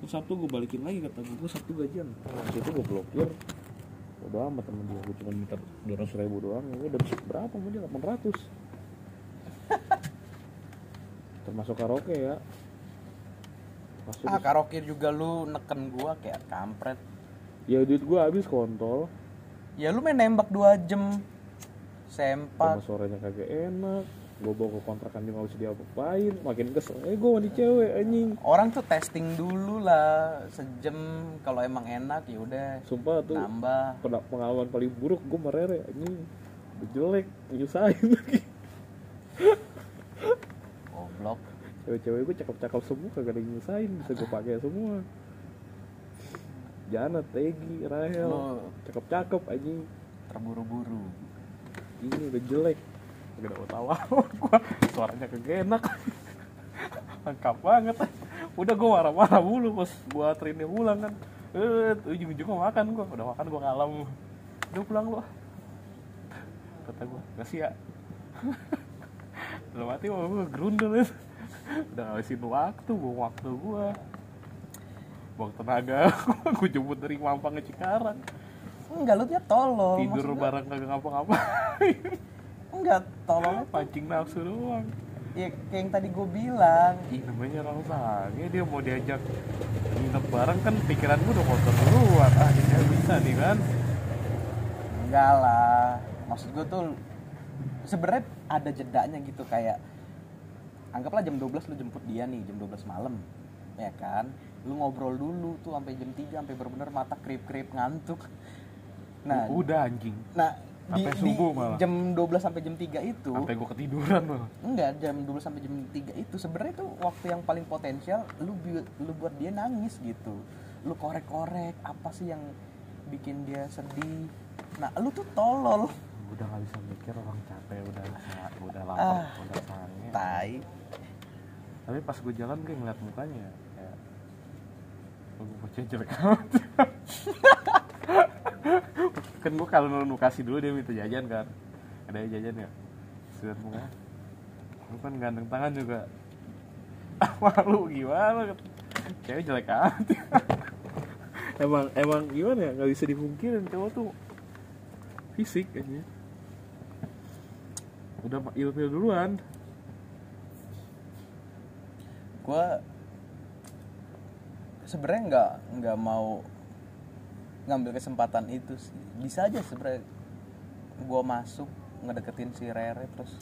terus sabtu gue balikin lagi kata gue gue sabtu gajian. Nah, situ gue blokir. Udah amat temen dia gue cuma minta dua ratus ribu doang. Ya udah berapa mau dia? delapan ratus. Termasuk karaoke ya. Masuk. Ah karaoke juga lu neken gua kayak kampret. Ya duit gue habis kontol. Ya lu main nembak dua jam. Sama sempat sorenya kagak enak gue bawa ke kontrakan dia nggak bisa diapa-apain. Makin kesel. Eh gue mandi cewek anjing. Orang tuh testing dulu lah sejam. Kalau emang enak ya udah. Sumpah tuh nambah. pengalaman paling buruk gue merere anjing. Jelek nyusahin lagi. Goblok. Cewek-cewek gue cakep-cakep semua kagak ada yang nyusahin. Bisa gue pakai semua. Janet, Tegi, Rahel, cakep-cakep anjing. terburu-buru. Ini udah jelek gak tawa gue suaranya kagak enak lengkap banget. Udah gue marah-marah mulu pas gue terinnya pulang kan. Eh ujung-ujungnya makan gue udah makan gue ngalam udah pulang lu kata gue kasih ya dalam hati mau gue gerundel. Udah ngabisin waktu buang waktu gue buang tenaga. Gue jemput dari Mampang ke Cikarang. Enggak lu dia tolol tidur Maksud gua, bareng kagak ngapa-ngapain enggak tolol pancing nafsu doang? Ya kayak yang tadi gue bilang. Ih namanya orang sange dia mau diajak nginep bareng kan pikiran gue udah kotor duluan. Ah ini bisa nih kan? Enggak lah. Maksud gue tuh sebenarnya ada jedanya gitu kayak anggaplah jam 12 lu jemput dia nih jam 12 malam ya kan? Lu ngobrol dulu tuh sampai jam 3 sampai bener-bener mata krip-krip ngantuk. Nah udah anjing. nah di, Sampai subuh malah. jam 12 sampai jam 3 itu. Sampai gue ketiduran malah. Enggak jam 12 sampai jam 3 itu. Sebenarnya itu waktu yang paling potensial lu buat lu buat dia nangis gitu. Lu korek-korek apa sih yang bikin dia sedih? Nah lu tuh tolol. Udah nggak bisa mikir orang capek udah udah lapar Ah. udah sange. tai. Tapi pas gue jalan gue ngeliat mukanya kayak oh, gue bocah jelek amat kan gue kalau nu kasih dulu dia minta jajan kan. Ada yang jajan ya? Sudah muka lu kan ganteng tangan juga. Malu gimana? Cewek jelek amat. Emang emang gimana ya? Nggak bisa dipungkirin. Cowok tuh fisik aja. Udah ilfil duluan. Gue sebenarnya nggak nggak mau ngambil kesempatan itu sih. Bisa aja sebenarnya. Gue masuk ngedeketin si Rere terus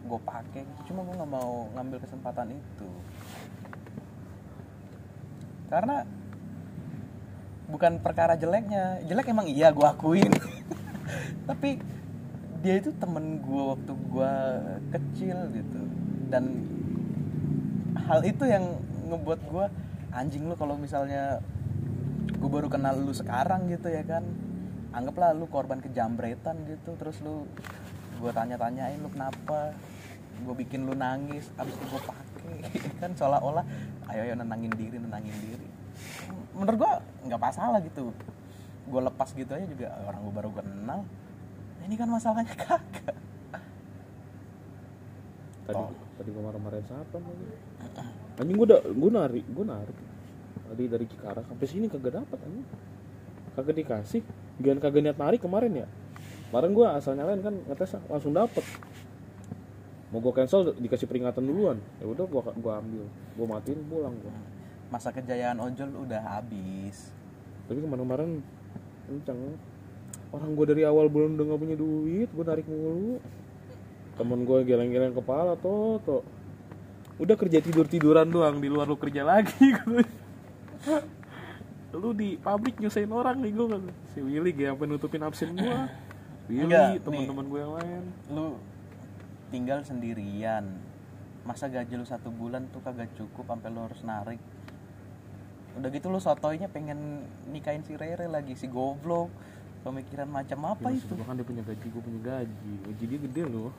gue pakai cuma gue nggak mau ngambil kesempatan itu. Karena bukan perkara jeleknya. Jelek emang iya gue akuin. Tapi dia itu temen gue waktu gue kecil gitu. Dan hal itu yang ngebuat gue anjing lu kalau misalnya gue baru kenal lu sekarang gitu ya kan. Anggaplah lu korban kejambretan gitu terus lu gue tanya-tanyain lu kenapa. Gue bikin lu nangis abis itu gue pakai kan seolah-olah ayo ayo nenangin diri nenangin diri. Menurut gue nggak masalah gitu. Gue lepas gitu aja juga orang gue baru kenal. Ini kan masalahnya kagak. Tadi Oh. tadi gue marah-marahin siapa lagi anjing gue udah gue narik gue narik tadi dari Cikarang sampai sini kagak dapat anjing kagak dikasih. Gian kagak niat narik kemarin ya. Kemarin gue asal nyalain kan ngetes langsung dapet. Mau gue cancel dikasih peringatan duluan. Ya udah gue gua ambil. Gue matiin pulang gue masa kejayaan ojol udah habis. Tapi kemarin-kemarin kenceng. Orang gue dari awal bulan udah gak punya duit gue narik mulu. Temen gue geleng-geleng kepala tuh tuh udah kerja tidur tiduran doang di luar lu kerja lagi lu di pabrik nyusahin orang nih gue kan? Si Willy gak sampai nutupin absen gue Willy teman-teman gue yang lain. lu tinggal sendirian. Masa gaji lu satu bulan tuh kagak cukup sampai lu harus narik. Udah gitu lu sotoynya pengen nikahin si Rere lagi si goblok. Pemikiran macam apa Ya, itu? kan dia punya gaji gue punya gaji. Gaji dia gede loh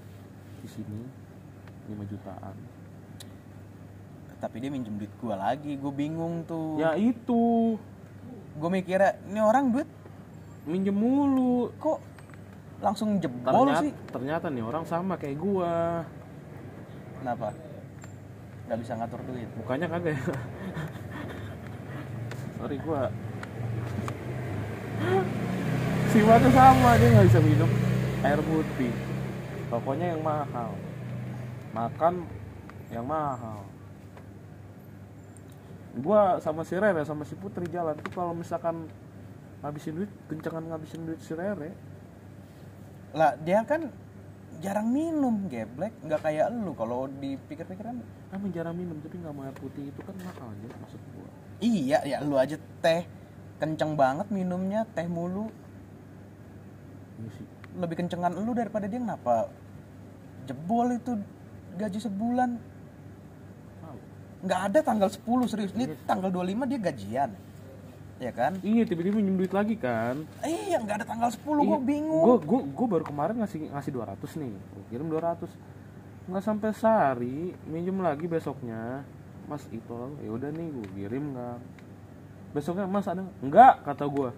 di sini. 5 jutaan tapi dia minjem duit gua lagi gue bingung tuh. Ya itu. Gue mikirnya ini orang duit minjem mulu. kok langsung jebol ternyata, sih? ternyata nih orang sama kayak gua. Kenapa? Nggak bisa ngatur duit? Mukanya kagak ya? Sorry gua. Sifatnya sama dia nggak bisa minum air putih. Pokoknya yang mahal. Makan yang mahal gua sama si Rere sama si Putri jalan. Tuh kalau misalkan ngabisin duit kencengan ngabisin duit si Rere. Lah dia kan jarang minum geblek. Nggak kayak lu kalau dipikir-pikir kan emang jarang minum tapi nggak mau air putih itu kan mahal aja maksud gua. Iya ya lu aja teh kenceng banget minumnya teh mulu. Sih. Lebih kencengan lu daripada dia kenapa? Jebol itu gaji sebulan. Nggak ada tanggal 10 serius. Ini Iya. tanggal 25 dia gajian. Ya kan? Iya tiba-tiba minjem duit lagi kan. Iya nggak ada tanggal 10 gue bingung. gue gue gue baru kemarin ngasih ngasih 200 nih. Gue kirim 200 nggak sampai sehari minjem lagi besoknya. Mas itu ya udah nih gue kirim nggak besoknya mas ada nggak? kata gue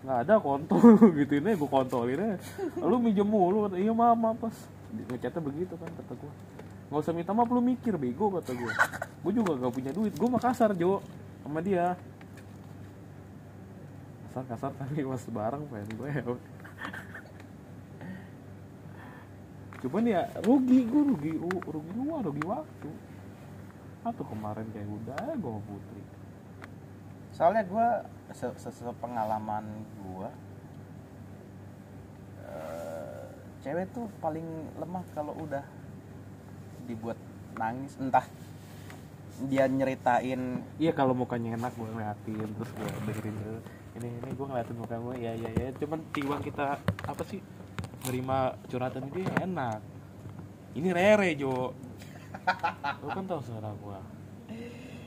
nggak ada kontol. Gitu ini gue kontolin aja. Lu minjem mulu iya maaf maaf pas ngechatnya begitu kan kata gue nggak usah minta maaf lu mikir bego kata gue gue juga gak punya duit. Gue Makassar Jo sama dia. Kasar kasar tapi mas bareng pengen gue ya. Cuman ya rugi gue rugi ru- rugi gua rugi waktu. Atau kemarin kayak udah gue sama putri. Soalnya gue se se- pengalaman gue eh, cewek tuh paling lemah kalau udah dibuat nangis entah dia nyeritain iya kalau mukanya enak gue ngeliatin terus gue dengerin dulu. Ini ini gue ngeliatin muka gue ya ya ya cuman tiba kita apa sih nerima curhatan dia enak. Ini rere jo. Lu kan tau suara gue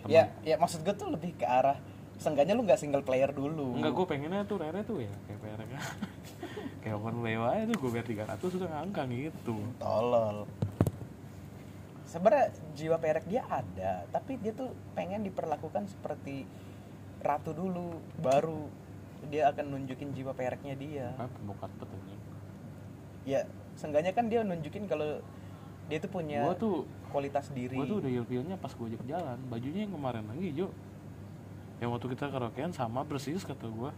ya ya maksud gue tuh lebih ke arah seenggaknya lu nggak single player dulu. Enggak, gue pengennya tuh Rere tuh ya kayak PRK kayak open WA aja tuh gue bayar 300 sudah ngangkang gitu. Tolol sebenarnya jiwa perek dia ada tapi dia tuh pengen diperlakukan seperti ratu dulu baru dia akan nunjukin jiwa pereknya dia. Ah pembukaan pet anjing ya seenggaknya kan dia nunjukin kalau dia tuh punya gue tuh kualitas diri. gue tuh udah ilfilnya pas gue ajak jalan. Bajunya yang kemarin lagi Jo. Yang waktu kita karaokean sama persis kata gue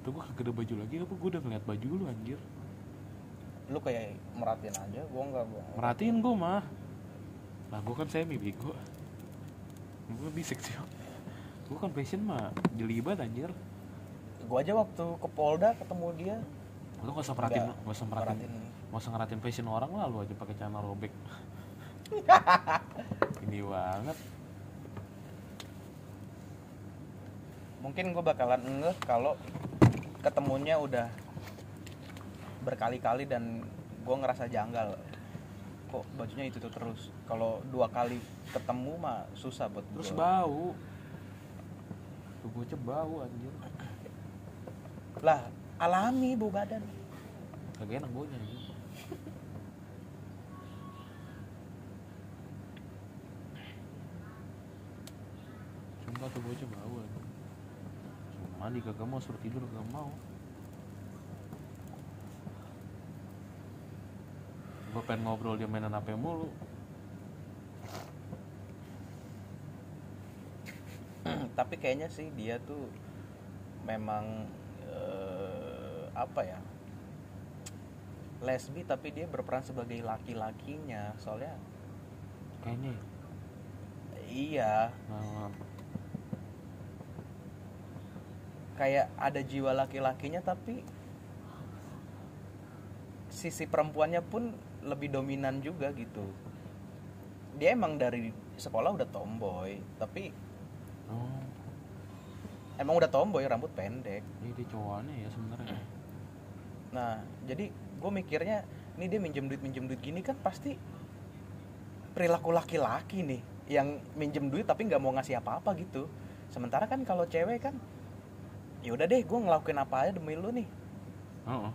tuh gue kagak ada baju lagi apa gue udah ngeliat baju lu anjir? Lu kayak merhatiin aja gua enggak gua merhatiin gue mah lah gue kan semi bego. Gue bisik sih gue kan fashion mah jelibat anjir. Gua aja waktu ke Polda ketemu dia. Lu gak usah perhatiin gak usah merhatiin. gak usah ngeratin fashion orang lah lu aja pakai celana robek. Ini banget. Mungkin gue bakalan ngeh kalau ketemunya udah berkali-kali dan gue ngerasa janggal kok bajunya itu tuh terus. Kalau dua kali ketemu mah susah buat terus gua. bau. Tuh bocah bau anjir. Lah alami bau badan. Kagak enak baunya anjir. sumpah tuh bocah bau anjir suruh mandi kagak mau suruh tidur kagak mau gue pengen ngobrol dia mainan HP mulu. Tapi kayaknya sih dia tuh memang eh, apa ya lesbi tapi dia berperan sebagai laki-lakinya. Soalnya kayaknya ya. iya. Nah, kayak ada jiwa laki-lakinya tapi sisi perempuannya pun lebih dominan juga gitu. Dia emang dari sekolah udah tomboy tapi oh. emang udah tomboy rambut pendek. Ini dia cowoknya ya sebenarnya. Nah jadi gue mikirnya ini dia minjem duit minjem duit gini kan pasti perilaku laki-laki nih yang minjem duit tapi nggak mau ngasih apa-apa gitu. Sementara kan kalau cewek kan ya udah deh gue ngelakuin apa aja demi lu nih. Oh.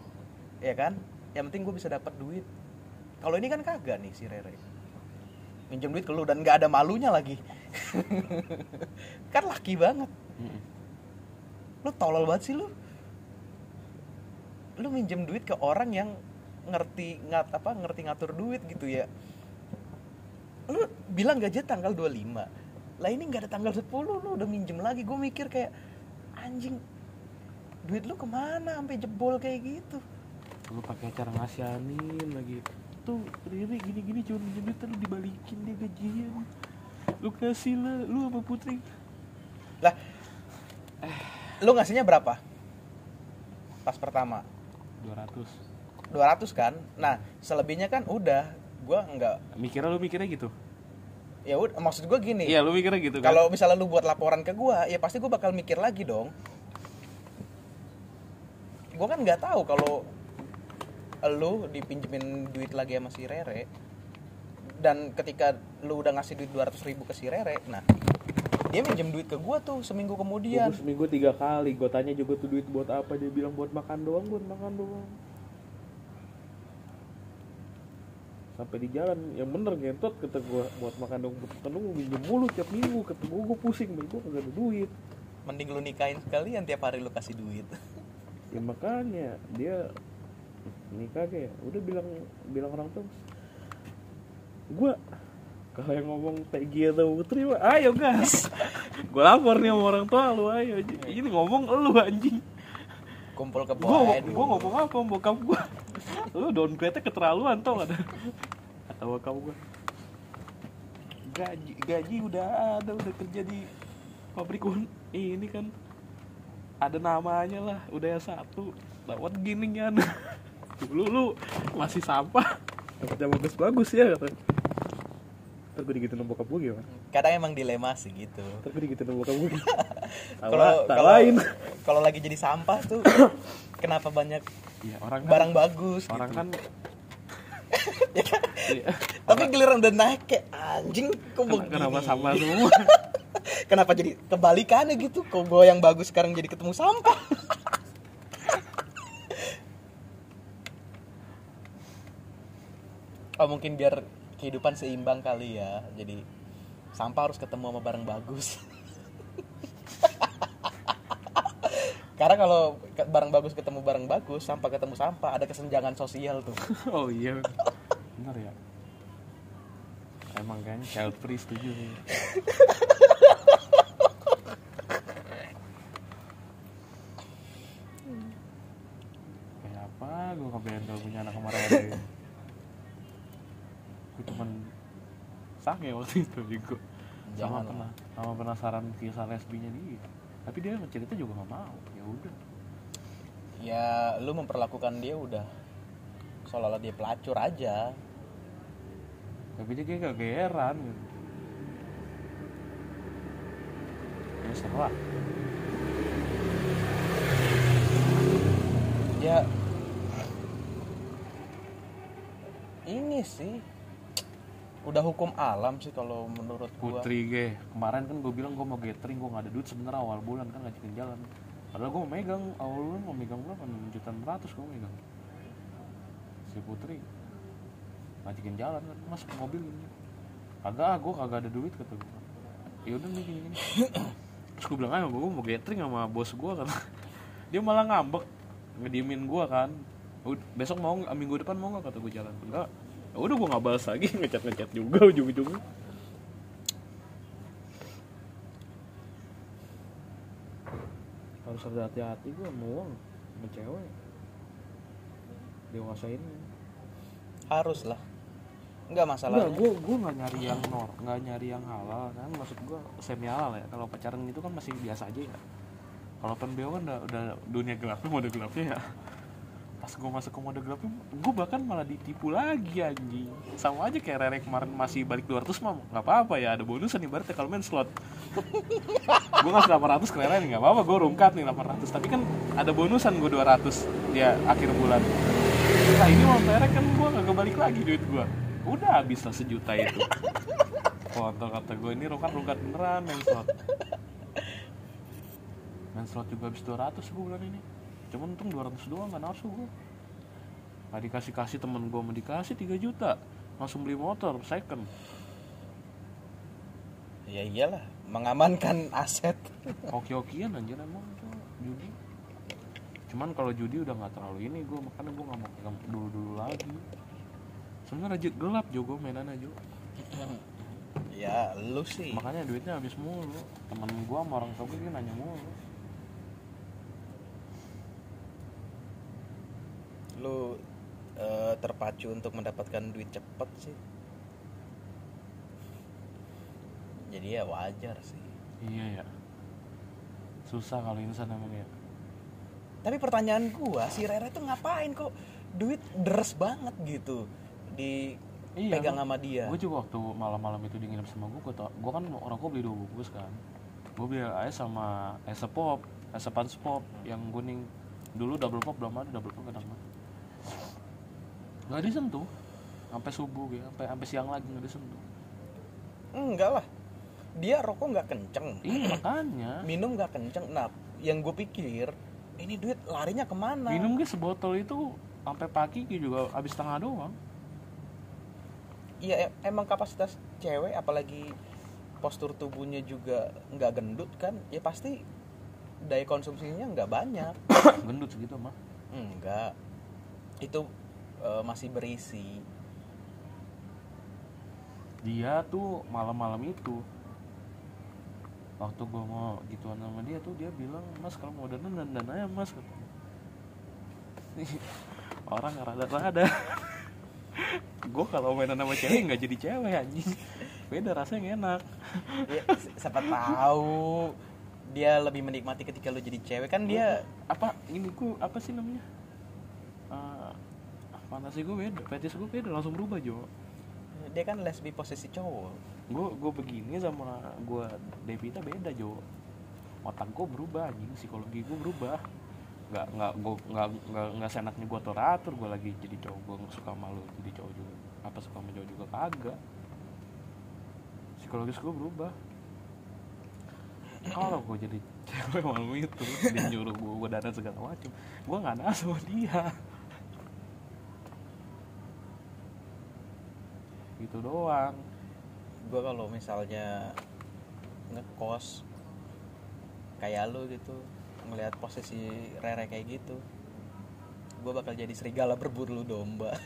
ya kan? Yang penting gue bisa dapat duit kalau ini kan kagak nih si Rere. Minjem duit ke lu dan nggak ada malunya lagi. Kan laki banget. Mm-mm. lu tolol banget sih lu. Lu minjem duit ke orang yang ngerti ngat apa ngerti ngatur duit gitu ya. Lu bilang gaji tanggal 25 lah ini nggak ada tanggal 10 lu udah minjem lagi. Gue mikir kayak anjing duit lu ke mana sampai jebol kayak gitu? Lu pakai cara ngasihanin lagi tuh Riri gini-gini cuma minjem duit lu dibalikin dia gajian lu kasih lah lu apa putri. Lah lu ngasihnya berapa? Pas pertama? 200 200 kan? Nah selebihnya kan udah. Gua nggak mikirnya lu mikirnya gitu? Ya udah maksud gua gini. Iya lu mikirnya gitu kan? Kalau misalnya lu buat laporan ke gua ya pasti gua bakal mikir lagi dong. Gua kan nggak tahu kalau lu dipinjemin duit lagi sama si Rere dan ketika lu udah ngasih duit 200 ribu ke si Rere nah dia minjem duit ke gua tuh seminggu kemudian. Gua seminggu tiga kali gue tanya juga tuh duit buat apa dia bilang buat makan doang buat makan doang. Sampai di jalan yang bener gentot kata gue buat makan doang buat makan doang minjem mulu tiap minggu kata gue gue pusing gue kagak ada duit. Mending lu nikahin sekalian tiap hari lu kasih duit. Ya makanya dia nikah kayak udah bilang bilang orang tua gue kalau yang ngomong Peggy atau Putri mah ayo gas. Gue lapor nih sama orang tua lu ayo ini ngomong lu anjing. Kumpul ke gue gue ngomong apa sama bokap gue lu downgrade nya keterlaluan tau gak ada kata bokap gue gaji gaji udah ada udah kerja di pabrik un- ini kan ada namanya lah udah ya satu. Dapat gini kan dulu lu masih sampah. Dapat yang bagus bagus ya kata Ntar gue digituin sama bokap gue gimana? kadang emang dilema sih gitu. Ntar gue digituin sama bokap gue kalau kalau lain kalau lagi jadi sampah tuh kenapa banyak Iya orang kan, barang bagus orang gitu. kan Ya kan? iya, tapi giliran udah naik kayak anjing kok begini kenapa sama semua? Kenapa jadi kebalikannya gitu? Kok gue yang bagus sekarang jadi ketemu sampah oh mungkin biar kehidupan seimbang kali ya. Jadi sampah harus ketemu sama barang bagus. Karena kalau barang bagus ketemu barang bagus sampah ketemu sampah ada kesenjangan sosial tuh. Oh iya. Benar ya. Emang kan child free setuju nih kayak apa gue kebayang kalau punya anak kemarin gue cuman sange waktu itu juga sama pernah sama penasaran kisah lesbinya dia. Tapi dia cerita juga gak mau. Ya udah. Ya lu memperlakukan dia udah seolah-olah dia pelacur aja. Tapi dia kayak gak geran. Gitu ya serah ya. Ini sih udah hukum alam sih kalau menurut gua. Putri ge kemarin kan gue bilang gue mau gathering gue gak ada duit sebenarnya awal bulan kan ngajakin jalan. Padahal gue megang awal bulan mau megang berapa? Enam juta ratus gue megang. Si Putri ngajakin jalan kan masuk mobil gini kagak gue kagak ada duit kata gue ya udah nih gini gini. Terus gue bilang ayo gue mau gathering sama bos gue kan dia malah ngambek ngediemin gue kan. "Ud- besok mau minggu depan mau nggak? kata gue jalan. Enggak udah gue nggak balas lagi. Ngecat ngecat juga ujung ujungnya harus ada hati-hati gue mau uang sama cewek. Dewasain harus lah. Nggak masalah Enggak, gue gue nggak nyari yang nor, nggak nyari yang halal kan. Maksud gue semi halal ya. Kalau pacaran itu kan masih biasa aja ya. Kalau penbeo kan udah, udah dunia gelapnya mode gelapnya ya. Pas gue masuk ke mode gelapnya, gue bahkan malah ditipu lagi anjing. Sama aja kayak Rere kemarin masih balik 200 mah nggak apa-apa ya ada bonusan ibaratnya kalau main slot. gue ngasih 800 ke Rere nggak apa-apa gue rungkat nih 800 tapi kan ada bonusan gue 200 dia akhir bulan. Nah ini mau Rere kan gue nggak kebalik lagi duit gue udah habis lah sejuta itu foto kata gue ini rungkat rungkat beneran main slot main slot juga habis 200 gue bulan ini cuman untung 200 doang gak nafsu gue gak dikasih kasih temen gue mau dikasih 3 juta. Langsung beli motor second. Ya iyalah mengamankan aset. Oke-okean anjir emang judi. Cuman kalau judi udah nggak terlalu ini gue makanya gue nggak mau pegang dulu dulu lagi. Sebenarnya rajin gelap jo gue mainan aja ya lu sih. Makanya duitnya habis mulu. Temen gua sama orang tua gue nanya mulu lu eh, terpacu untuk mendapatkan duit cepet sih. Jadi ya wajar sih. Iya ya. Susah kalau insan namanya tapi pertanyaan gua si Rere tuh ngapain kok duit deres banget gitu di Iya, pegang gua- sama dia? gue juga waktu malam-malam itu di nginep sama gue gue gue kan orang gue beli dua bungkus kan gue beli es sama es pop es pop yang kuning. Dulu double pop belum ada double pop kadang nggak disentuh. Sampai subuh gitu sampai sampai siang lagi nggak disentuh. Enggak lah. Dia rokok nggak kenceng. Iya makanya. Minum nggak kenceng. Nah yang gue pikir ini duit larinya ke mana? Minum gue sebotol itu sampai pagi gitu juga habis setengah doang. Iya emang kapasitas cewek apalagi postur tubuhnya juga nggak gendut kan ya pasti daya konsumsinya nggak banyak. Gendut segitu mah enggak. Itu eh, masih berisi. Dia tuh malam-malam itu waktu gue mau gituan sama dia tuh dia bilang mas kalau mau dandan dandan aja mas orang nggak rada-rada. Gue kalau mainan sama cewek nggak jadi cewek anjing. Beda rasanya enak. Ya, si- siapa tahu dia lebih menikmati ketika lu jadi cewek. Kan dia apa ini gue apa sih namanya fantasi gue beda fetis gue beda langsung berubah jo. Dia kan lesbi posisi cowok. Gue gue begini sama gue Devita beda jo. Otak gue berubah anjing psikologi gue berubah. Nggak nggak gue nggak nggak nggak senaknya gue atur atur gue lagi jadi cowok gue suka malu jadi cowok juga. Apa suka sama cowok juga? Kagak. Psikologis gue berubah. Kalau gue jadi cewek malam itu dia nyuruh gue gue dana segala macam gue nggak sama dia gitu doang. Gue kalau misalnya ngekos kayak lu gitu ngelihat posisi Rere kayak gitu gue bakal jadi serigala berburu domba.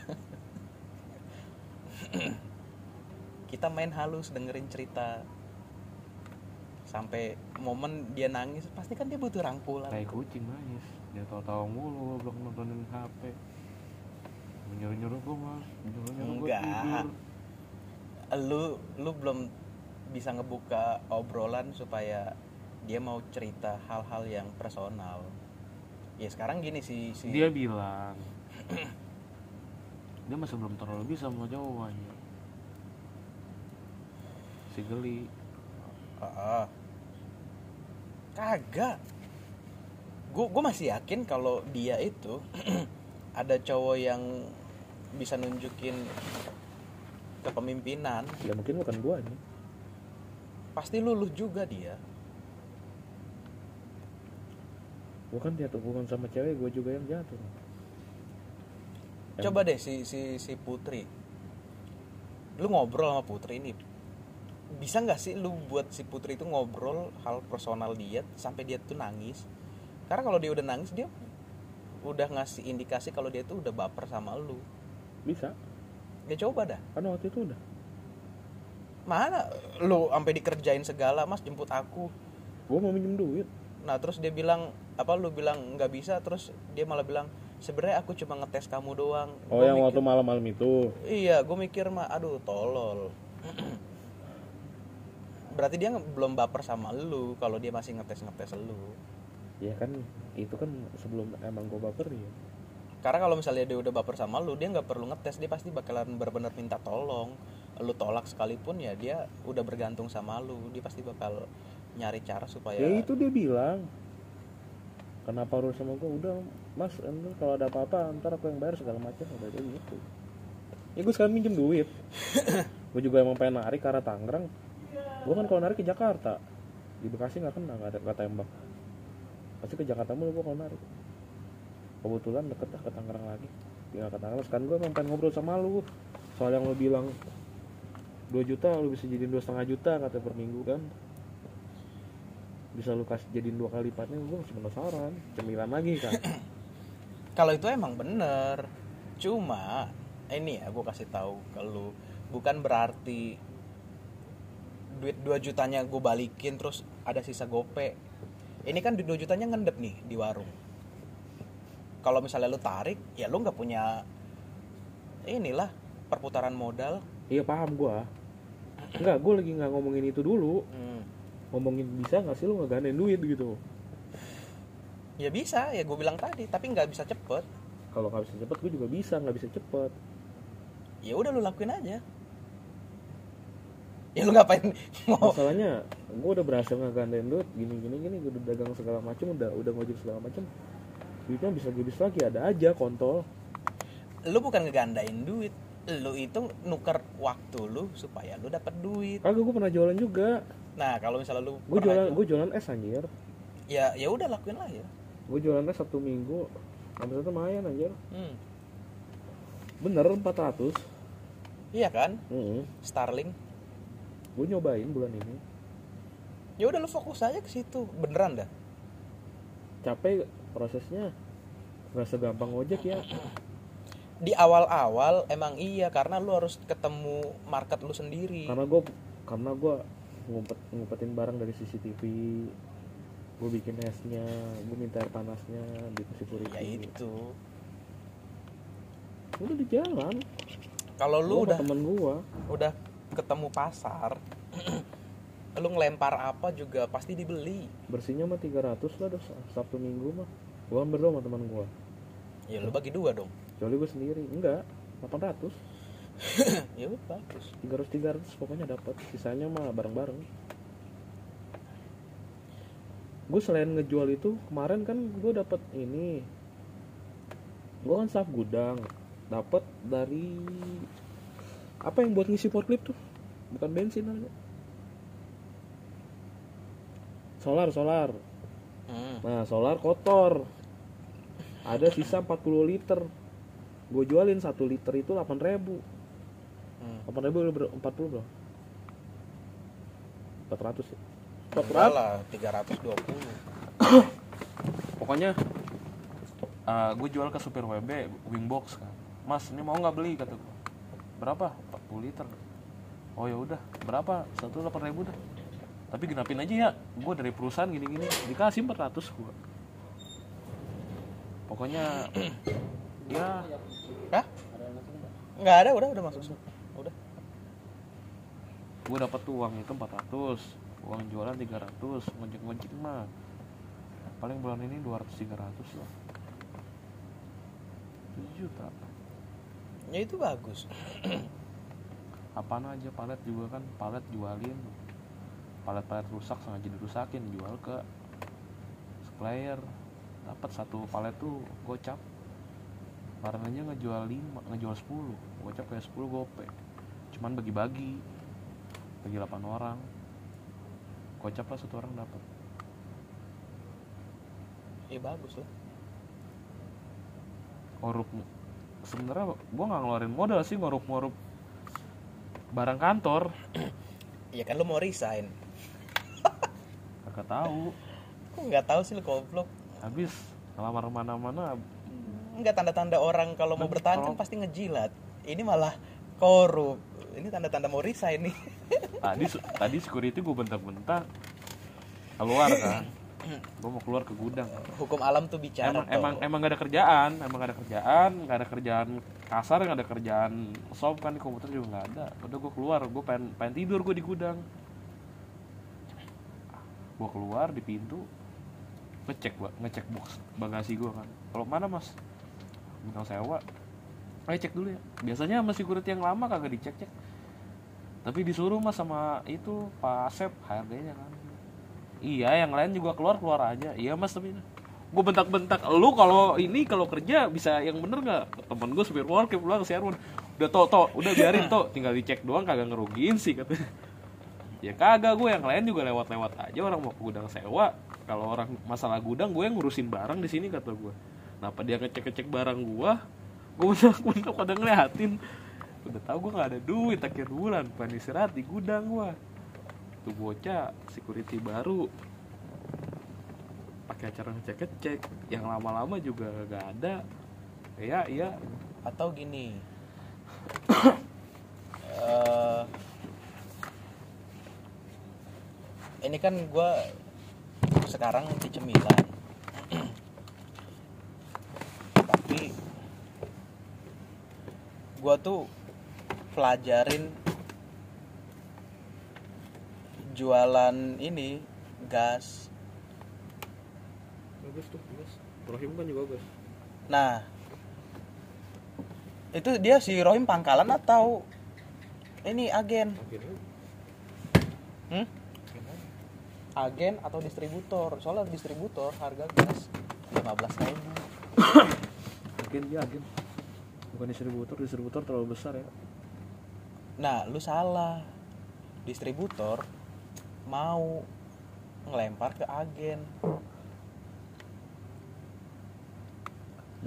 Kita main halus dengerin cerita. Sampai momen dia nangis pasti kan dia butuh rangkulan. Kayak kucing nangis. Dia tahu-tahu mulu belum nontonin HP nyuruh nyuruh gue mas. Nyuruh nyuruh gue tidur lu lu belum bisa ngebuka obrolan supaya dia mau cerita hal-hal yang personal. Ya sekarang gini si si dia bilang dia masih belum terlalu bisa sama jawabannya si geli. Ah, ah. kagak. Gue gue masih yakin kalau dia itu ada cowok yang bisa nunjukin kepemimpinan. Ya mungkin bukan gua nih pasti luluh juga dia. Gua kan jatuh hubungan sama cewek gua juga yang jatuh. Yang- coba deh si si si Putri. Lu ngobrol sama Putri ini. Bisa nggak sih lu buat si Putri itu ngobrol hal personal dia sampai dia tuh nangis? Karena kalau dia udah nangis dia udah ngasih indikasi kalau dia tuh udah baper sama lu. Bisa ya coba dah. Kan waktu itu udah. Mana lu sampai dikerjain segala mas? Jemput aku. Gua mau minjem duit. Nah terus dia bilang apa lu bilang nggak bisa terus dia malah bilang sebenarnya aku cuma ngetes kamu doang. Oh Gua yang mikir- waktu malam-malam itu. Iya, gue mikir mah, aduh tolol. Berarti dia belum baper sama lu kalau dia masih ngetes ngetes lu. ya kan itu kan sebelum emang gua baper ya Karena kalau misalnya dia udah baper sama lu, dia nggak perlu ngetes, dia pasti bakalan benar-benar minta tolong. Lu tolak sekalipun ya dia udah bergantung sama lu, dia pasti bakal nyari cara supaya. ya itu dia bilang. Kenapa harus sama gua? Udah mas entar kalau ada apa-apa ntar aku yang bayar segala macam. Udah dia gitu. Ya gue sekarang minjem duit. Gue juga emang pengen narik ke arah Tangerang. Gue kan kalau narik ke Jakarta. Di Bekasi nggak kena nggak ada nggak tembak. Pasti ke Jakarta mulu gue kalau narik kebetulan deket ke Tangerang lagi. Tinggal ke Tangerang. Sekarang gue emang pengen ngobrol sama lu. Soal yang lu bilang 2 juta lu bisa jadiin dua setengah juta kata per minggu kan? Bisa lu kasih jadiin dua kali lipatnya gue masih penasaran. Cemilan lagi kan? Kalau itu emang bener, cuma ini ya gue kasih tahu ke lu, bukan berarti duit 2 jutanya gue balikin terus ada sisa gope. Ini kan duit 2 jutanya ngendep nih di warung. Kalau misalnya lu tarik ya lu nggak punya inilah perputaran modal. Iya paham gua. Enggak, gue lagi nggak ngomongin itu dulu. Hmm. ngomongin bisa nggak sih lu ngegandain duit gitu? Ya bisa ya gue bilang tadi tapi nggak bisa cepet. Kalau nggak bisa cepet gue juga bisa nggak bisa cepet. Ya udah lu lakuin aja. Ya lu ngapain mau? Masalahnya gue udah berhasil ngegandain duit gini gini gini gue udah dagang segala macam udah udah ngojek segala macam duitnya bisa gebis lagi ada aja kontol. Lu bukan ngegandain duit lu itu nuker waktu lu supaya lu dapat duit. Kagak gue pernah jualan juga. Nah kalau misalnya lu gue jualan jual- gue jualan es anjir. Ya ya udah lakuin lah ya. Gue jualan es sabtu minggu. Sampai satu lumayan anjir. Hmm. bener 400 iya kan? Mm Starling. Gue nyobain bulan ini. Ya udah lu fokus aja ke situ. Beneran dah. Capek prosesnya nggak segampang ojek ya. Di awal-awal emang iya karena lu harus ketemu market lu sendiri. Karena gue karena gue ngumpet ngumpetin barang dari CCTV gue bikin esnya gue minta air panasnya di security. Ya itu. Udah di jalan. Kalau lu Gua udah temen gue udah ketemu pasar lu ngelempar apa juga pasti dibeli. Bersihnya mah 300 lah udah sabtu minggu mah. Ambil dong sama teman gue ya lu bagi dua dong. Kecuali gue sendiri. Enggak 800 ya udah bagus 300 300 pokoknya dapat sisanya mah bareng-bareng. Gue selain ngejual itu kemarin kan gue dapat ini. Gue kan staff gudang. Dapat dari apa yang buat ngisi forklift tuh? Bukan bensin namanya solar solar. Hmm. nah solar kotor. Ada sisa 40 liter. Gue jualin satu liter itu 8000 ribu. Hmm. 8 ribu bro, 40 bro 400 ya Enggak lah 320 pokoknya gue jual ke supir WB wingbox kan. Mas ini mau nggak beli kata gue berapa? 40 liter. Oh ya udah. Berapa? Satu delapan ribu dah tapi genapin aja ya gue dari perusahaan gini gini dikasih 400 gue pokoknya ya Hah? Nggak ada, udah, udah masuk. Udah. gue dapat uang itu 400 uang jualan 300 ngojek ngojek mah paling bulan ini 200 300 lah 7 juta Ya itu bagus. apaan aja palet juga kan palet jualin palet-palet rusak sengaja dirusakin jual ke supplier. Dapat satu palet tuh gocap. Aja ngejual 5 ngejual 10 gocap kayak 10 gope. Cuman bagi-bagi bagi 8 orang. Gocap lah satu orang dapat. Ya bagus lah. ngorup sebenarnya gua nggak ngeluarin modal sih ngorup-ngorup barang kantor. Ya kan lu mau resign. Kagak tahu Kok nggak tahu sih lu goblok. habis ngelamar mana-mana Enggak tanda-tanda orang kalau mau bertahan kan pasti ngejilat. Ini malah korup. Ini tanda-tanda mau resign nih. tadi tadi security gue bentak-bentak keluar kan gue mau keluar ke gudang Hukum alam tuh bicara. emang toh. emang emang gak ada kerjaan emang gak ada kerjaan gak ada kerjaan kasar gak ada kerjaan sob kan di komputer juga nggak ada udah gue keluar gue pengen pengen tidur gue di gudang gue keluar di pintu ngecek gua ngecek box bagasi gue kan. Kalau mana mas? Bintang sewa. Ayo cek dulu ya. Biasanya sama security yang lama kagak dicek cek tapi disuruh mas sama itu pak Asep HRD nya kan. Iya yang lain juga keluar keluar aja. Iya mas tapi gue bentak-bentak lu kalau ini kalau kerja bisa yang bener nggak? Temen gue supir work pulang ke Sherwood udah to to udah biarin to tinggal dicek doang kagak ngerugiin sih katanya ya kagak gue yang lain juga lewat-lewat aja orang mau ke gudang sewa. Kalau orang masalah gudang gue yang ngurusin barang di sini kata gue kenapa dia ngecek-ngecek barang gue gue bentak-bentak pada ngeliatin. Udah tahu gue nggak ada duit akhir bulan. Pengen istirahat di gudang gue tuh bocah security baru. Pakai acara ngecek-ngecek. Yang lama-lama juga gak ada. Ya iya atau gini ini kan gue sekarang di cemilan tapi gue tuh pelajarin jualan ini gas bagus tuh gas Rohim kan juga bagus. nah itu dia si Rohim pangkalan atau ini agen agen. hmm? Agen atau distributor. Soalnya distributor harga gas 15.000 ribu. Agen dia agen. Bukan distributor distributor terlalu besar ya. Nah lu salah. Distributor mau ngelempar ke agen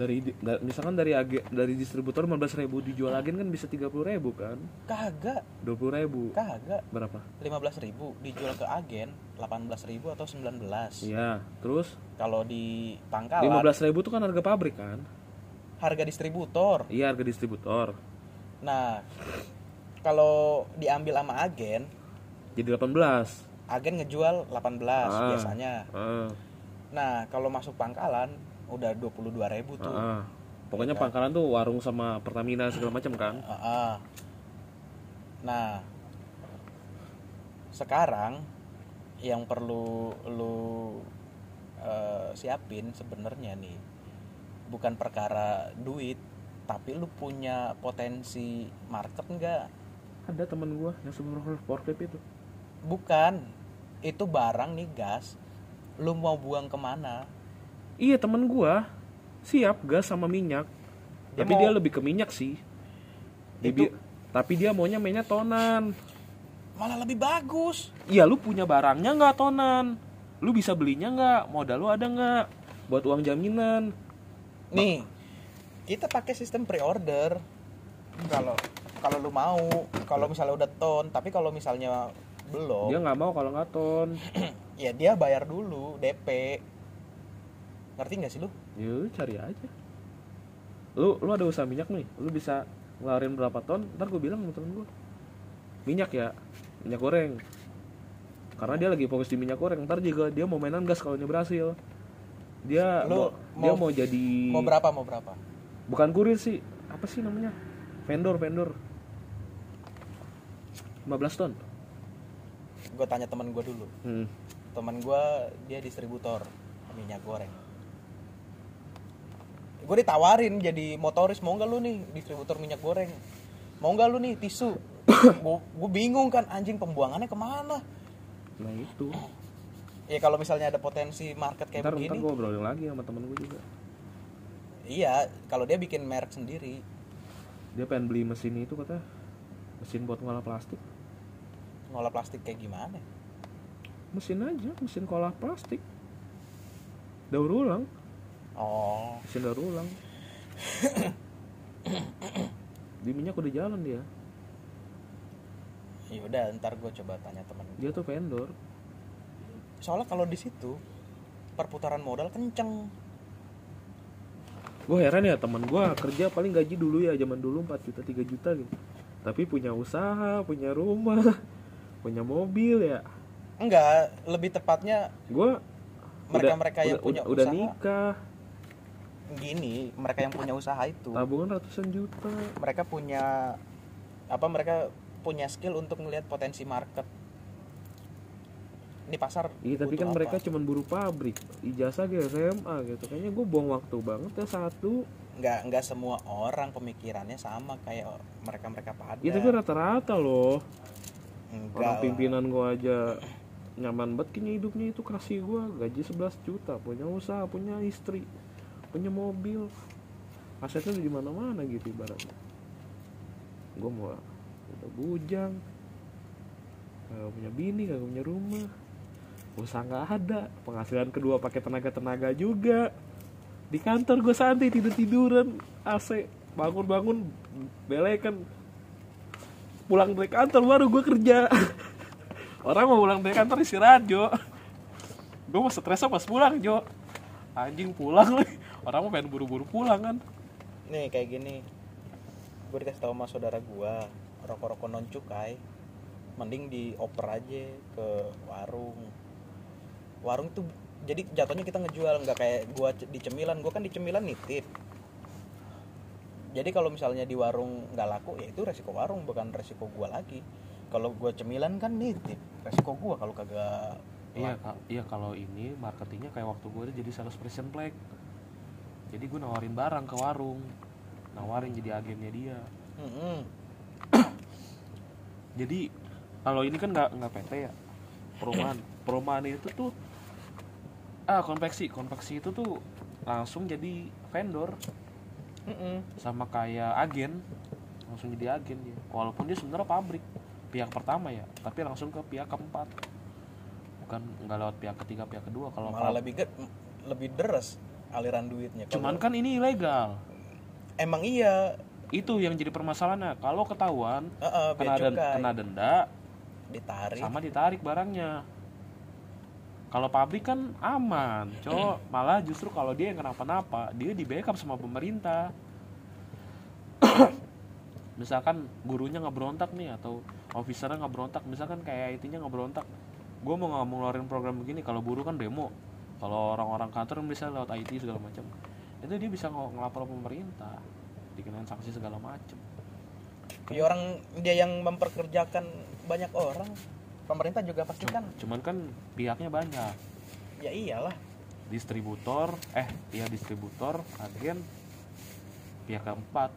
dari da- misalkan dari agen dari distributor 15.000 dijual agen kan bisa 30.000 kan? Kagak. 20.000 kagak. Berapa? 15.000 dijual ke agen 18.000 atau 19 iya terus? Kalau di pangkalan 15.000 itu kan harga pabrik kan? Harga distributor. Iya harga distributor. Nah kalau diambil sama agen jadi 18 agen ngejual 18 Ah. biasanya. ah, nah kalau masuk pangkalan udah 22.000 tuh ah. pokoknya Iya kan? pangkalan tuh warung sama Pertamina segala macam kan Ah, ah. Nah, sekarang yang perlu lu eh, siapin sebenarnya nih bukan perkara duit, tapi lu punya potensi market nggak? ada teman gua yang sebelum forklift itu Bukan, itu barang nih gas, lu mau buang ke mana? Iya teman gua. Siap gas sama minyak. Dia tapi mau- dia lebih ke minyak sih. Dia Itu- bi- tapi dia maunya mainnya tonan. Malah lebih bagus. Iya lu punya barangnya nggak tonan? Lu bisa belinya nggak? Modal lu ada nggak? Buat uang jaminan. Nih, kita pakai sistem pre-order. Kalau kalau lu mau, kalau misalnya udah ton, tapi kalau misalnya belum, Dia nggak mau kalau nggak ton. Ya dia bayar dulu DP. Ngerti nggak sih lu? Ya lu cari aja Lu lu ada usaha minyak nih Lu bisa ngeluarin berapa ton Ntar gue bilang sama temen gue Minyak ya Minyak goreng Karena dia lagi fokus di minyak goreng Ntar juga dia mau mainan gas kalau dia berhasil Dia Lu mau, dia mau- mau jadi Mau berapa? Mau berapa? Bukan kurir sih Apa sih namanya Vendor vendor 15 ton Gue tanya teman gue dulu. hmm. Teman gue dia distributor minyak goreng. Gue ditawarin jadi motoris mau nggak lu nih distributor minyak goreng? Mau nggak lu nih tisu? gue bingung kan anjing pembuangannya ke mana? Nah itu Ya kalau misalnya ada potensi market kayak Ntar, ntar begini, gue obrolin lagi sama temen gue juga iya. Kalau dia bikin merek sendiri, Dia pengen beli mesin itu kata Mesin buat ngolah plastik ngolah plastik kayak gimana? Mesin aja, mesin kolah plastik Daur ulang Oh, Mesin daur ulang. Di minyak udah jalan dia. Ya udah ntar gue coba tanya temen Dia tuh vendor. Soalnya kalau di situ perputaran modal kenceng. Gue heran ya teman gue kerja paling gaji dulu ya zaman dulu 4 juta 3 juta gitu. Tapi punya usaha, punya rumah Punya mobil ya. Enggak, lebih tepatnya Gue Mereka-mereka yang punya udah, udah usaha. nikah gini, mereka yang punya usaha itu, Tabungan ratusan juta mereka punya apa? Mereka punya skill untuk melihat potensi market. Ini pasar. Iya tapi kan apa. mereka cuma buru pabrik Ijazah ke SMA gitu Kayaknya gue buang waktu banget ya satu nggak nggak semua orang pemikirannya sama kayak mereka-mereka pada. Iya tapi rata-rata loh Enggak Orang pimpinan gue aja nyaman banget kayaknya hidupnya itu kasih gue gaji 11 juta punya usaha punya istri punya mobil. Asetnya di mana mana gitu ibaratnya. Gue mau udah bujang kagak punya bini kagak punya rumah. Usaha nggak ada. Penghasilan kedua pakai tenaga tenaga juga. Di kantor gue santai tidur tiduran AC bangun bangun belekan. Pulang dari kantor baru gue kerja. Orang mau pulang dari kantor istirahat Jo. Gue mau stres pas pulang Jo. Anjing pulang nih orang mau pengen buru-buru pulang kan Nih kayak gini. Gue dikasih tahu sama saudara gue rokok-rokok non cukai mending dioper aja ke warung. Warung tuh jadi jatuhnya kita ngejual nggak kayak gua c- di cemilan. Gua kan di cemilan nitip. jadi kalau misalnya di warung nggak laku ya itu resiko warung bukan resiko gua lagi kalau gua cemilan kan nitip resiko gua kalau kagak iya Kak. iya kalau ini marketingnya kayak waktu gue jadi sales person black jadi gue nawarin barang ke warung. Nawarin jadi agennya dia. Jadi kalau ini kan nggak nggak PT ya. Perumahan. Perumahan itu tuh ah konveksi. Konveksi itu tuh langsung jadi vendor. Sama kayak agen. Langsung jadi agen dia. Walaupun dia sebenarnya pabrik. Pihak pertama ya. Tapi langsung ke pihak keempat. Bukan nggak lewat pihak ketiga pihak kedua. Kalau malah lebih ged, lebih deres aliran duitnya. Kalau- cuman kan ini ilegal. Emang iya. Itu yang jadi permasalahannya. Kalau ketahuan Heeh, bea kena, den- kena denda ditarik. sama ditarik barangnya. Kalau pabrik kan aman cowok. Malah justru kalau dia yang kenapa-napa dia di backup sama pemerintah. Misalkan gurunya nggak berontak nih atau officernya nggak berontak misalkan kayak IT-nya nggak berontak gue mau nggak mau ngeluarin program begini kalau buruh kan demo kalau orang-orang kantor kan bisa lewat IT segala macam. Itu dia bisa ng- ngelapor pemerintah dikenain sanksi segala macam ya orang dia yang memperkerjakan banyak orang pemerintah juga pasti kan? cuman kan pihaknya banyak. Ya iyalah. Distributor eh iya distributor agen pihak keempat.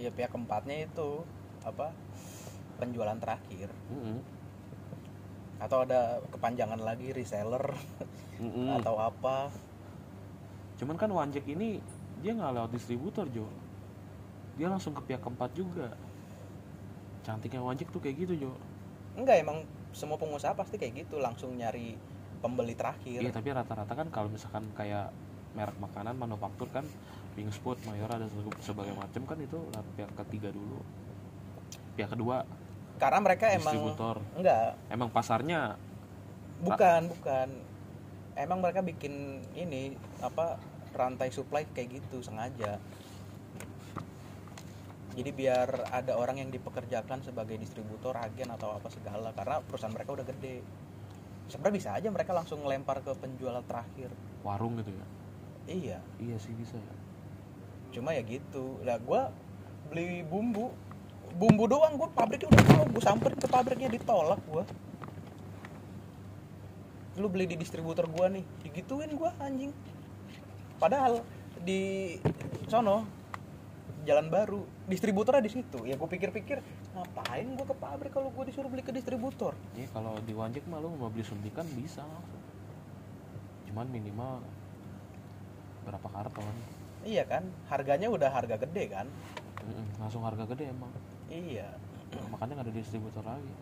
Ya pihak keempatnya itu apa penjualan terakhir. Mm-mm. Atau ada kepanjangan lagi reseller? Mm-mm. atau apa? Cuman kan Wanjek ini dia nggak lewat distributor Jo. Dia langsung ke pihak keempat juga. Cantiknya Wanjek tuh kayak gitu Jo. Enggak emang semua pengusaha pasti kayak gitu. Langsung nyari pembeli terakhir. Iya tapi rata-rata kan kalau misalkan kayak merek makanan manufaktur kan Wingspot, Mayora dan sebe- sebagai macam kan itu pihak ketiga dulu. Pihak kedua karena mereka emang distributor. Enggak. Emang pasarnya bukan bukan. Emang mereka bikin ini apa rantai supply kayak gitu sengaja. Jadi biar ada orang yang dipekerjakan sebagai distributor agen atau apa segala karena perusahaan mereka udah gede. Sebenarnya bisa aja mereka langsung ngelempar ke penjual terakhir. Warung gitu ya? Iya. Iya sih bisa ya. Cuma ya gitu. Lah gua beli bumbu bumbu doang gua pabriknya udah tahu gua samperin ke pabriknya ditolak gua lu beli di distributor gua nih digituin gua anjing padahal di sono jalan baru distributornya di situ ya gua pikir-pikir ngapain gua ke pabrik kalau gua disuruh beli ke distributor Iya kalau di Wanjek mah lu mau beli suntikan bisa langsung. Cuman minimal berapa karton. iya kan harganya udah harga gede kan langsung harga gede emang. Iya Makanya nggak ada distributor lagi.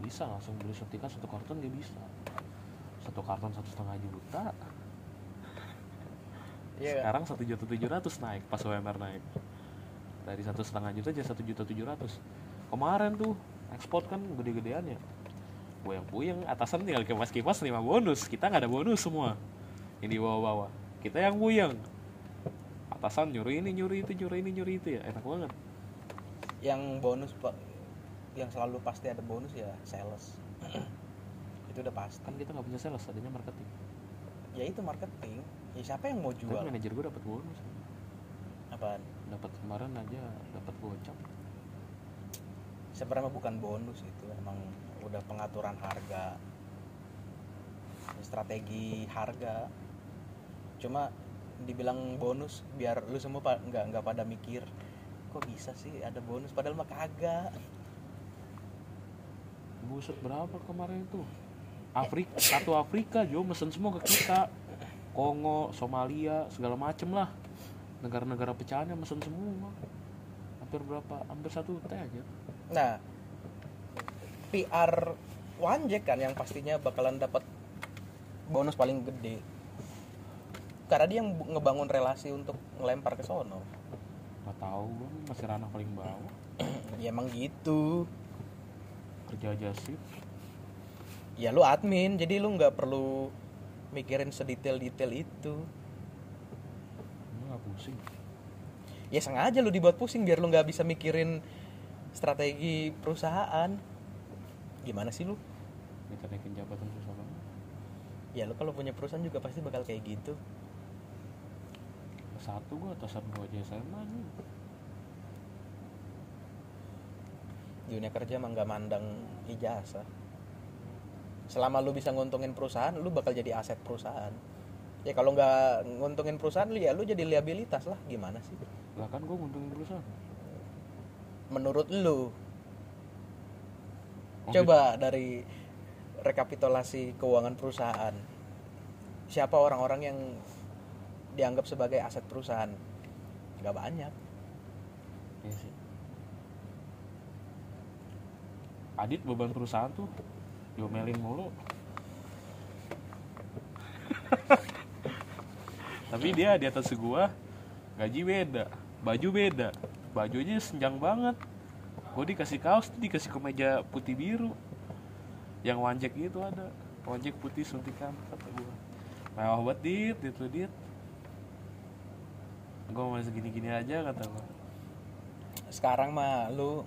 Bisa langsung beli suntikan satu karton dia bisa. Satu karton satu setengah juta. iya Sekarang satu juta tujuh ratus naik pas UMR naik. Dari satu setengah juta jadi satu juta tujuh ratus. Kemarin tuh ekspor kan gede-gedean ya. Gue yang puyeng, atasan tinggal kipas-kipas lima bonus. Kita nggak ada bonus semua. Yang di bawah-bawah. Kita yang puyeng. Atasan nyuri ini, nyuri itu, nyuri ini, nyuri itu ya. Enak banget. Yang bonus pak yang selalu pasti ada bonus ya sales. Itu udah pasti. Kan kita nggak punya sales, adanya marketing. ya itu marketing. Ya siapa yang mau Tapi jual? manajer gue dapat bonus. apaan? Dapat kemarin aja dapat gocap. sebenarnya bukan bonus itu emang udah pengaturan harga. Strategi harga. Cuma dibilang bonus biar lu semua nggak nggak pada mikir kok bisa sih ada bonus padahal mah kagak Buset berapa kemarin itu? Afrika, satu Afrika Jo mesen semua ke kita. Kongo, Somalia, segala macem lah. Negara-negara pecahannya mesen semua. Hampir berapa? Hampir satu teh aja. Nah, PR Wanjek kan yang pastinya bakalan dapat bonus paling gede. Karena dia yang ngebangun relasi untuk ngelempar ke sono. Gak tahu gue masih ranah paling bawah. ya emang gitu. Kerja aja sih. Ya lu admin, jadi lu nggak perlu mikirin sedetail-detail itu. Lu gak pusing. Ya sengaja lu dibuat pusing biar lu nggak bisa mikirin strategi perusahaan. Gimana sih lu? Kita naikin jabatan susah banget. Ya lu kalau punya perusahaan juga pasti bakal kayak gitu. Satu gue atasan gue aja SMA nih dunia kerja emang gak mandang ijazah. Selama lu bisa nguntungin perusahaan lu bakal jadi aset perusahaan. Ya kalau nggak nguntungin perusahaan lu ya lu jadi liabilitas lah. Gimana sih? Lah kan gue nguntungin perusahaan. Menurut lu Oh, coba dari rekapitulasi keuangan perusahaan siapa orang-orang yang dianggap sebagai aset perusahaan nggak banyak Iya sih. Adit beban perusahaan tuh diomelin mulu. Tapi dia di atas gua gaji beda, baju beda. Bajunya senjang banget. Gua dikasih kaos, dikasih kemeja putih biru. Yang wanjek gitu ada. Wanjek putih suntikan kata gua. Mewah banget dit, lu dit. Gua masih gini-gini aja kata gua. sekarang mah lu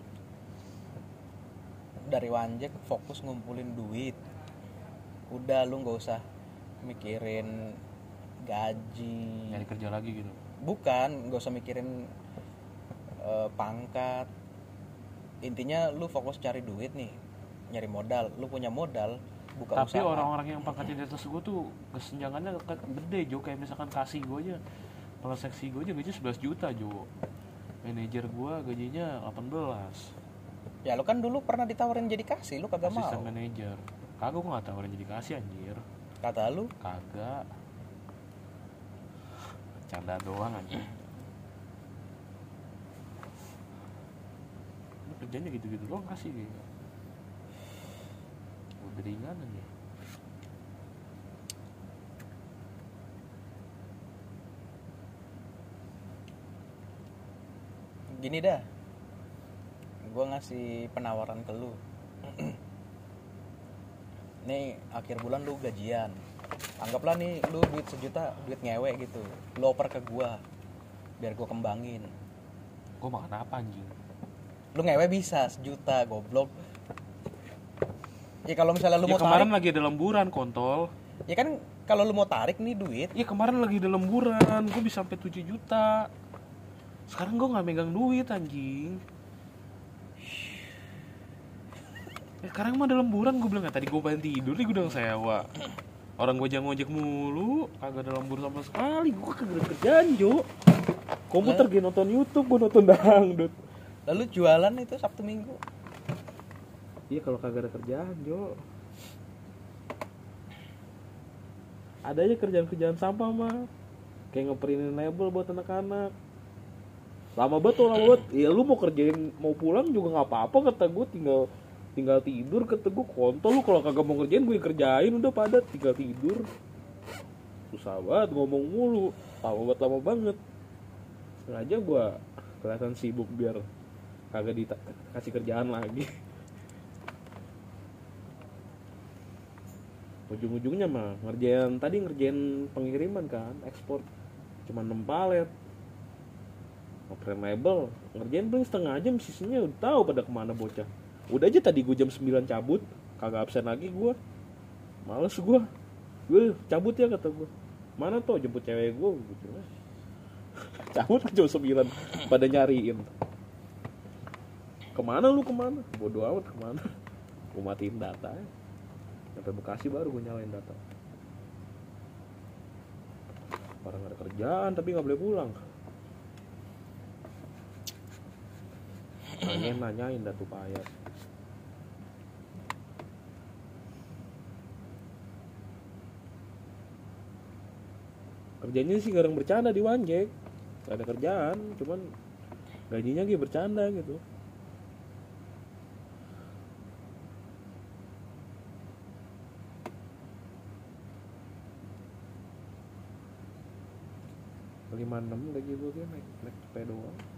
dari wanjek fokus ngumpulin duit. Udah lu nggak usah mikirin gaji. Nyari kerja lagi gitu. bukan nggak usah mikirin eh, pangkat. Intinya lu fokus cari duit nih nyari modal. Lu punya modal buka Tapi usaha. orang-orang yang pangkatnya di atas gue tuh kesenjangannya ke- gede Jo. Kayak misalkan kasih gue aja kalau seksi gue aja gajinya 11 juta Jo. Manajer gue gajinya 18 ya lu kan dulu pernah ditawarin jadi kasih lu kagak mau. asisten manajer. Kagak gue gak tawarin jadi kasih anjir. Kata lu? Kagak. Canda doang aja Lu kerjanya gitu-gitu doang kasih gitu Udah ringan aja gini dah. Gue ngasih penawaran ke lu. Nih akhir bulan lu gajian. Anggaplah nih lu duit sejuta duit ngewe gitu. Lu oper ke gue biar gue kembangin. Gue makan apa anjing? Lu ngewe bisa sejuta goblok. Ya kalau misalnya lu ya mau kemarin tarik lagi ada lemburan kontol. Ya kan kalau lu mau tarik nih duit Iya kemarin lagi ada lemburan, gue bisa sampai 7 juta. Sekarang gue nggak megang duit anjing. Ya, sekarang mah ada lemburan gue bilang ya tadi gue pengen tidur gue udah sewa. Orang gue jangan ngojek mulu, kagak ada lembur sama sekali. Gue kagak kerjaan Jo. Komputer gue nonton YouTube, gue nonton dangdut. lalu jualan itu sabtu minggu Iya kalau kagak ada kerjaan Jo. Ada aja kerjaan-kerjaan sampah mah. Kayak ngeprintin label buat anak-anak. Lama banget tuh, lama banget. Iya lu mau kerjain mau pulang juga nggak apa-apa kata gue tinggal tinggal tidur kata gue kontol lu kalau kagak mau kerjain gue kerjain udah pada tinggal tidur. Susah banget ngomong mulu. Lama banget lama banget. Sengaja gue kelihatan sibuk biar kagak dikasih kerjaan lagi. Ujung-ujungnya mah ngerjain tadi ngerjain pengiriman kan ekspor. Cuma 6 palet ngoperin label ngerjain paling setengah jam sisinya udah tahu pada ke mana bocah. Udah aja tadi gue jam 9 cabut kagak absen lagi gue males gue gue cabut ya kata gue mana tuh jemput cewek gue gitu cabut ke jam 9 pada nyariin. Ke mana lu ke mana? Bodoh amat ke mana? Gue matiin data ya. Sampai Bekasi baru gue nyalain data. Orang ada kerjaan tapi nggak boleh pulang nanyain nanyain datu payah. Kerjanya sih garang bercanda di Wanjek gak ada kerjaan cuman gajinya gitu bercanda gitu. Lima enam gaji gue dia naik naik doang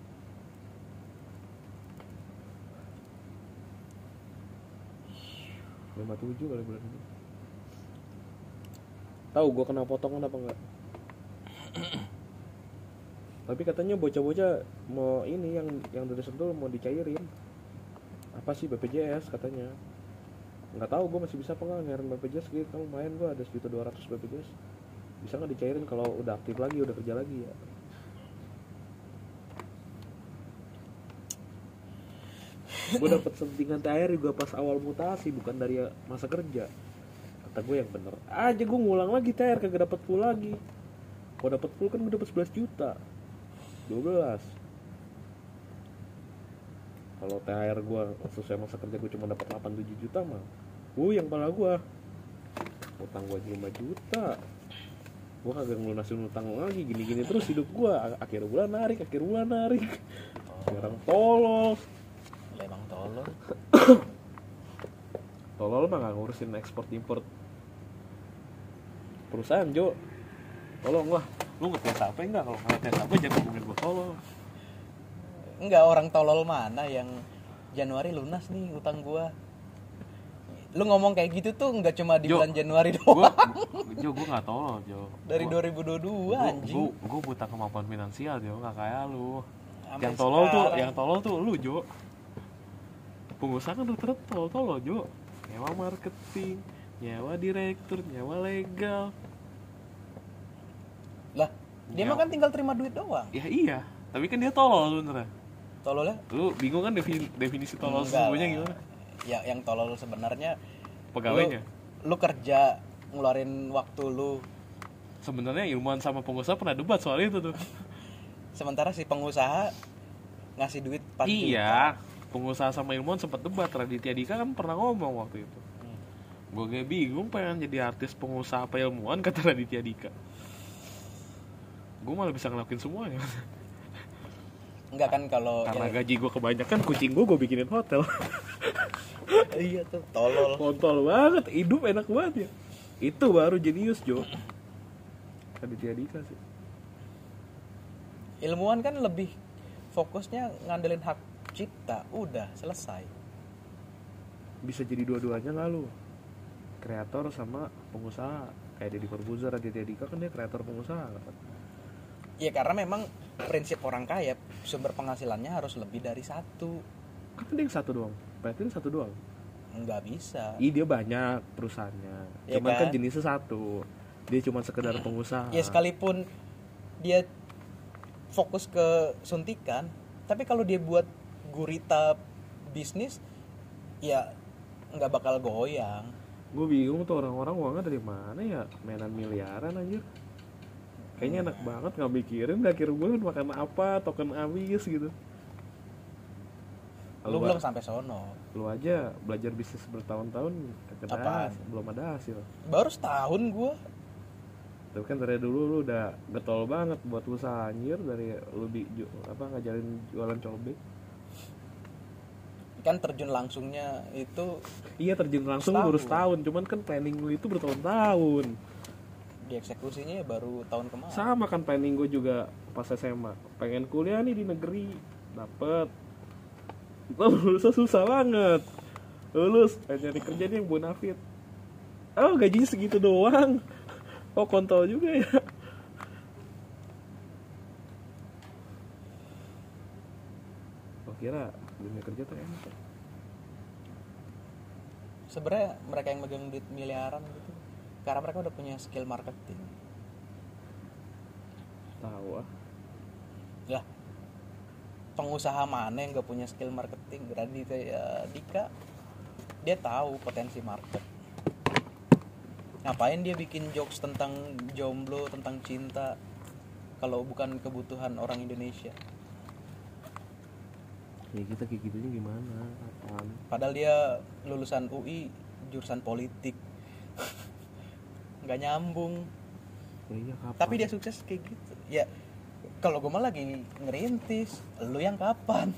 lima tujuh kali bulan ini. Tahu gue kena potongan apa enggak? Tapi katanya bocah-bocah mau ini yang yang dari sentul mau dicairin. Apa sih BPJS katanya. Nggak tahu gue masih bisa apa nggak ngairin BPJS gitu kan lumayan gue ada sejuta dua ratus BPJS bisa nggak dicairin kalau udah aktif lagi udah kerja lagi ya gue dapet sentingan THR juga pas awal mutasi bukan dari masa kerja. Kata gue yang bener aja gue ngulang lagi THR kagak dapet full lagi. Kalau dapet full kan gue dapet 11 juta. 12 kalau THR gue sesuai masa kerja gue cuma dapat 8-7 juta mah gue yang pala gue utang gue 5 juta. Gue kagak ngelunasin utang lagi gini-gini terus hidup gue akhir bulan narik akhir bulan narik. Sekarang tolol Lah, emang tolol. Tolol mah gak ngurusin ekspor import. Perusahaan Jo. Tolong lah lu ngetes apa enggak? Kalau ngetes apa jangan ngomongin gue tolol enggak orang tolol mana yang Januari lunas nih utang gua? Lu ngomong kayak gitu tuh nggak cuma di Jo, bulan Januari doang. Jo gue gak tolol Jo. Dari Gua- 2022 anjing. gue gue buta kemampuan finansial Jo. Gak kayak lu. Sampai yang tolol tuh yang tolol tuh lu Jo pengusaha kan udah tolol tolol Jo. Nyewa marketing nyewa direktur nyewa legal. Lah dia Ya. mah kan tinggal terima duit doang. Ya iya. Tapi kan dia tolol sebenernya tololnya lu bingung kan defini- definisi tolol sesungguhnya lah. gimana? Ya yang tolol sebenarnya pegawainya? lu, lu kerja ngeluarin waktu lu. Sebenarnya ilmuwan sama pengusaha pernah debat soal itu tuh. Sementara si pengusaha ngasih duit 4 iya pengusaha sama ilmuwan sempat debat. Raditya Dika kan pernah ngomong waktu itu. Hmm. gue kayak bingung pengen jadi artis pengusaha apa ilmuwan kata Raditya Dika. Gue malah bisa ngelakuin semuanya. Enggak kan kalau karena yang- gaji gue kebanyakan kucing gue gue bikinin hotel. Iya tuh tolol. Kontol banget hidup enak banget ya. Itu baru jenius Jo. Raditya Dika sih. Ilmuwan kan lebih fokusnya ngandelin hak cipta udah selesai. Bisa jadi dua-duanya nggak lu? Kreator sama pengusaha. Kayak Deddy Corbuzier Raditya Dika kan dia kreator pengusaha kan ya karena memang prinsip orang kaya sumber penghasilannya harus lebih dari satu. Kan dia yang satu doang. Berarti satu doang? Nggak bisa. Ih dia banyak perusahaannya. Iya cuman kan? kan? jenisnya satu. Dia cuma sekedar pengusaha. Ya sekalipun dia fokus ke suntikan tapi kalau dia buat gurita bisnis ya nggak bakal goyang. Gue bingung tuh orang-orang uangnya dari mana ya? Mainan miliaran anjir. Kayaknya enak banget nggak mikirin di akhir bulan makan apa token habis gitu. Lu Lu- belum sampai sono. lu aja belajar bisnis bertahun-tahun hasil, belum ada hasil. Baru setahun gua. Tapi kan dari dulu lu udah getol banget buat usaha anjir dari lu ju- apa ngajarin jualan cobek kan terjun langsungnya itu iya terjun langsung Setahun. baru setahun. Cuman kan planning lu itu bertahun-tahun. Dieksekusinya ya baru tahun kemarin. Sama kan planning gue juga pas SMA pengen kuliah nih di negeri. Dapet. Lulusnya susah banget. Lulus. Nyari kerja nih yang bonafit oh gajinya segitu doang. Oh kontol juga ya. Oh kira dunia kerja tuh enak? Sebenarnya mereka yang megang duit miliaran gitu. Karena mereka udah punya skill marketing. Tahu ah. Lah pengusaha mana yang gak punya skill marketing? Raditya Dika dia tahu potensi market. Ngapain dia bikin jokes tentang jomblo tentang cinta kalau bukan kebutuhan orang Indonesia ya kita kayak gitunya gimana? Kapan padahal dia lulusan UI jurusan politik. Nggak nyambung. Ya iya kapan? Tapi dia sukses kayak gitu. Ya kalau gue mah lagi ngerintis. Lu yang kapan?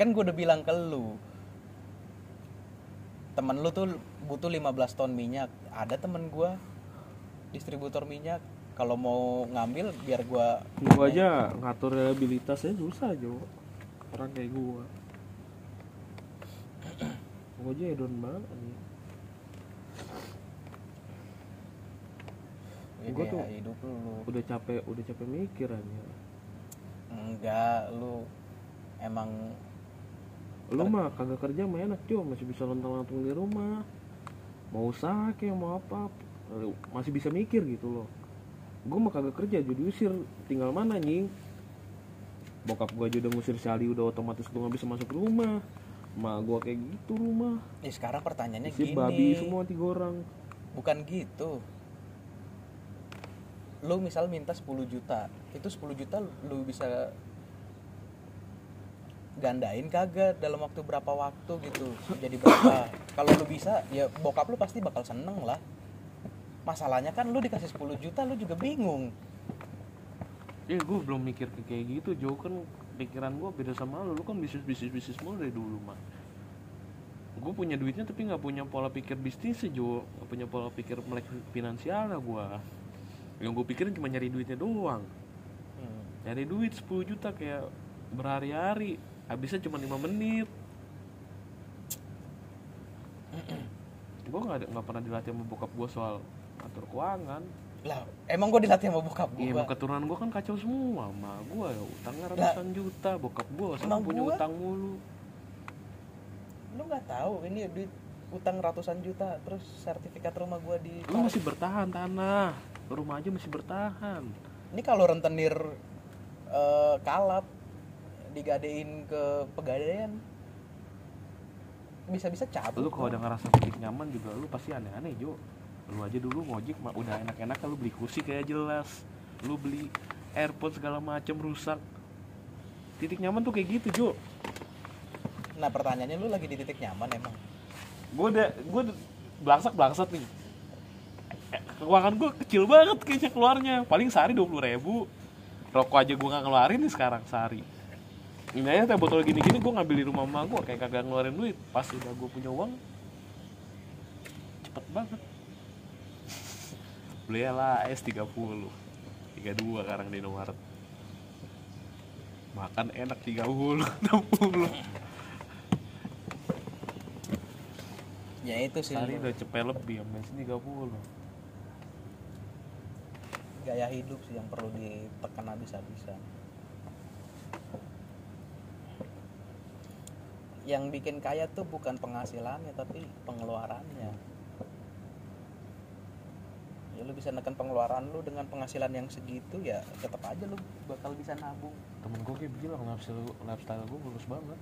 Kan gue udah bilang ke lu. Temen lu tuh butuh 15 ton minyak. Ada temen gue distributor minyak kalau mau ngambil biar gue gua aja ngatur reliabilitasnya susah Jo. Orang kayak gua. Gua aja hedon banget anjing. Gua tuh- hidup lu. udah capek udah capek mikir aja enggak lu emang lu mah kagak kerja mah enak Jo. Masih bisa lontang-lantung di rumah. Mau usaha kayak mau apa masih bisa mikir gitu loh gua mah kagak kerja jadi usir tinggal mana nying bokap gue aja udah ngusir si Ali udah otomatis lu nggak bisa masuk rumah Ma gue kayak gitu rumah Ya sekarang pertanyaannya si gini. babi semua tiga orang Bukan gitu. Lu misal minta 10 juta, itu 10 juta lu bisa gandain kagak dalam waktu berapa waktu gitu. Jadi berapa? Kalau lu bisa, ya bokap lu pasti bakal seneng lah. Masalahnya kan lu dikasih 10 juta lu juga bingung. ya gue belum mikir ke kayak gitu Jo kan pikiran gue beda sama lu. Lu kan bisnis bisnis bisnis mulu dari dulu mah gue punya duitnya tapi nggak punya pola pikir bisnis sih Jo nggak punya pola pikir melek finansial lah gue yang gue pikirin cuma nyari duitnya doang. Hmm. nyari duit 10 juta kayak berhari-hari. Habisnya cuma 5 menit. Gue nggak ada- nggak pernah dilatih sama bokap gue soal atur keuangan Lah, emang gue dilatih sama bokap Iya, gua. emang keturunan gue kan kacau semua Ma gue ya utangnya ratusan juta Bokap gue sekarang punya gua? utang mulu Lu nggak tahu ini duit utang ratusan juta terus sertifikat rumah gua di Lu masih bertahan tanah Rumah aja masih bertahan Ini kalau rentenir eh, kalap digadein ke pegadaian bisa-bisa cabut. Lu kalau udah ngerasa titik nyaman juga Lu pasti aneh-aneh Jo Lu aja dulu ngojek mah udah enak-enak Lu beli kursi kayak jelas. Lu beli airpod segala macem rusak. Titik nyaman tuh kayak gitu Jo. Nah pertanyaannya lu lagi di titik nyaman emang. gue udah gue belangsak belangsat nih. Eh, keuangan gue kecil banget kayaknya keluarnya. Paling sehari dua ribu. Rokok aja gue nggak ngeluarin nih sekarang sehari. Ini aja teh botol gini-gini gue ngambil di rumah emak gue kayak kagak ngeluarin duit. Pas udah gue punya uang cepet banget beli lah es 30 32 sekarang di Indomaret makan enak 30 60 Ya itu sih lu. udah cepet lebih, sama bensin 30 gaya hidup sih yang perlu ditekan habis-habisan. Yang bikin kaya tuh bukan penghasilannya tapi pengeluarannya. Ya lu bisa nekan pengeluaran lu dengan penghasilan yang segitu ya tetap aja lu bakal bisa nabung. Temen gue kayak bilang, lifestyle, lifestyle gue bagus banget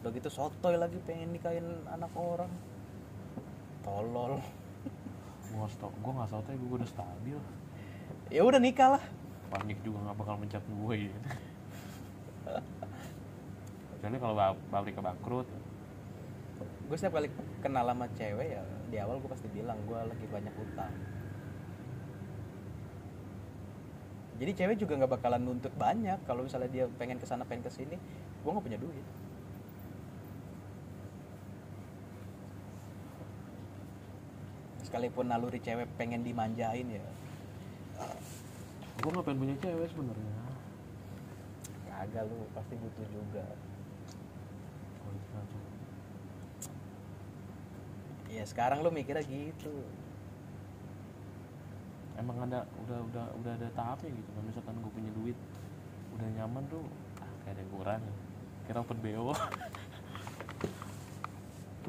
Udah gitu sotoy lagi pengen nikahin anak orang. Tolol. Gue gak, gue gak tau tapi gue udah stabil Ya udah nikah lah. Panik juga gak bakal mencat gue ya Kecuali kalau pabriknya bangkrut gue setiap kali kenal sama cewek ya di awal gue pasti bilang gue lagi banyak utang jadi cewek juga nggak bakalan nuntut banyak kalau misalnya dia pengen ke sana pengen ke sini gue nggak punya duit. Sekalipun naluri cewek pengen dimanjain ya. Gue gak pengen punya cewek sebenarnya. Kagak lu pasti butuh juga Oh, itu kacau. Ya sekarang lu mikirnya gitu. Emang ada, udah udah udah ada tahapnya gitu Kalau misalkan gue punya duit Udah nyaman tuh, ah, kayak ada yang kurang Kira open BO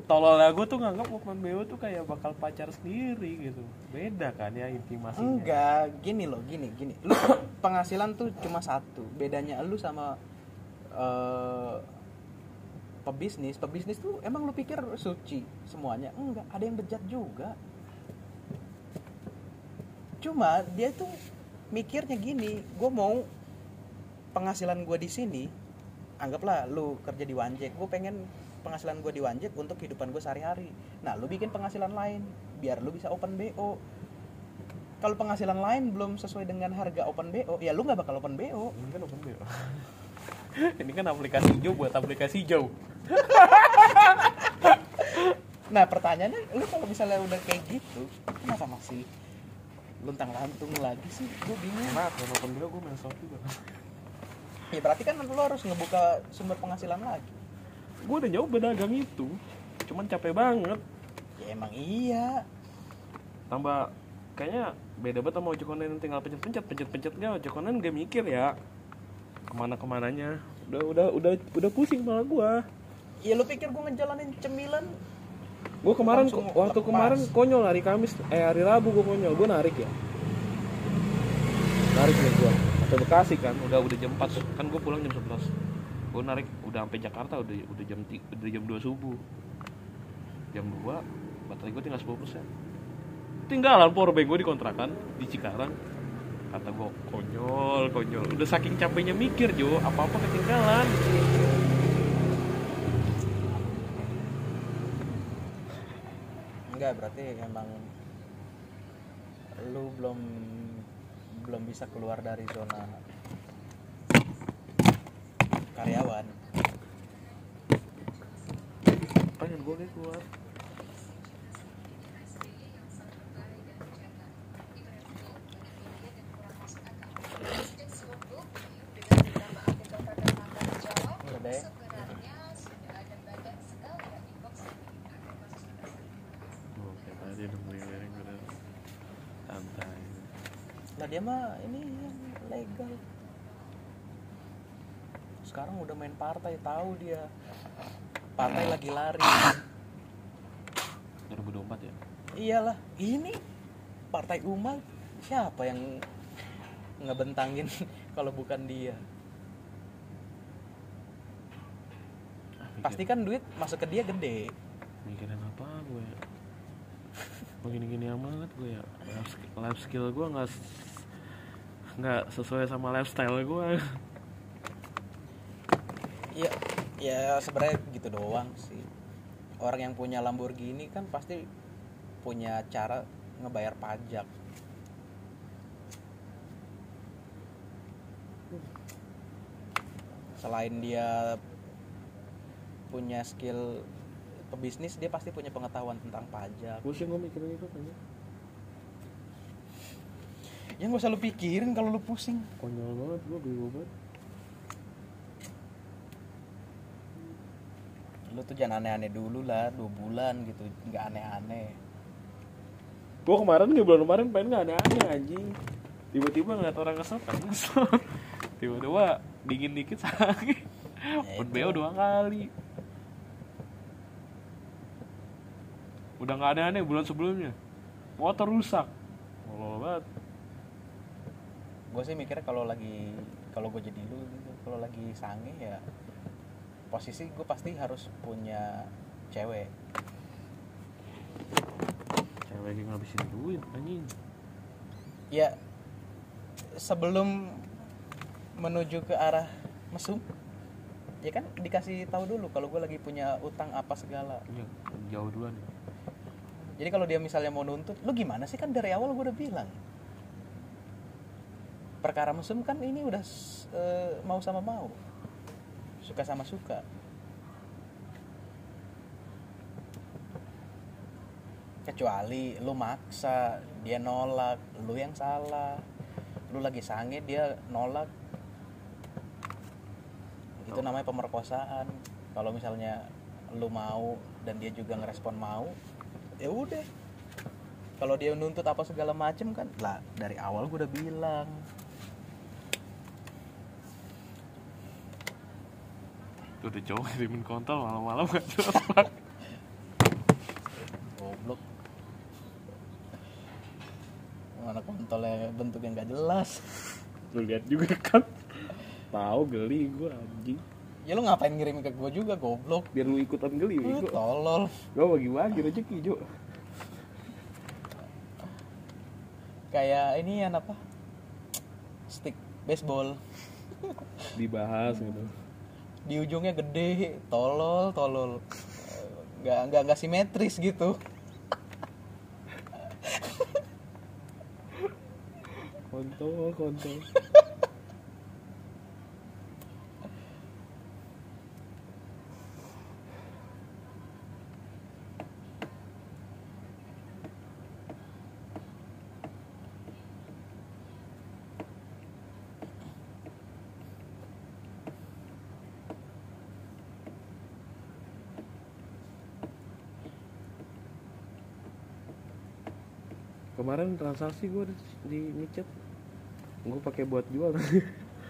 Tololnya gue tuh nganggap open BO tuh kayak bakal pacar sendiri gitu. Beda kan ya intimasinya. Enggak, gini loh, gini, gini. Lu penghasilan tuh cuma satu. Bedanya lu sama eh pebisnis, pebisnis tuh emang lu pikir suci semuanya? Enggak, ada yang bejat juga. Cuma dia tuh mikirnya gini, gue mau penghasilan gue di sini, anggaplah lu kerja di Wanjek, gue pengen penghasilan gue di Wanjek untuk kehidupan gue sehari-hari. Nah, lu bikin penghasilan lain, biar lu bisa open BO kalau penghasilan lain belum sesuai dengan harga open BO, ya lu nggak bakal open BO. Ini kan open BO Ini kan aplikasi hijau buat aplikasi hijau Nah pertanyaannya, lu kalau misalnya udah kayak gitu, kenapa masih luntang lantung lagi sih? Gue bingung. Enak, kalau open BO gue main slot juga Ya berarti kan lu harus ngebuka sumber penghasilan lagi. Gue udah nyoba dagang itu Cuman capek banget Ya emang iya. Tambah kayaknya beda banget sama ojek online tinggal pencet-pencet pencet-pencet gak ojek online gak mikir ya ke mana ke mananya udah udah udah udah pusing malah gua Ya lu pikir gue ngejalanin cemilan? gua kemarin Langsung waktu lepas. kemarin konyol hari Kamis eh hari Rabu gua konyol gua narik ya. Narik nih gua sampai Bekasi kan. Udah udah jam 4 kan gue pulang jam 11 gue narik udah sampai Jakarta udah udah jam udah jam 2 subuh. Jam 2 baterai gue tinggal 10 persen. Tinggalan powerbank gue di kontrakan di Cikarang. Kata gue konyol konyol. Udah saking capeknya mikir Jo apa apa ketinggalan enggak berarti emang lu belum belum bisa keluar dari zona karyawan. Pengen gue keluar. Udah deh oh, kayak tadi nemuin yang udah santai lah dia mah ini yang legal. Sekarang udah main partai tahu dia. Partai lagi lari. 2024 ya? Iyalah ini partai umat siapa yang ngebentangin kalau bukan dia? Ah, pasti kan duit masuk ke dia gede. Mikirin apa gue? Begini-gini amat gue ya. Life skill, life skill gue nggak nggak sesuai sama lifestyle gue ya ya sebenarnya gitu doang sih. Orang yang punya Lamborghini kan pasti punya cara ngebayar pajak. Selain dia punya skill pebisnis dia pasti punya pengetahuan tentang pajak. Pusing gue mikirin itu kayaknya ya nggak usah lu pikirin kalau lu pusing. Konyol banget gue bego banget. Lu tuh jangan aneh-aneh dulu lah dua bulan gitu nggak aneh-aneh. Gue kemarin nih bulan kemarin pengen nggak aneh-aneh anjing. Tiba-tiba ngeliat orang kesel pengen kesel tiba-tiba dingin dikit sakit Ya. BO dua kali. Udah nggak aneh-aneh bulan sebelumnya. Motor rusak. Tolol banget gue sih mikirnya kalau lagi kalau gue jadi lu gitu kalau lagi sange ya posisi gue pasti harus punya cewek. Cewek lagi ngabisin duit anjing. Ya sebelum menuju ke arah mesum ya kan dikasih tahu dulu kalau gue lagi punya utang apa segala. Iya, jauh duluan. Jadi kalau dia misalnya mau nuntut lu gimana sih? Kan dari awal gue udah bilang perkara mesum kan ini udah eh, mau sama mau. Suka sama suka. Kecuali lu maksa dia nolak lu yang salah. Lu lagi sange dia nolak. Itu namanya pemerkosaan. Kalau misalnya lu mau dan dia juga ngerespon mau ya udah. Kalau dia nuntut apa segala macem kan lah dari awal gue udah bilang Tuh udah cowok ngirimin kontol malam-malam gak jelas goblok. Mana kontolnya? Bentuk yang gak jelas. Lu lihat juga kan? Tahu geli gue anjing. Ya lu ngapain ngirim ke gue juga goblok? Biar lu ikutan geli lu gue tolol. Gue bagi-bagi rezeki Jo. Kayak ini ya apa? Stick baseball. Dibahas gitu di ujungnya gede tolol tolol. Nggak nggak nggak simetris gitu. Kontol, kontol Kemarin transaksi gue di, di micet. Gue pakai buat jual.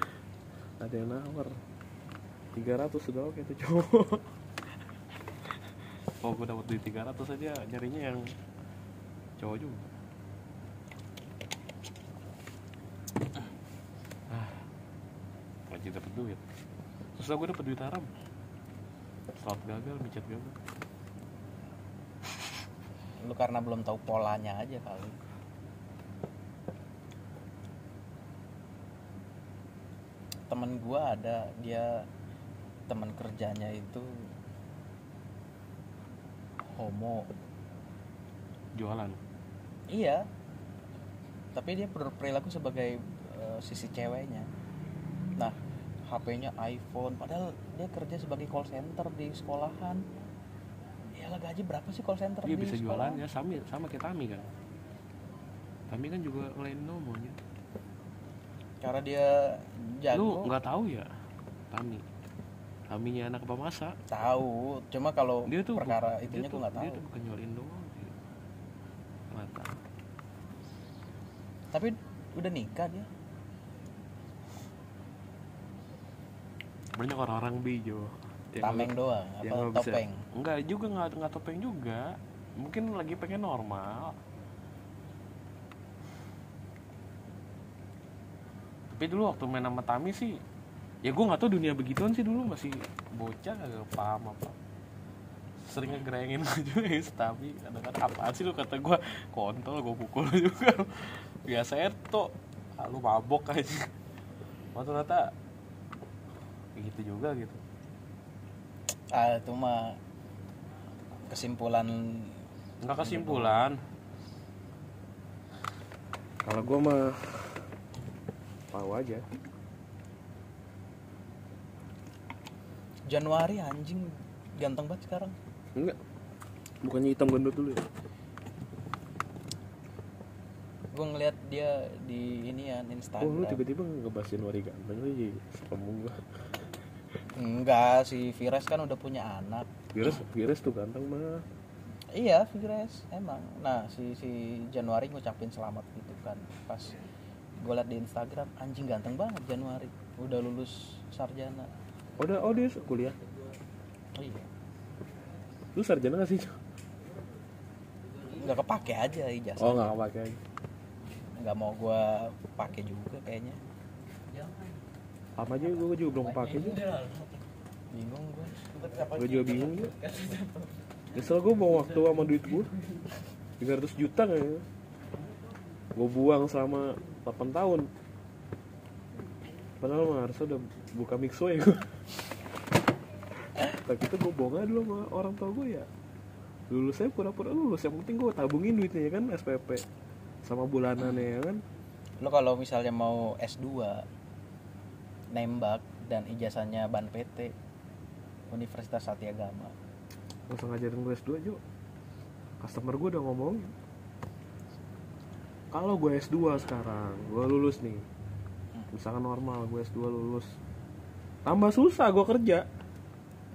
Ada yang nawar. 300 sudah oke tuh cowok Oh gue dapet di 300 aja nyarinya yang cowok juga. Ah aja dapat duit. Susah gue dapat duit haram. Slot gagal micet gagal. Lu karena belum tahu polanya aja kali temen gua ada dia teman kerjanya itu homo. Jualan? Iya. Tapi dia berperilaku sebagai eh, sisi ceweknya. Nah HP-nya iPhone padahal dia kerja sebagai call center di sekolahan. Ya gaji berapa sih call center dia di bisa sekolahan? jualan ya sama sama kayak Tami kan. Tami kan juga lain nomornya cara dia lu jago. nggak tahu ya Tami? Taminya anak pemasa tahu cuma kalau dia tuh perkara bu- itunya dia gue tuh- nggak tahu. dia tuh bukan doang tahu. Tapi udah nikah dia. Banyak orang-orang bijo. Yang tameng doang apa topeng? Enggak juga nggak nggak topeng juga. Mungkin lagi pengen normal tapi dulu waktu main sama Tami sih ya gue nggak tahu dunia begituan sih dulu masih bocah gak paham apa. Sering ngegerengin aja guys tapi kadang-kadang apaan sih lu kata gue kontol gue pukul juga. Biasa tuh ah, lu mabok aja. Waktu ternyata gitu juga gitu. Ah itu mah kesimpulan nggak kesimpulan. Kalau gue mah tahu aja. Januari anjing. Ganteng banget sekarang. Enggak. Bukannya hitam gendut dulu ya? Gue ngeliat dia di ini ya oh lu Instagram tiba-tiba ngebahas Januari ganteng lu jadi gua. Enggak si Vires kan udah punya anak. Virus virus tuh ganteng mah. Iya Vires emang. Nah si si Januari ngucapin selamat gitu kan pas gue liat di Instagram anjing ganteng banget Januari. Udah lulus sarjana. Oh udah oh dia kuliah? Oh iya. Lu sarjana gak sih nggak kepake aja ijazah. Oh nggak pakai nggak mau gue pakai juga kayaknya. Apa aja gue juga belum pakai juga. Bingung gue gue juga bingung juga. Nyesel gue bawa waktu sama duit gue 300 juta kayaknya. Gue buang selama 8 tahun. Padahal mah harusnya udah buka mixo ya. Gue tapi itu gue bohong aja dulu sama orang tua gue ya. Lulus saya pura-pura lulus. Yang penting gue tabungin duitnya ya kan SPP sama bulanannya ya kan. Lo kalau misalnya mau S2 nembak dan ijazahnya ban PT Universitas Satyagama Gak usah ngajarin gue S2 Jo. Customer gue udah ngomong Kalau gue S2 sekarang Gue lulus nih. Misalkan normal gue S2 lulus. Tambah susah gue kerja.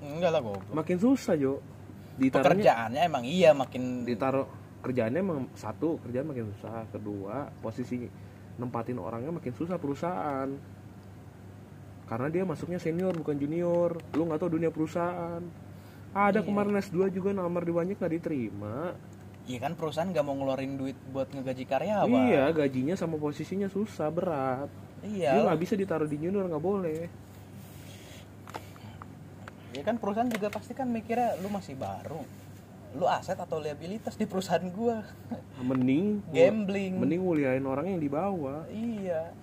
Enggak lah gue Makin susah Jo. Ditaruhnya pekerjaannya emang iya makin Ditaruh Kerjaannya emang Satu kerjaan makin susah. Kedua Posisi Nempatin orangnya makin susah perusahaan. Karena dia masuknya senior bukan junior. Lu gak tahu dunia perusahaan. Ada Iya. kemarin S2 juga nomor di banyak gak diterima iya kan perusahaan nggak mau ngeluarin duit buat ngegaji karyawan Iya, gajinya sama posisinya susah, berat. iya Dia nggak bisa ditaruh di junior, nggak boleh. ya kan perusahaan juga pasti kan mikirnya lu masih baru lu aset atau liabilitas di perusahaan gua Mending gambling mending muliain orang yang di bawah. iya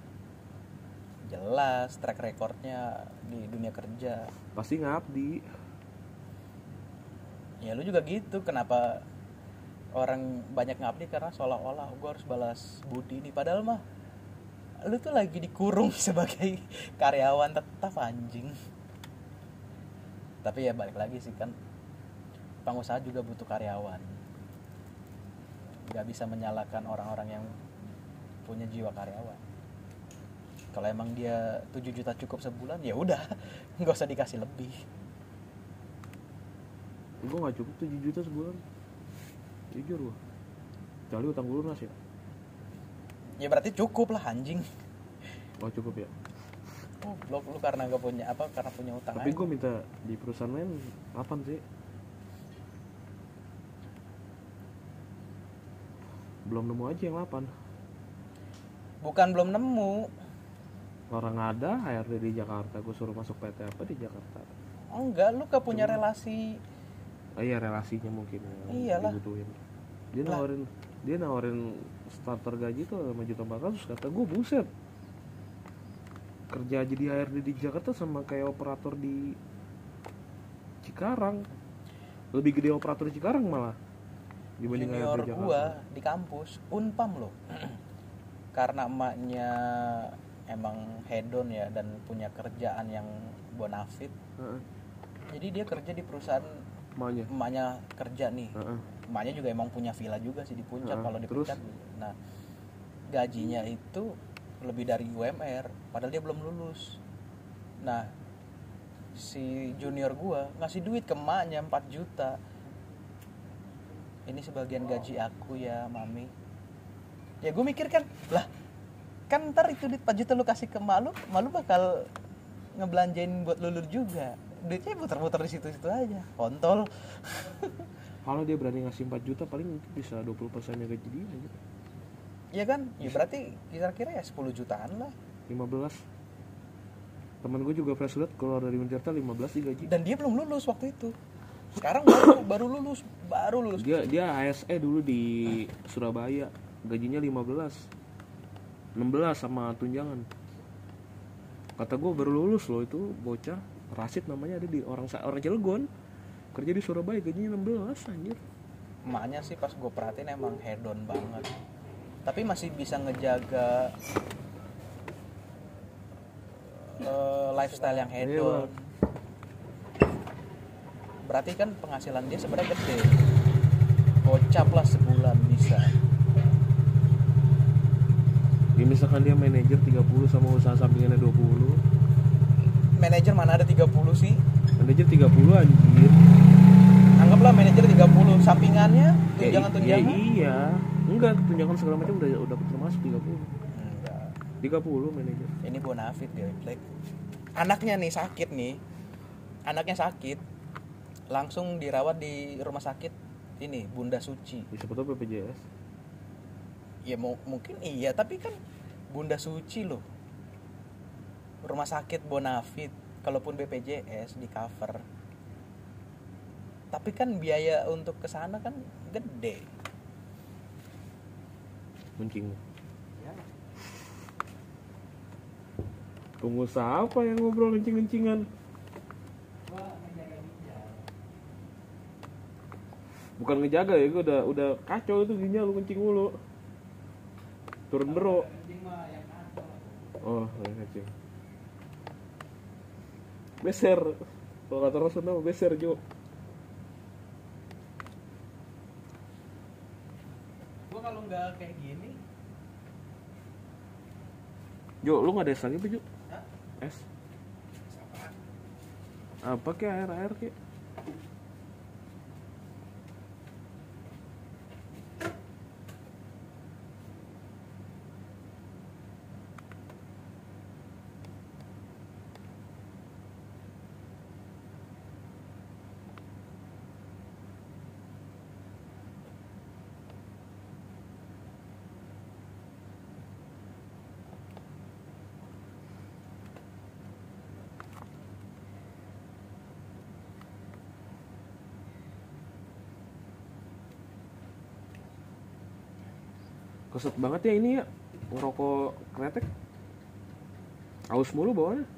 jelas track recordnya di dunia kerja Pasti ngabdi. ya lu juga gitu kenapa orang banyak ngabdi karena seolah-olah gue harus balas budi nih. Padahal mah lu tuh lagi dikurung sebagai karyawan tetap anjing. Tapi ya balik lagi sih kan pengusaha juga butuh karyawan. Nggak bisa menyalahkan orang-orang yang punya jiwa karyawan. Kalau emang dia 7 juta cukup sebulan ya udah nggak usah dikasih lebih. Gue nggak cukup 7 juta sebulan. Jujur gua. Kecuali utang gue lunas ya. ya berarti cukup lah anjing Oh cukup ya. Oh, lu, lu karena gak punya apa karena punya utang Tapi gue minta di perusahaan lain 8 sih. Belum nemu aja yang 8 bukan belum nemu orang ada HRD di Jakarta gue suruh masuk PT apa di Jakarta enggak lu gak punya relasi oh iya relasinya mungkin Iyalah. dibutuhin dia nawarin dia nawarin starter gaji tuh lima juta empat ratus kata gue buset. Kerja jadi HRD di Jakarta sama kayak operator di Cikarang. Lebih gede operator di Cikarang malah dibanding junior HRD Jakarta. gua di kampus unpam loh. Karena emaknya emang hedon ya dan punya kerjaan yang bonafit. Heeh, jadi dia kerja di perusahaan emaknya? emaknya kerja nih. Heeh. Emaknya juga emang punya villa juga sih di puncak Heeh, kalau di puncak. Nah gajinya itu lebih dari UMR padahal dia belum lulus. Nah si junior gua ngasih duit ke emaknya 4 juta. Ini sebagian gaji aku ya mami. Ya gue mikir kan lah kan ntar itu duit 4 juta lu kasih ke emak lu emak lu bakal ngebelanjain buat lulur juga. Duitnya muter-muter di situ-situ aja kontol kalau dia berani ngasih 4 juta paling mungkin bisa 20 persennya gaji dia gitu. Iya kan? Ya berarti kira-kira ya 10 jutaan lah. 15 temen gue juga fresh grad keluar dari Untirta 15 digaji Dan dia belum lulus waktu itu. Sekarang baru baru lulus, baru lulus. dia dia ASE dulu di Surabaya gajinya 15 16 sama tunjangan kata gue baru lulus loh itu bocah Rasid namanya ada di orang orang Cilegon kerja di Surabaya gajinya 16 anjir Emaknya sih pas gue perhatiin emang hedon banget. Tapi masih bisa ngejaga eh, lifestyle yang hedon. Berarti kan penghasilan dia sebenarnya gede. Gocap lah sebulan bisa. ya misalkan dia manajer 30 sama usaha sampingannya 20 Manajer mana ada 30 sih? manajer 30 anjir manajer 30, sampingannya ya, i- tunjangan-tunjangan. ya iya. Enggak tunjangan segala macam udah udah termasuk 30 Enggak. 30 manajer. Ini bonafit dia Black anaknya nih sakit nih. Anaknya sakit langsung dirawat di rumah sakit ini Bunda Suci. Ya, tahu BPJS ya mu- mungkin iya tapi kan Bunda Suci loh. Rumah sakit bonafit kalaupun BPJS di cover tapi kan biaya untuk ke sana kan gede Kuncing. Pengusaha apa yang ngobrol kencing-kencingan? Bukan ngejaga ya, gue udah udah kacau itu ginjal lu kencing mulu. Turun bero. Oh, lagi kencing. Beser. Kalau kata Rasul nama beser Jo. Kalau nggak kayak gini Jo, lu nggak ada es lagi Jo? Es? Apa kek air air kek? Keset banget ya ini ya ngerokok kretek. Aus mulu bawahnya.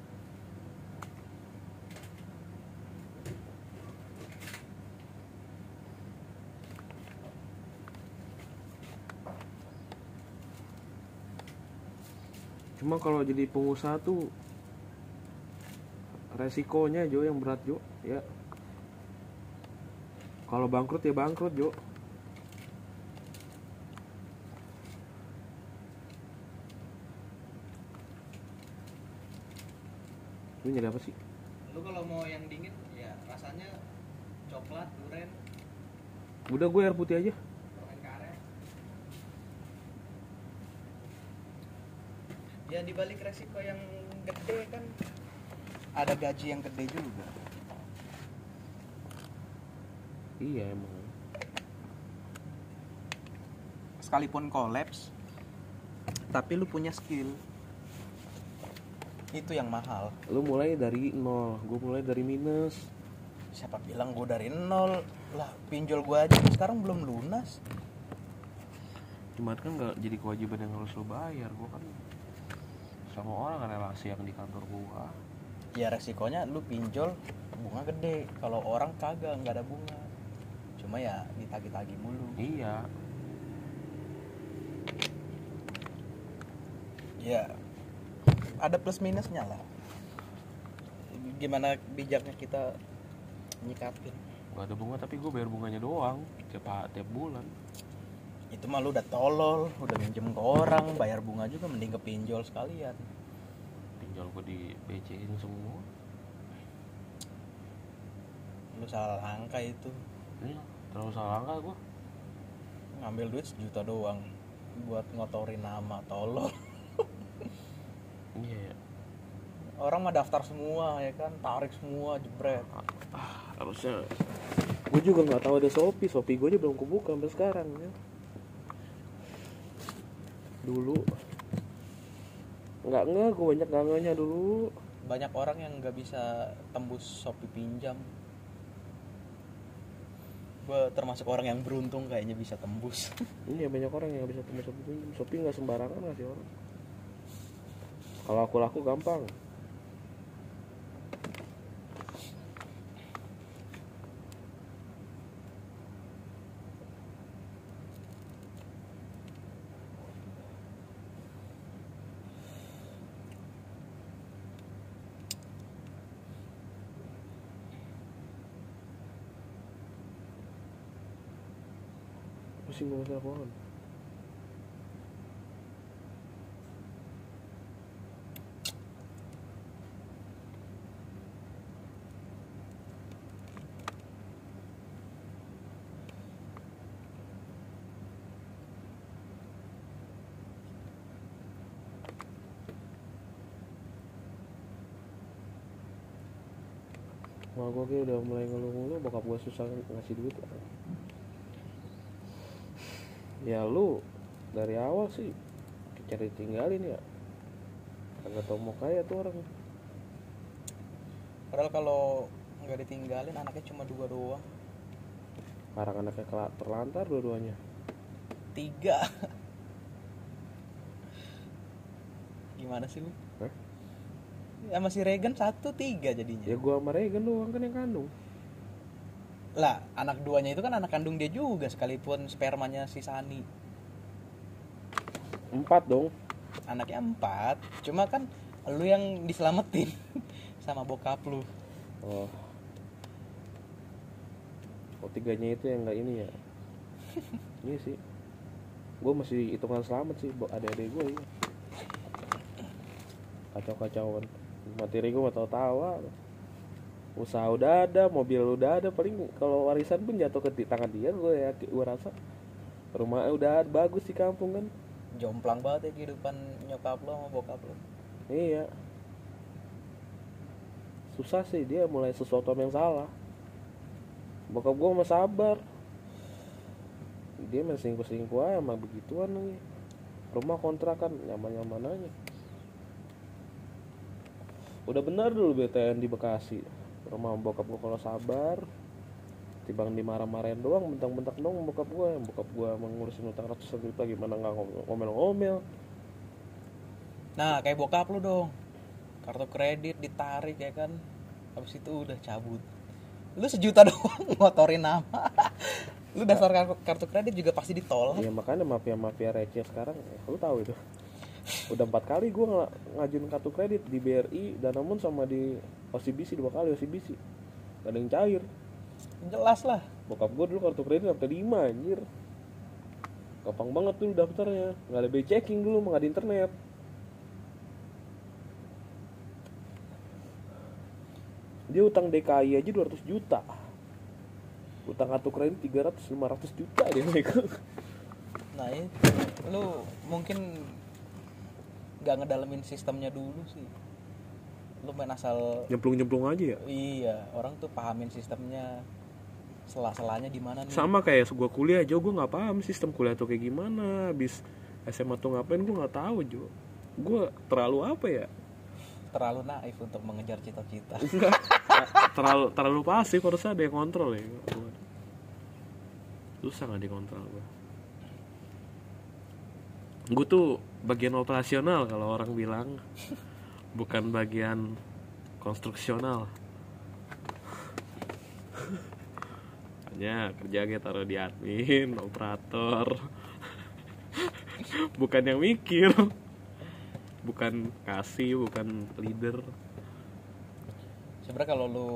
Cuma kalau jadi pengusaha tuh resikonya Jo yang berat Jo ya. Kalau bangkrut ya bangkrut Jo. Lu nyari apa sih? lu kalau mau yang dingin ya rasanya coklat durian Udah gue air putih aja. ya dibalik resiko yang gede kan ada gaji yang gede juga Iya emang. sekalipun kolaps tapi lu punya skill itu yang mahal lu mulai dari nol gue mulai dari minus. Siapa bilang gue dari nol? Lah pinjol gue aja sekarang belum lunas. Cuman kan nggak jadi kewajiban yang harus lu bayar gue kan sama orang kan relasi yang di kantor gua. Ya resikonya lu pinjol bunga gede. Kalau orang kagak nggak ada bunga. Cuma ya ditagi-tagi mulu. Iya. Ya ada plus minusnya lah gimana bijaknya kita nyikapin. Gak ada bunga tapi gue bayar bunganya doang tiap tiap bulan. Itu mah lu udah tolol udah minjem ke orang bayar bunga juga mending ke pinjol sekalian. Pinjol gue di BC-in semua. Lu salah langkah itu. Iya terlalu salah langkah gue ngambil duit sejuta doang buat ngotorin nama tolol. Iya ya. Orang mah daftar semua ya kan? Tarik semua jebret. Ah, harusnya. Gue juga nggak tahu ada Shopee. Shopee gue aja belum kebuka sampai sekarang ya. Dulu. Nggak nggak. Gue banyak nggak dulu. Banyak orang yang nggak bisa tembus Shopee pinjam. Gue termasuk orang yang beruntung kayaknya bisa tembus. Iya banyak orang yang nggak bisa tembus Shopee. Pinjam Shopee nggak sembarangan ngasih orang. Kalau aku laku gampang gue masalah keuangan Wah gue kayak udah mulai ngeluh-ngeluh bokap gue susah ngasih duit. ya lu dari awal sih cari tinggalin ya. Kagak tau mau kaya tuh orang. Padahal kalau nggak ditinggalin anaknya cuma dua doang. Sekarang anaknya terlantar dua-duanya. Tiga. Gimana sih lu? Hah? ya masih Regan satu tiga jadinya. Ya gua sama Regan doang kan yang kandung lah anak duanya itu kan anak kandung dia juga sekalipun spermanya si Sani. Empat dong. Anaknya empat. Cuma kan lu yang diselamatin sama bokap lu. Oh. Oh tiganya itu yang nggak ini ya? Ini sih. Gue masih hitungan selamat sih buat adik-adik gue ya kacau-kacauan. Materi gue tau tawa usaha udah ada mobil udah ada paling kalau warisan pun jatuh ke di- tangan dia gue ya gue rasa. Rumahnya udah bagus di kampung kan. Jomplang banget ya kehidupan nyokap lu sama bokap lu iya. Susah sih dia mulai sesuatu yang salah. Bokap gue mah sabar. Dia masih selingkuh selingkuh aja sama begituan lagi. Rumah kontrakan nyaman nyaman aja. Udah benar dulu BTN di Bekasi rumah bokap gue kalau sabar tibang dimarah-marahin doang bentak-bentak dong bokap gue yang bokap gue mengurusin utang ratusan juta gimana nggak ngomel-ngomel. Nah kayak bokap lu dong. Kartu kredit ditarik ya kan? Habis itu udah cabut. Lu sejuta doang ngotorin nama. Lu dasar kartu, kartu kredit juga pasti ditolak. Iya makanya mafia-mafia receh sekarang, ya, lu tahu itu. Udah empat kali gue ng ngajuin kartu kredit di BRI, Danamon sama di OCBC dua kali OCBC. Gak ada yang cair. jelas lah Bokap gue dulu kartu kredit sampai lima anjir. Gampang banget tuh daftarnya. Gak ada checking dulu, nggak ada internet. Dia utang DKI aja 200 juta. Utang kartu kredit 300 500 juta dia megang. nah itu lu mungkin nggak ngedalamin sistemnya dulu sih. Lu main asal Nyemplung-nyemplung aja ya. iya orang tuh pahamin sistemnya. Selah-selahnya di mana nih? Sama kayak gua kuliah Jo gue nggak paham sistem kuliah tuh kayak gimana. Habis SMA tuh ngapain gue nggak tahu Jo. Gue terlalu apa ya? Terlalu naif untuk mengejar cita-cita. Terlalu terlalu pasif harusnya ada yang kontrol ya susah nggak dikontrol gue gue tuh bagian operasional kalau orang bilang. Bukan bagian konstruksional. Hanya kerja kita taruh di admin operator. Bukan yang mikir. Bukan kasih bukan leader. Sebenarnya kalau lu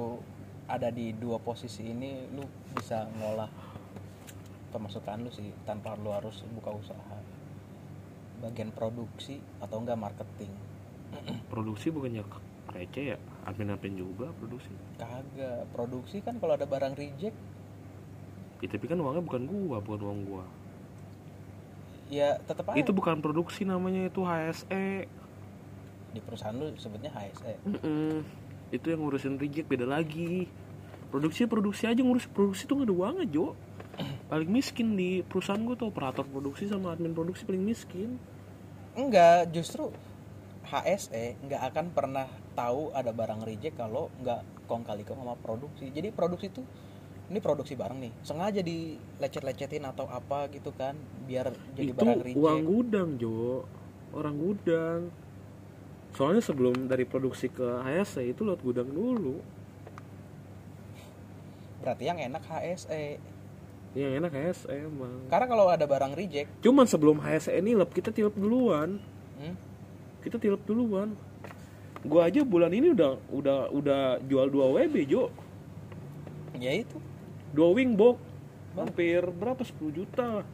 ada di dua posisi ini lu bisa ngolah pemasukan lu sih tanpa lu harus buka usaha bagian produksi atau enggak marketing? Produksi bukannya receh ya? Admin admin juga produksi. Kagak. Produksi kan kalau ada barang reject. Ya, tapi kan uangnya bukan gua bukan uang gua. Ya tetap aja. Itu bukan produksi namanya itu HSE di perusahaan lu sebutnya HSE Mm-mm. itu yang ngurusin reject beda lagi. Produksi produksi aja ngurus produksi tuh gak ada uangnya Jo paling miskin di perusahaan gua tuh operator produksi sama admin produksi paling miskin. Enggak justru HSE nggak akan pernah tahu ada barang reject kalau nggak kong kali kong sama produksi. Jadi produksi itu ini produksi barang nih. Sengaja dilecet-lecetin atau apa gitu kan biar jadi itu barang reject. uang gudang Jo. Orang gudang. Soalnya sebelum dari produksi ke HSE itu lot gudang dulu. Berarti yang enak HSE yang enak HSE emang. Karena kalau ada barang reject. Cuman sebelum HSE nilep kita tilep duluan. Hmm, kita tilep duluan. Gua aja bulan ini udah udah udah jual dua WB Jo. Ya itu. Dua wing box. Bang. hampir berapa? 10 juta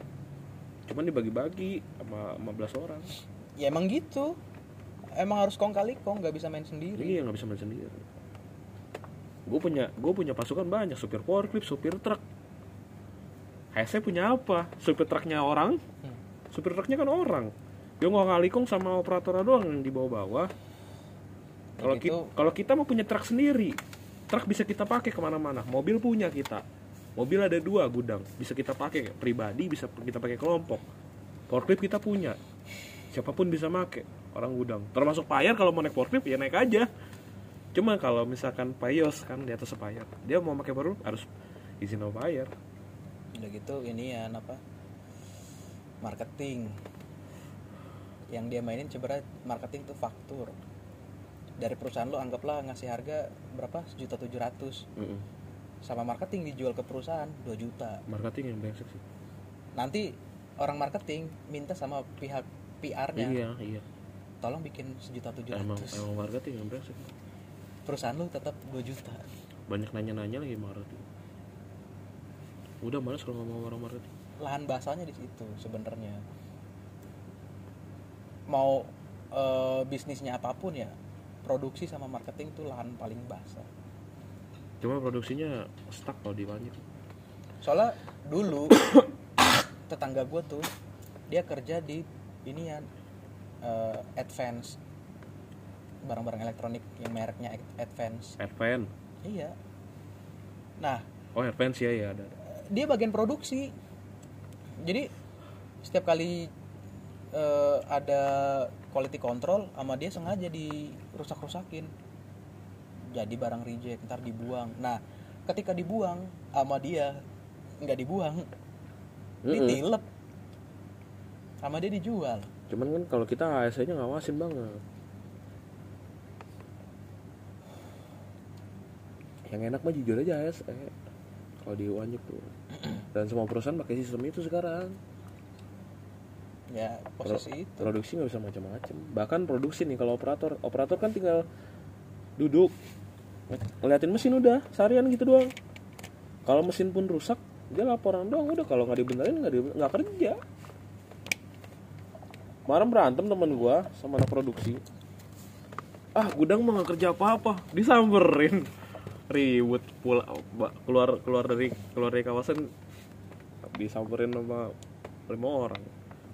cuman dibagi-bagi sama 15 orang. Ya emang gitu. Emang harus kong kali kong nggak bisa main sendiri. Iya nggak bisa main sendiri. Gue punya gue punya pasukan banyak. Supir forklift supir truk HSE punya apa? Supir truknya orang? Hmm. supir truknya kan orang. Dia nggak ngalikung sama operator doang yang di bawah-bawah. Kalau Jadi kita kalau kita mau punya truk sendiri. Truk bisa kita pakai ke mana-mana. Mobil punya kita. Mobil ada dua gudang. Bisa kita pakai pribadi bisa kita pakai kelompok. Forklift kita punya. Siapa pun bisa make orang gudang. Termasuk payar kalau mau naik forklift ya naik aja. Cuma kalau misalkan payos kan di atas payar. Dia mau pakai baru harus izin sama payar udah gitu ini ya apa marketing. Yang dia mainin sebenarnya marketing tuh faktur. Dari perusahaan lo anggaplah ngasih harga berapa? Sejuta tujuh ratus. Sama marketing dijual ke perusahaan 2 juta. Marketing yang brengsek sih. Nanti orang marketing minta sama pihak PR-nya iya iya. Tolong bikin sejuta tujuh emang ratus. emang marketing yang brengsek. Perusahaan lu tetap 2 juta. Banyak nanya-nanya lagi marketing udah males kalau ngomong orang marketing lahan basahnya di situ sebenarnya. Mau eh, bisnisnya apa pun ya produksi sama marketing tuh lahan paling basah. Cuma produksinya stuck kalau di banyak soalnya dulu tetangga gue tuh dia kerja di ini ya eh, advance. Barang-barang elektronik yang mereknya advance. Advance? Iya. Nah oh Advance ya ya ada dia bagian produksi. Jadi setiap kali eh, ada quality control sama dia sengaja dirusak-rusakin jadi barang reject ntar dibuang. Nah ketika dibuang sama dia nggak dibuang ditilep sama dia dijual. Cuman kan kalau kita HSE nya ngawasin banget. Yang enak mah jujur aja HSE kalau di Wanjuk tuh dan semua perusahaan pakai sistem itu sekarang. Ya Pro- posisi itu. produksi nggak bisa macam-macam. Bahkan produksi nih kalau operator operator kan tinggal duduk ngeliatin mesin udah seharian gitu doang. Kalau mesin pun rusak dia laporan doang udah. Kalau nggak dibenerin nggak nggak kerja. Kemarin berantem temen gua sama anak produksi. Ah gudang mah nggak kerja apa-apa disamperin ribut pula keluar keluar dari keluar dari kawasan disamperin sama lima orang.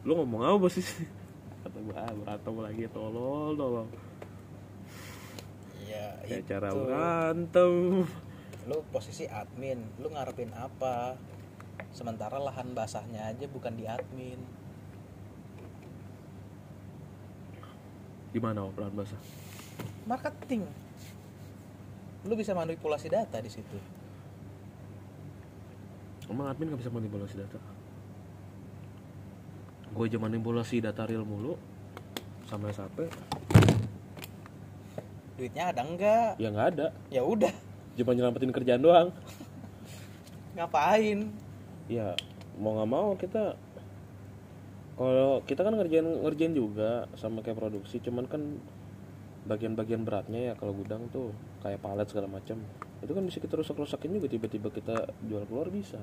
Lu ngomong apa sih? Kata ah, berantem lagi tolol tolol. Ya kayak itu. cara berantem. Lu posisi admin lu ngarepin apa? Sementara lahan basahnya aja bukan di admin. Gimana pelan basah? Marketing lu bisa manipulasi data di situ. Emang admin gak bisa manipulasi data? Gue aja manipulasi data real mulu sama SAP duitnya ada enggak ya nggak ada. Ya udah. Cuma nyelamatin kerjaan doang. Ngapain? Ya mau nggak mau kita kalau kita kan ngerjain ngerjain juga sama kayak produksi cuman kan bagian-bagian beratnya ya kalau gudang tuh kayak palet segala macam. Itu kan bisa kita rusak-rusakin juga tiba-tiba kita jual keluar bisa.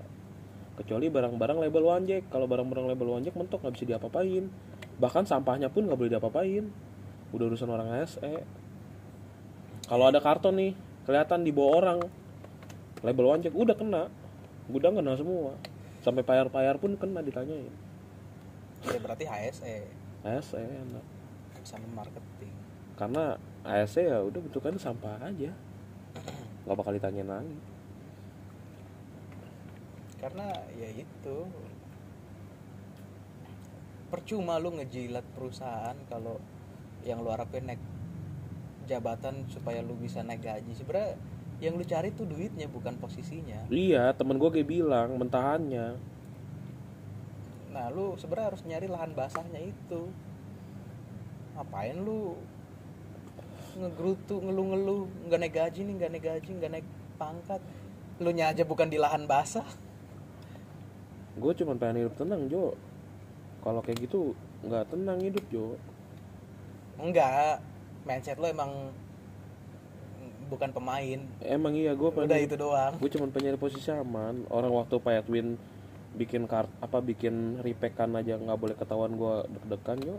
Kecuali barang-barang label wanjek. Kalau barang-barang label wanjek mentok nggak bisa diapa-apain. Bahkan sampahnya pun nggak boleh diapa-apain. Udah urusan orang SE kalau ada karton nih kelihatan di bawah orang. Label wanjek udah kena. Gudang kena semua. Sampai payar-payar pun kena ditanyain. Ya berarti HSE ASE enak. Sama marketing. Karena ASE ya udah bentukannya sampah aja. Nggak bakal ditanyain lagi. Karena ya itu. Percuma lu ngejilat perusahaan kalau yang lu harapin naik jabatan supaya lu bisa naik gaji. Sebenarnya yang lu cari tuh duitnya bukan posisinya. Iya temen gue kayak bilang mentahannya. Nah lu sebenarnya harus nyari lahan basahnya itu. Ngapain lu ngegerutu ngeluh-ngeluh nggak naik gaji nih nggak naik gaji nggak naik pangkat. Lu nya aja bukan di lahan basah. Gue cuma pengen hidup tenang Jo. Kalau kayak gitu nggak tenang hidup Jo. Enggak mindset lu emang bukan pemain. Emang iya gue pengen udah itu doang. gue cuma pengen posisi aman. Orang waktu Pak Edwin bikin kart apa bikin repekan aja nggak boleh ketahuan gue deg-degan Jo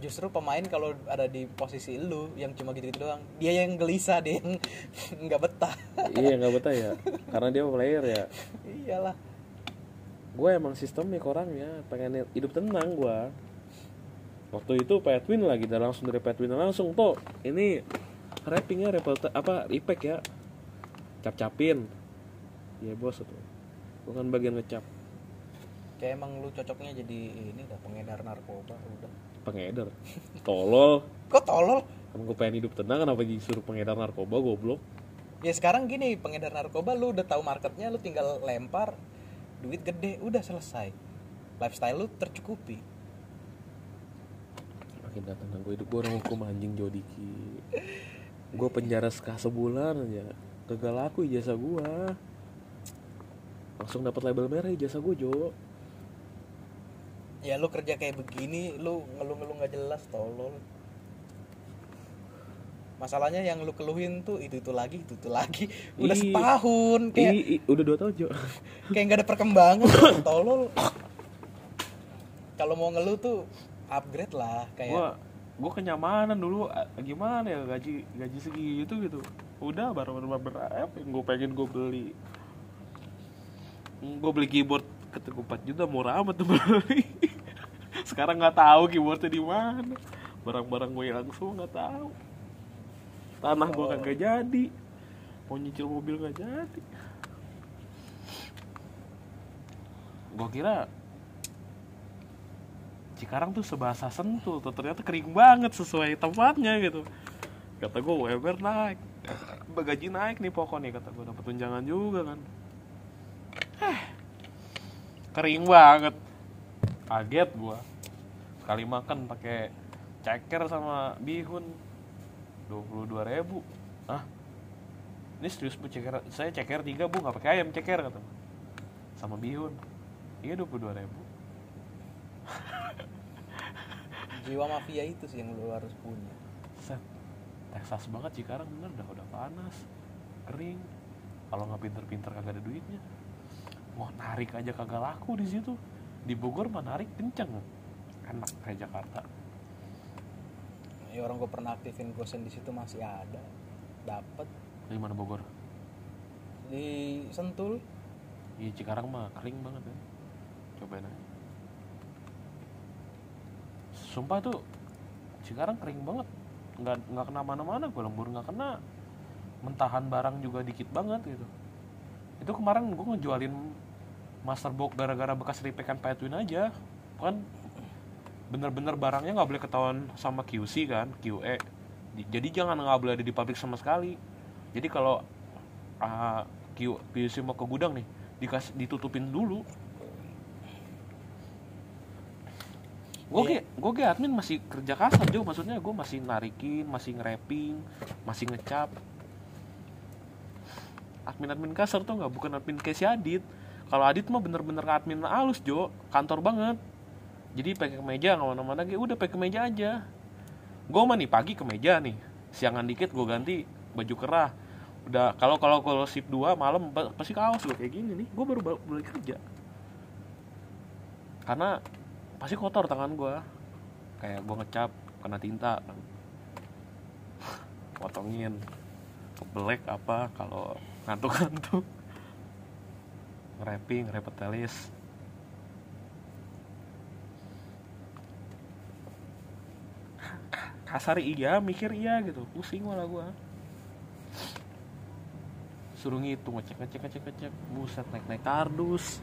justru pemain kalau ada di posisi lu yang cuma gitu-gitu doang dia yang gelisah dia yang nggak betah. Iya nggak betah ya. Karena dia player ya. Iyalah. Gue emang sistemik orangnya pengen hidup tenang gue waktu itu Pak Edwin lagi dan langsung dari Pak Edwin langsung tuh ini rappingnya report apa repack ya. Cap capin ya bos tuh bukan bagian ngecap. Kayak emang lu cocoknya jadi ini dah pengedar narkoba udah pengedar. Tolol. Kok tolol? Emang gue pengen hidup tenang kenapa disuruh pengedar narkoba goblok? Ya sekarang gini pengedar narkoba lu udah tahu marketnya lu tinggal lempar duit gede udah selesai. Lifestyle lu tercukupi. Makin gak tenang gue hidup gue orang hukum anjing Jodiki gue penjara sekah sebulan aja. Gagal laku ijazah gue langsung dapat label merah ijazah gue Jo ya lu kerja kayak begini lu ngeluh-ngeluh nggak jelas tolol. Masalahnya yang lu keluhin tuh itu itu lagi itu itu lagi. Udah Ih. setahun kayak Ih, ih, udah dua tahun Jo. kayak nggak ada perkembangan tolol. Kalau mau ngeluh tuh upgrade lah kayak gue gue kenyamanan dulu. Gimana ya gaji gaji segitu gitu udah baru baru berapa yang gue pengen gue beli. Gue beli keyboard ketiga 4 juta murah amat tuh beli sekarang nggak tahu keyboardnya di mana. Barang-barang gue hilang semua nggak tahu. Tanah gue kagak jadi. Mau nyicil mobil nggak jadi. Gue kira Cikarang tuh sebahasa sentul tuh. Ternyata kering banget sesuai tempatnya gitu. Kata gue UMR naik. Gaji naik nih pokoknya kata gue dapat tunjangan juga kan. Kering banget. Kaget gue sekali makan pakai ceker sama bihun. 22.000 ribu. Ah ini serius bu ceker? Saya ceker tiga bu nggak pakai ayam ceker kata sama bihun. Iya 22.000 ribu. Jiwa mafia itu sih yang lu harus punya. Set. Texas banget Cikarang bener. Udah udah panas kering. Kalau nggak pinter-pinter kagak ada duitnya. Mau narik aja kagak laku di situ. Di Bogor mah narik kenceng enak kayak Jakarta. Ya orang gue pernah aktifin gosen di situ masih ada. Dapat di mana Bogor? Di Sentul. Iya Cikarang mah kering banget ya. Cobain aja. Sumpah tuh Cikarang kering banget. Nggak nggak kena mana-mana gue lembur nggak kena. Mentahan barang juga dikit banget gitu. Itu kemarin gue ngejualin masterbox gara-gara bekas repekan Pak Edwin aja. Kan bener-bener barangnya nggak boleh ketahuan sama QC kan QE jadi jangan nggak boleh ada di pabrik sama sekali. Jadi kalau uh, Q- QC mau ke gudang nih dikasih ditutupin dulu. Gue Iya. kayak gue kayak admin masih kerja kasar Jo. Maksudnya gue masih narikin masih nge-rapping masih ngecap. Admin admin kasar tuh nggak? Bukan admin kayak si Adit. Kalau Adit mah bener-bener admin halus Jo. Kantor banget jadi pakai kemeja nggak mana-mana lagi udah pakai kemeja aja. Gue mah nih pagi kemeja nih. Siangan dikit gue ganti baju kerah. Udah kalau kalau kalau sip 2 malam pa- pasti kaos gue kayak gini nih. Gue baru ba- mulai kerja. Karena pasti kotor tangan gue kayak gue ngecap kena tinta. Potongin. Black apa kalau ngantuk-ngantuk. Nge-rapping nge-rapping kasar iya mikir iya gitu. Pusing malah gua. Suruh ngitung ngecek ngecek ngecek ngecek. Buset naik naik kardus.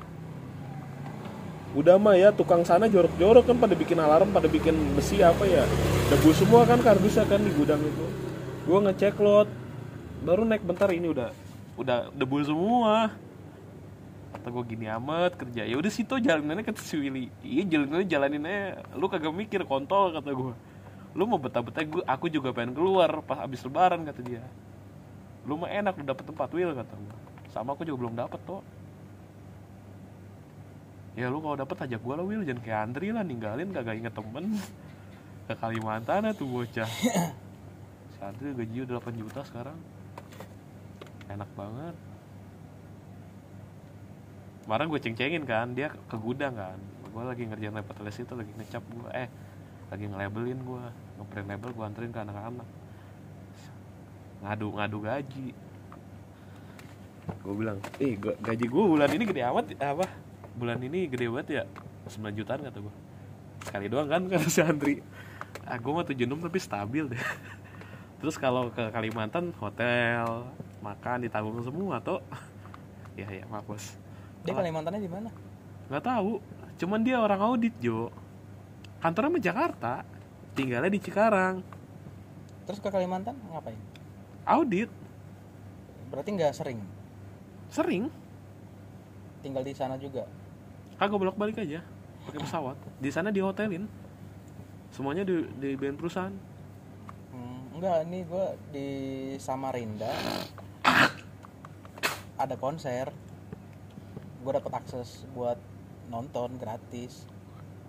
Udah mah ya tukang sana jorok-jorok kan pada bikin alarm pada bikin besi apa ya. Debu semua kan kardusnya kan di gudang itu. Gua ngecek lot. Baru naik bentar ini udah udah debu semua. Kata gue gini amat kerja. Ya udah situ jalanannya kata si Willy. Iya jalanannya jalanin aja. Lu kagak mikir kontol kata gue lu mau betah-betah gue aku juga pengen keluar pas abis lebaran kata dia. Lu mah enak lu dapet tempat Will kata gue sama aku juga belum dapet tuh ya lu kalau dapet ajak gue lah Will. Jangan kayak Andri lah ninggalin kagak inget temen. Ke Kalimantan tuh bocah. Si Andri gaji udah 8 juta sekarang. Enak banget. Kemarin gue ceng-cengin kan dia ke gudang kan. Gue lagi ngerjain repot les itu lagi ngecap gue eh lagi nge-labelin gue ngeprint label gue anterin ke anak-anak. Ngadu ngadu gaji. Gue bilang eh gaji gue bulan ini gede amat apa? Bulan ini gede banget ya 9 jutaan kata gue sekali doang kan kata si Andri. Ah gue mah 76 tapi stabil deh. Terus kalau ke Kalimantan hotel makan ditanggung semua tuh ya ya maaf bos. Dia Kalimantannya di mana? nggak tahu. Cuman dia orang audit Jo kantornya di Jakarta tinggalnya di Cikarang Terus ke Kalimantan ngapain? audit Berarti nggak sering sering tinggal di sana juga. kagak bolak balik aja pakai pesawat di sana di hotelin semuanya di di band perusahaan Hmm, enggak, ini gue di Samarinda ada konser. Gue dapet akses buat nonton gratis.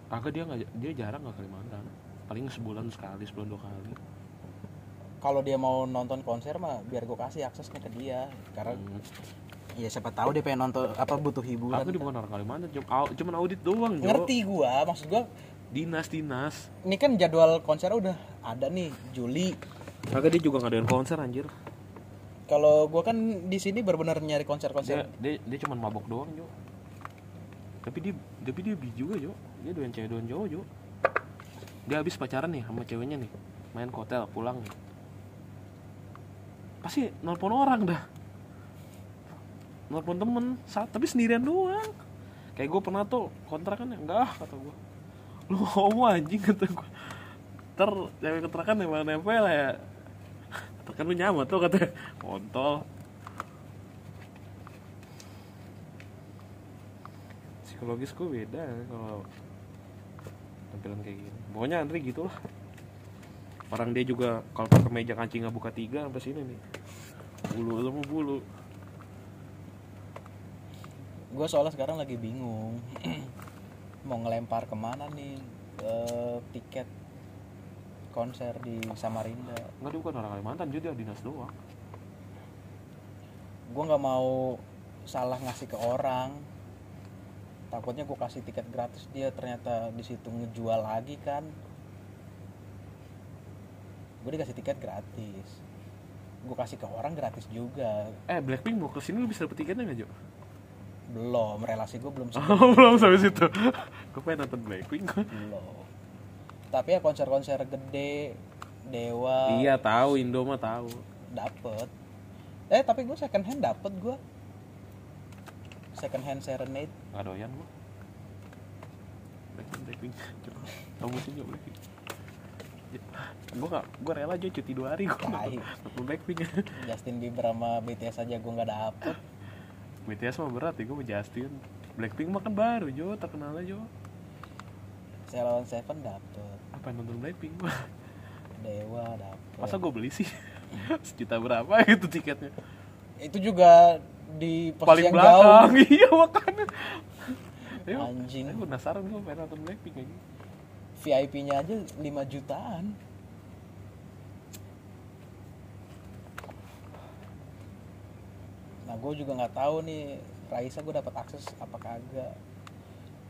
Kagak dia nggak dia jarang nggak Kalimantan paling sebulan sekali sebulan dua kali Kalau dia mau nonton konser mah biar gue kasih aksesnya ke dia. Karena Hmm. ya siapa tahu dia pengen nonton apa butuh hiburan. aku di bukan orang Kalimantan cuma cuman audit doang Jo Ngerti gua, maksud gua dinas dinas ini kan jadwal konser udah ada nih Juli. kagak dia juga ngadain konser anjir Kalau gua kan di sini benar-benar nyari konser-konser. dia dia, dia cuman mabok doang Jo tapi dia tapi dia bi juga Jo. Dia doyan cewek doyan cowok Jo. Dia habis pacaran nih sama ceweknya nih. Main ke hotel pulang nih. Pasti nelpon orang dah. Nelpon temen saat tapi sendirian doang. Kayak gue pernah tuh kontrakan ya enggak kata gue lu homo anjing kata gue ter cewek kontrakan mana nempel ya. Kata kan lu nyaman tuh kata. Kontol psikologis gue beda kalau tampilan kayak gini. Pokoknya Andri gitu lah orang dia juga kalau pakai meja kancing nggak buka tiga sampai sini nih. Bulu semua bulu. Gua soalnya sekarang lagi bingung. Mau ngelempar ke mana nih eh, tiket konser di Samarinda. nggak dia bukan orang Kalimantan juga dia dinas doang. Gua nggak mau salah ngasih ke orang. Takutnya gue kasih tiket gratis dia ternyata di situ ngejual lagi kan. Gue dikasih tiket gratis. Gue kasih ke orang gratis juga. eh Blackpink mau ke sini lu bisa dapet tiketnya nggak Jo? Belum, relasi gue belum Oh, belum sampai situ gue pengen nonton Blackpink belum tapi ya konser-konser gede dewa iya tahu Indo mah tahu dapet eh tapi gue second hand dapet gue second hand serenade. Nggak doyan gue Blackpink Blackpink tau musiknya Blackpink gue gak gue rela aja cuti dua hari gue nonton Blackpink Justin Bieber sama BTS aja gue nggak dapet. BTS mah berat ya gue Justin. Blackpink mah kan baru Jo terkenalnya Jo. Salon Seven dapet. Apa yang nonton Blackpink? Mah Dewa dapet. Masa gue beli sih? Sejuta berapa gitu tiketnya? Itu juga di posisi paling yang belakang. jauh. Iya makanya. Ayo, Anjing. Aku penasaran gue pengen nonton Blackpink aja. VIP-nya aja 5 jutaan. Nah gue juga nggak tahu nih Raisa gue dapat akses apa kagak.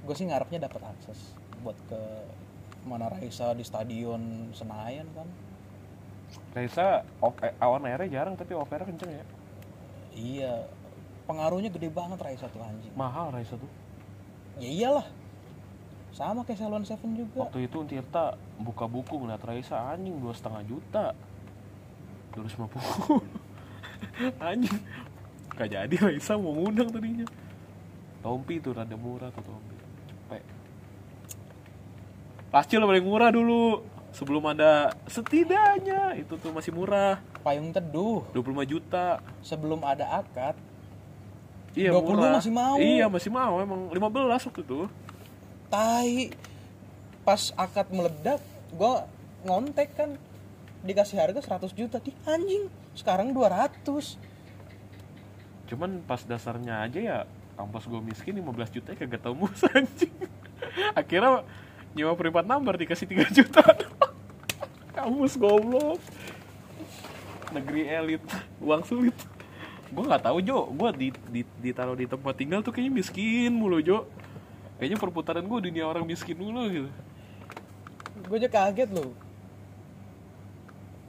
Gue sih ngarepnya dapat akses buat ke mana Raisa di stadion Senayan kan. Raisa off, awan airnya jarang tapi off airnya kenceng ya. Iya pengaruhnya gede banget Raisa tuh anjing. Mahal Raisa tuh ya iyalah. Sama kayak Salon Seven juga. Waktu itu Tirta buka buku ngeliat Raisa anjing dua setengah juta. 250 anjing. Gak jadi Raisa mau ngundang tadinya. Tompi tuh rada murah tuh Tompi. Cepet. Pascil paling murah dulu. Sebelum ada setidaknya itu tuh masih murah. Payung teduh. 25 juta. Sebelum ada akad iya 20 murah. masih mau. iya masih mau emang 15 waktu itu. Tai pas akad meledak gue ngontek kan dikasih harga 100 juta. Di anjing sekarang 200 cuman pas dasarnya aja ya kampus gue miskin 15 juta ya kagak tembus anjing. Akhirnya nyewa privat number dikasih 3 juta. Kampus goblok. Negeri elit uang sulit gue nggak tahu Jo. Gue di, di, ditaruh di tempat tinggal tuh kayaknya miskin mulu Jo. Kayaknya perputaran gue dunia orang miskin mulu gitu. Gue aja kaget loh.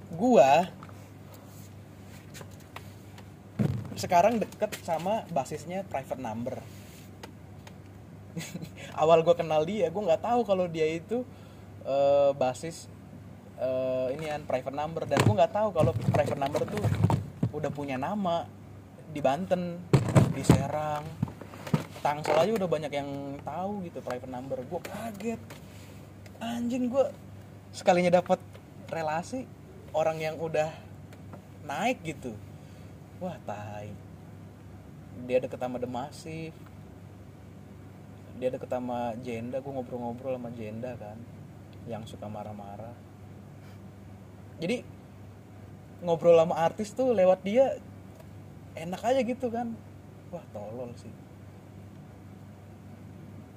Gua sekarang deket sama basisnya private number. Awal gue kenal dia gue nggak tahu kalau dia itu eh, basis eh, ini kan private number. Dan gue nggak tahu kalau private number tuh udah punya nama di Banten di Serang. Tangsel aja udah banyak yang tahu gitu private number. Gue kaget. Anjing gue sekalinya dapat relasi orang yang udah naik gitu. Wah tai. Dia deket sama Demasi dia deket sama Jenda. Gue ngobrol-ngobrol sama Jenda kan yang suka marah-marah. Jadi ngobrol sama artis tuh lewat dia enak aja gitu kan. Wah tolol sih.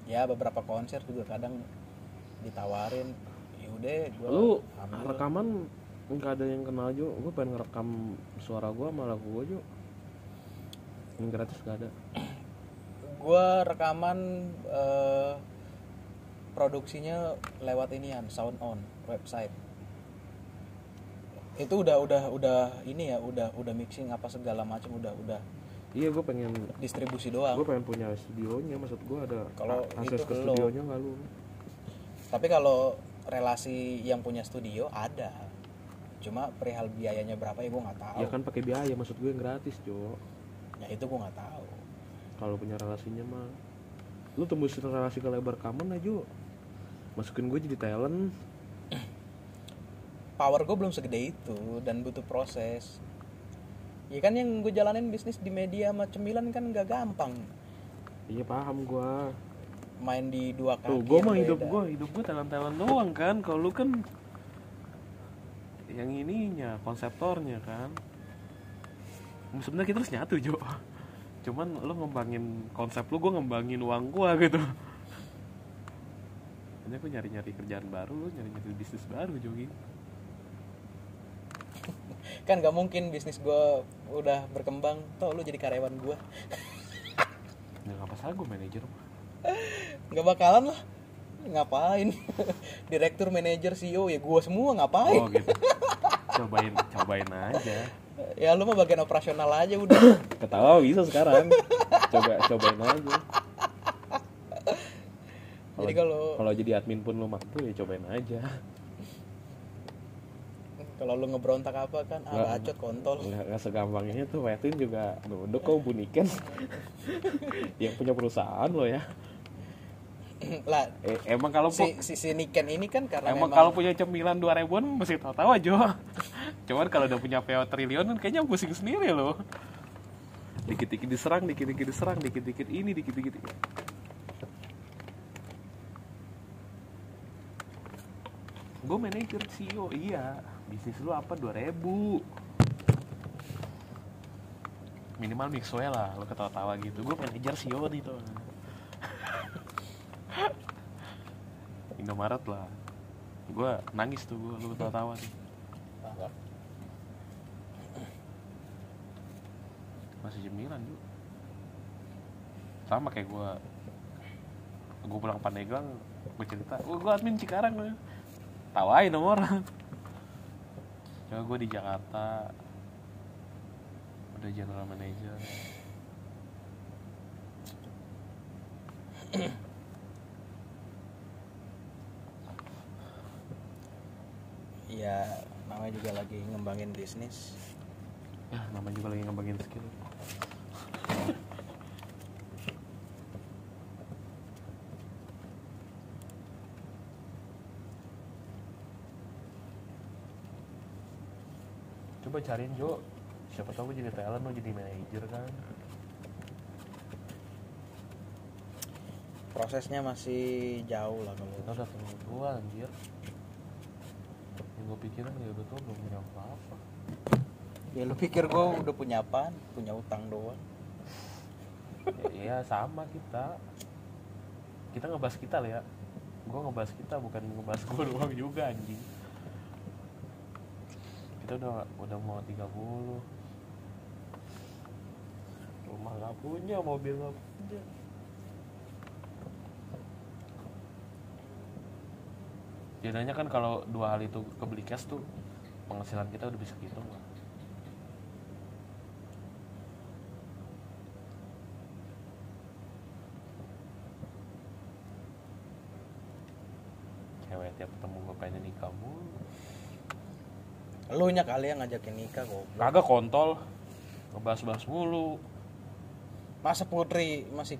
Ya beberapa konser juga kadang ditawarin. Yaudah gue lu rekaman nggak ada yang kenal Jo. Gue pengen ngerekam suara gue sama lagu gue Jo. Yang gratis gak ada. Gue rekaman eh, produksinya lewat inian sound on website itu udah udah udah ini ya udah udah mixing apa segala macam udah udah iya gue pengen distribusi gue doang pengen punya studionya maksud gue ada Kalau akses itu ke belum. studionya nggak lu? Tapi kalau relasi yang punya studio ada. Cuma perihal biayanya berapa ya gue nggak tahu. Ya kan pakai biaya maksud gue yang gratis Jo ya itu gue nggak tahu. Kalau punya relasinya mah lu tembus relasi ke lebar kamen aja masukin gue jadi talent power gue belum segede itu dan butuh proses. Ya kan yang gue jalanin bisnis di media sama cemilan kan gak gampang. Iya paham gue main di dua kaki tuh gue mah hidup gue hidup gue talent talent doang kan. Kalau lu kan yang ininya konseptornya kan. Sebenarnya kita harus nyatu Jo. Cuman lu ngembangin konsep lu gue ngembangin uang gue gitu. Makanya gue nyari-nyari kerjaan baru, lu nyari-nyari bisnis baru Jogi kan gak mungkin bisnis gue udah berkembang. Toh lu jadi karyawan gue Ya gak masalah gue manajer. Nggak bakalan lah. Ngapain? Direktur manajer CEO ya gue semua ngapain? Oh gitu. Cobain, cobain aja. Ya lu mah bagian operasional aja udah. Ketawa bisa sekarang. Coba, cobain aja. Jadi kalau Kalau jadi admin pun lu mampu ya cobain aja kalau lu ngebrontak apa kan ah bacot kontol. nggak, nggak segampangnya tuh Wetin juga nunduk kok buniken yang punya perusahaan lo ya. Lah eh, emang kalau si, si, si Niken ini kan karena emang memang kalau punya cemilan dua ribuan mesti tahu-tahu aja. Cuman kalau udah punya PO triliun kan kayaknya pusing sendiri loh. Dikit-dikit diserang dikit-dikit diserang dikit-dikit ini dikit-dikit gue manajer CEO iya bisnis lu apa? 2000 minimal mixway lah lo ketawa-tawa gitu. Gue manajer CEO nih tuh. Indomaret lah. Gue nangis tuh gue lu ketawa-tawa nih masih cemilan juga sama kayak gue gue pulang Pandeglang gue cerita gue gue admin Cikarang tawain sama orang coba gue di Jakarta. Udah general manager. Ya namanya juga lagi ngembangin bisnis. Ya namanya juga lagi ngembangin skill coba cariin Jo. Siapa tahu gue jadi talent lo jadi manajer kan. Prosesnya masih jauh lah kalau kita udah terlalu tua anjir. Yang gue pikirin ya udah tua belum punya apa-apa. Ya lu pikir gue udah punya apaan? Punya utang doang. Ya, ya sama kita. Kita ngebahas kita lah ya. Gue ngebahas kita bukan ngebahas gue doang juga anjing kita udah udah mau 30 rumah nggak punya mobil nggak punya Jadinya kan kalau dua hal itu kebeli cash tuh penghasilan kita udah bisa gitu lah. Cewek tiap ketemu gue pengen nikah mulu. Lu nya kali yang ngajakin nikah kok Kagak kontol. Ngebahas-bahas mulu. masa putri masih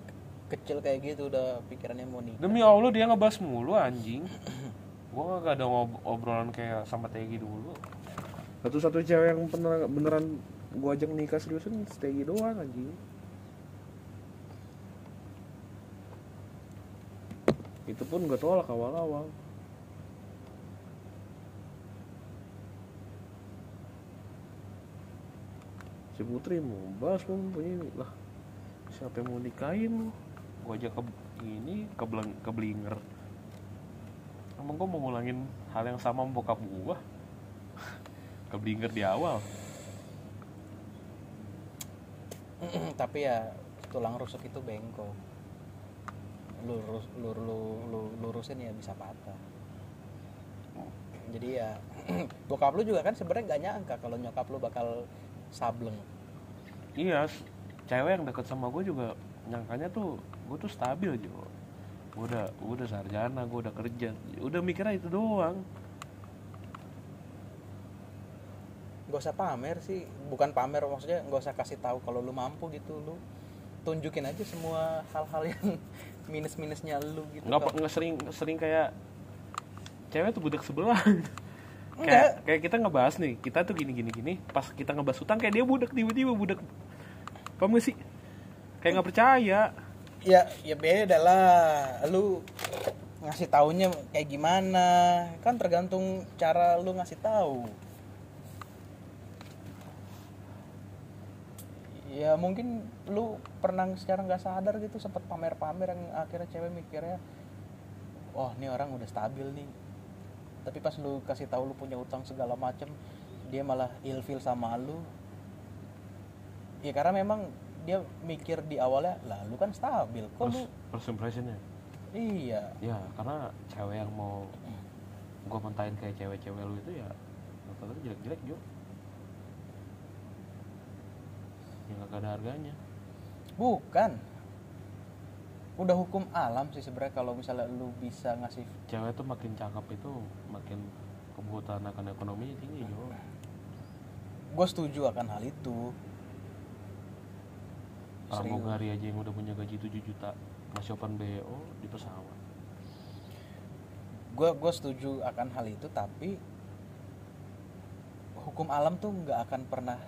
kecil kayak gitu udah pikirannya mau nikah Demi Allah dia ngebahas mulu anjing. Gua gak ada ngob- obrolan kayak sama Tegi dulu. Satu-satu cewek yang pernah beneran gua ajak nikah seriusan Tegi doang anjing. Itu pun gak tolak awal-awal. Si Putri mau bahas mau punya lah. Siapa yang mau nikahin lu? Gua aja ke ini ke Beleng- ke Blinger. Emang gua mau ngulangin hal yang sama bokap ke Blinger di awal. tapi ya tulang rusuk itu bengkok lurus lur, lu, lu- lurusin ya bisa patah jadi ya bokap lu juga kan sebenarnya nggak nyangka kalau nyokap lu bakal sableng Iya, cewek yang deket sama gue juga nyangkanya tuh gue tuh stabil Jo. Gue udah, gue udah sarjana, gue udah kerja, udah mikirnya itu doang. nggak usah pamer sih bukan pamer maksudnya nggak usah kasih tahu kalau lu mampu gitu lu tunjukin aja semua hal-hal yang minus minusnya lu gitu Nggak, Kak. nggak sering, sering kayak cewek tuh budak sebelah. Kayak, kayak kita ngebahas nih, kita tuh gini gini gini, pas kita ngebahas utang kayak dia budak tiba-tiba budak. Paham gak sih? Kayak nggak percaya. ya ya beda lah lu ngasih taunya kayak gimana kan tergantung cara lu ngasih tahu ya mungkin lu pernah secara nggak sadar gitu sempet pamer-pamer yang akhirnya cewek mikirnya oh ini orang udah stabil nih tapi pas lu kasih tahu lu punya utang segala macem dia malah ilfil sama lu. Ya karena memang dia mikir di awalnya lah lu kan stabil. Kok lu First, first impressionnya. iya. Ya, karena cewek yang mau gue mentahin kayak cewek-cewek lu itu ya rata-rata jelek-jelek Jo. yang gak ada harganya. Bukan udah hukum alam sih sebenarnya kalau misalnya lu bisa ngasih cewek tuh makin cakep itu makin kebutuhan akan ekonominya tinggi Jo gue setuju akan hal itu. Pramugari aja yang udah punya gaji 7 juta masih open BO di pesawat. Gue gue setuju akan hal itu tapi hukum alam tuh nggak akan pernah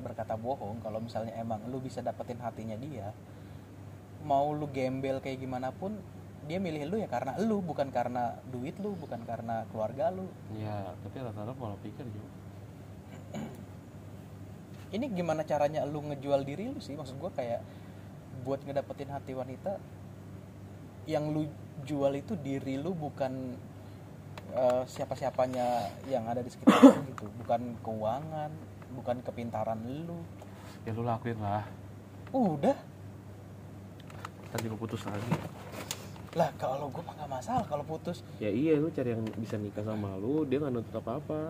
berkata bohong kalau misalnya emang lu bisa dapetin hatinya dia mau lu gembel kayak gimana pun dia milih lu ya karena lu bukan karena duit lu bukan karena keluarga lu. Ya tapi rata-rata pola pikir juga. Ini gimana caranya lu ngejual diri lu sih? Maksud gue kayak buat ngedapetin hati wanita yang lu jual itu diri lu bukan eh, siapa-siapanya yang ada di sekitar lu gitu. Bukan keuangan bukan kepintaran lu. Ya lu lakuin lah. Udah ntar juga putus lagi. Lah kalau gue mah gak masalah kalau putus. Ya iya lu cari yang bisa nikah sama lu dia nggak nuntut apa apa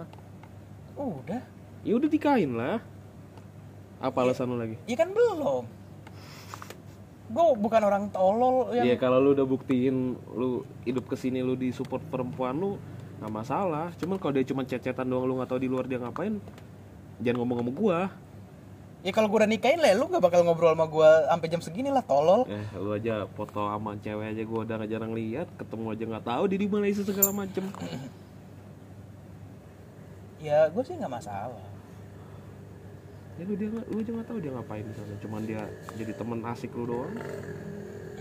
udah. Ya udah nikahin lah. Apa alasan lu lagi? Iya kan belum. Gue bukan orang tolol yang ya kalau lu udah buktiin lu hidup ke sini lu di support perempuan lu nggak masalah. Cuman kalau dia cuma cecetan doang lu nggak tahu di luar dia ngapain jangan ngomong sama gua ya kalau gue udah nikahin lah lu gak bakal ngobrol sama gue sampai jam segini lah tolol. Eh lu aja foto sama cewek aja gua udah nggak jarang lihat ketemu aja nggak tahu di Malaysia segala macem. Ya gue sih nggak masalah. Ya lu dia lu aja nggak tahu dia ngapain di sana cuman dia jadi teman asik lu doang.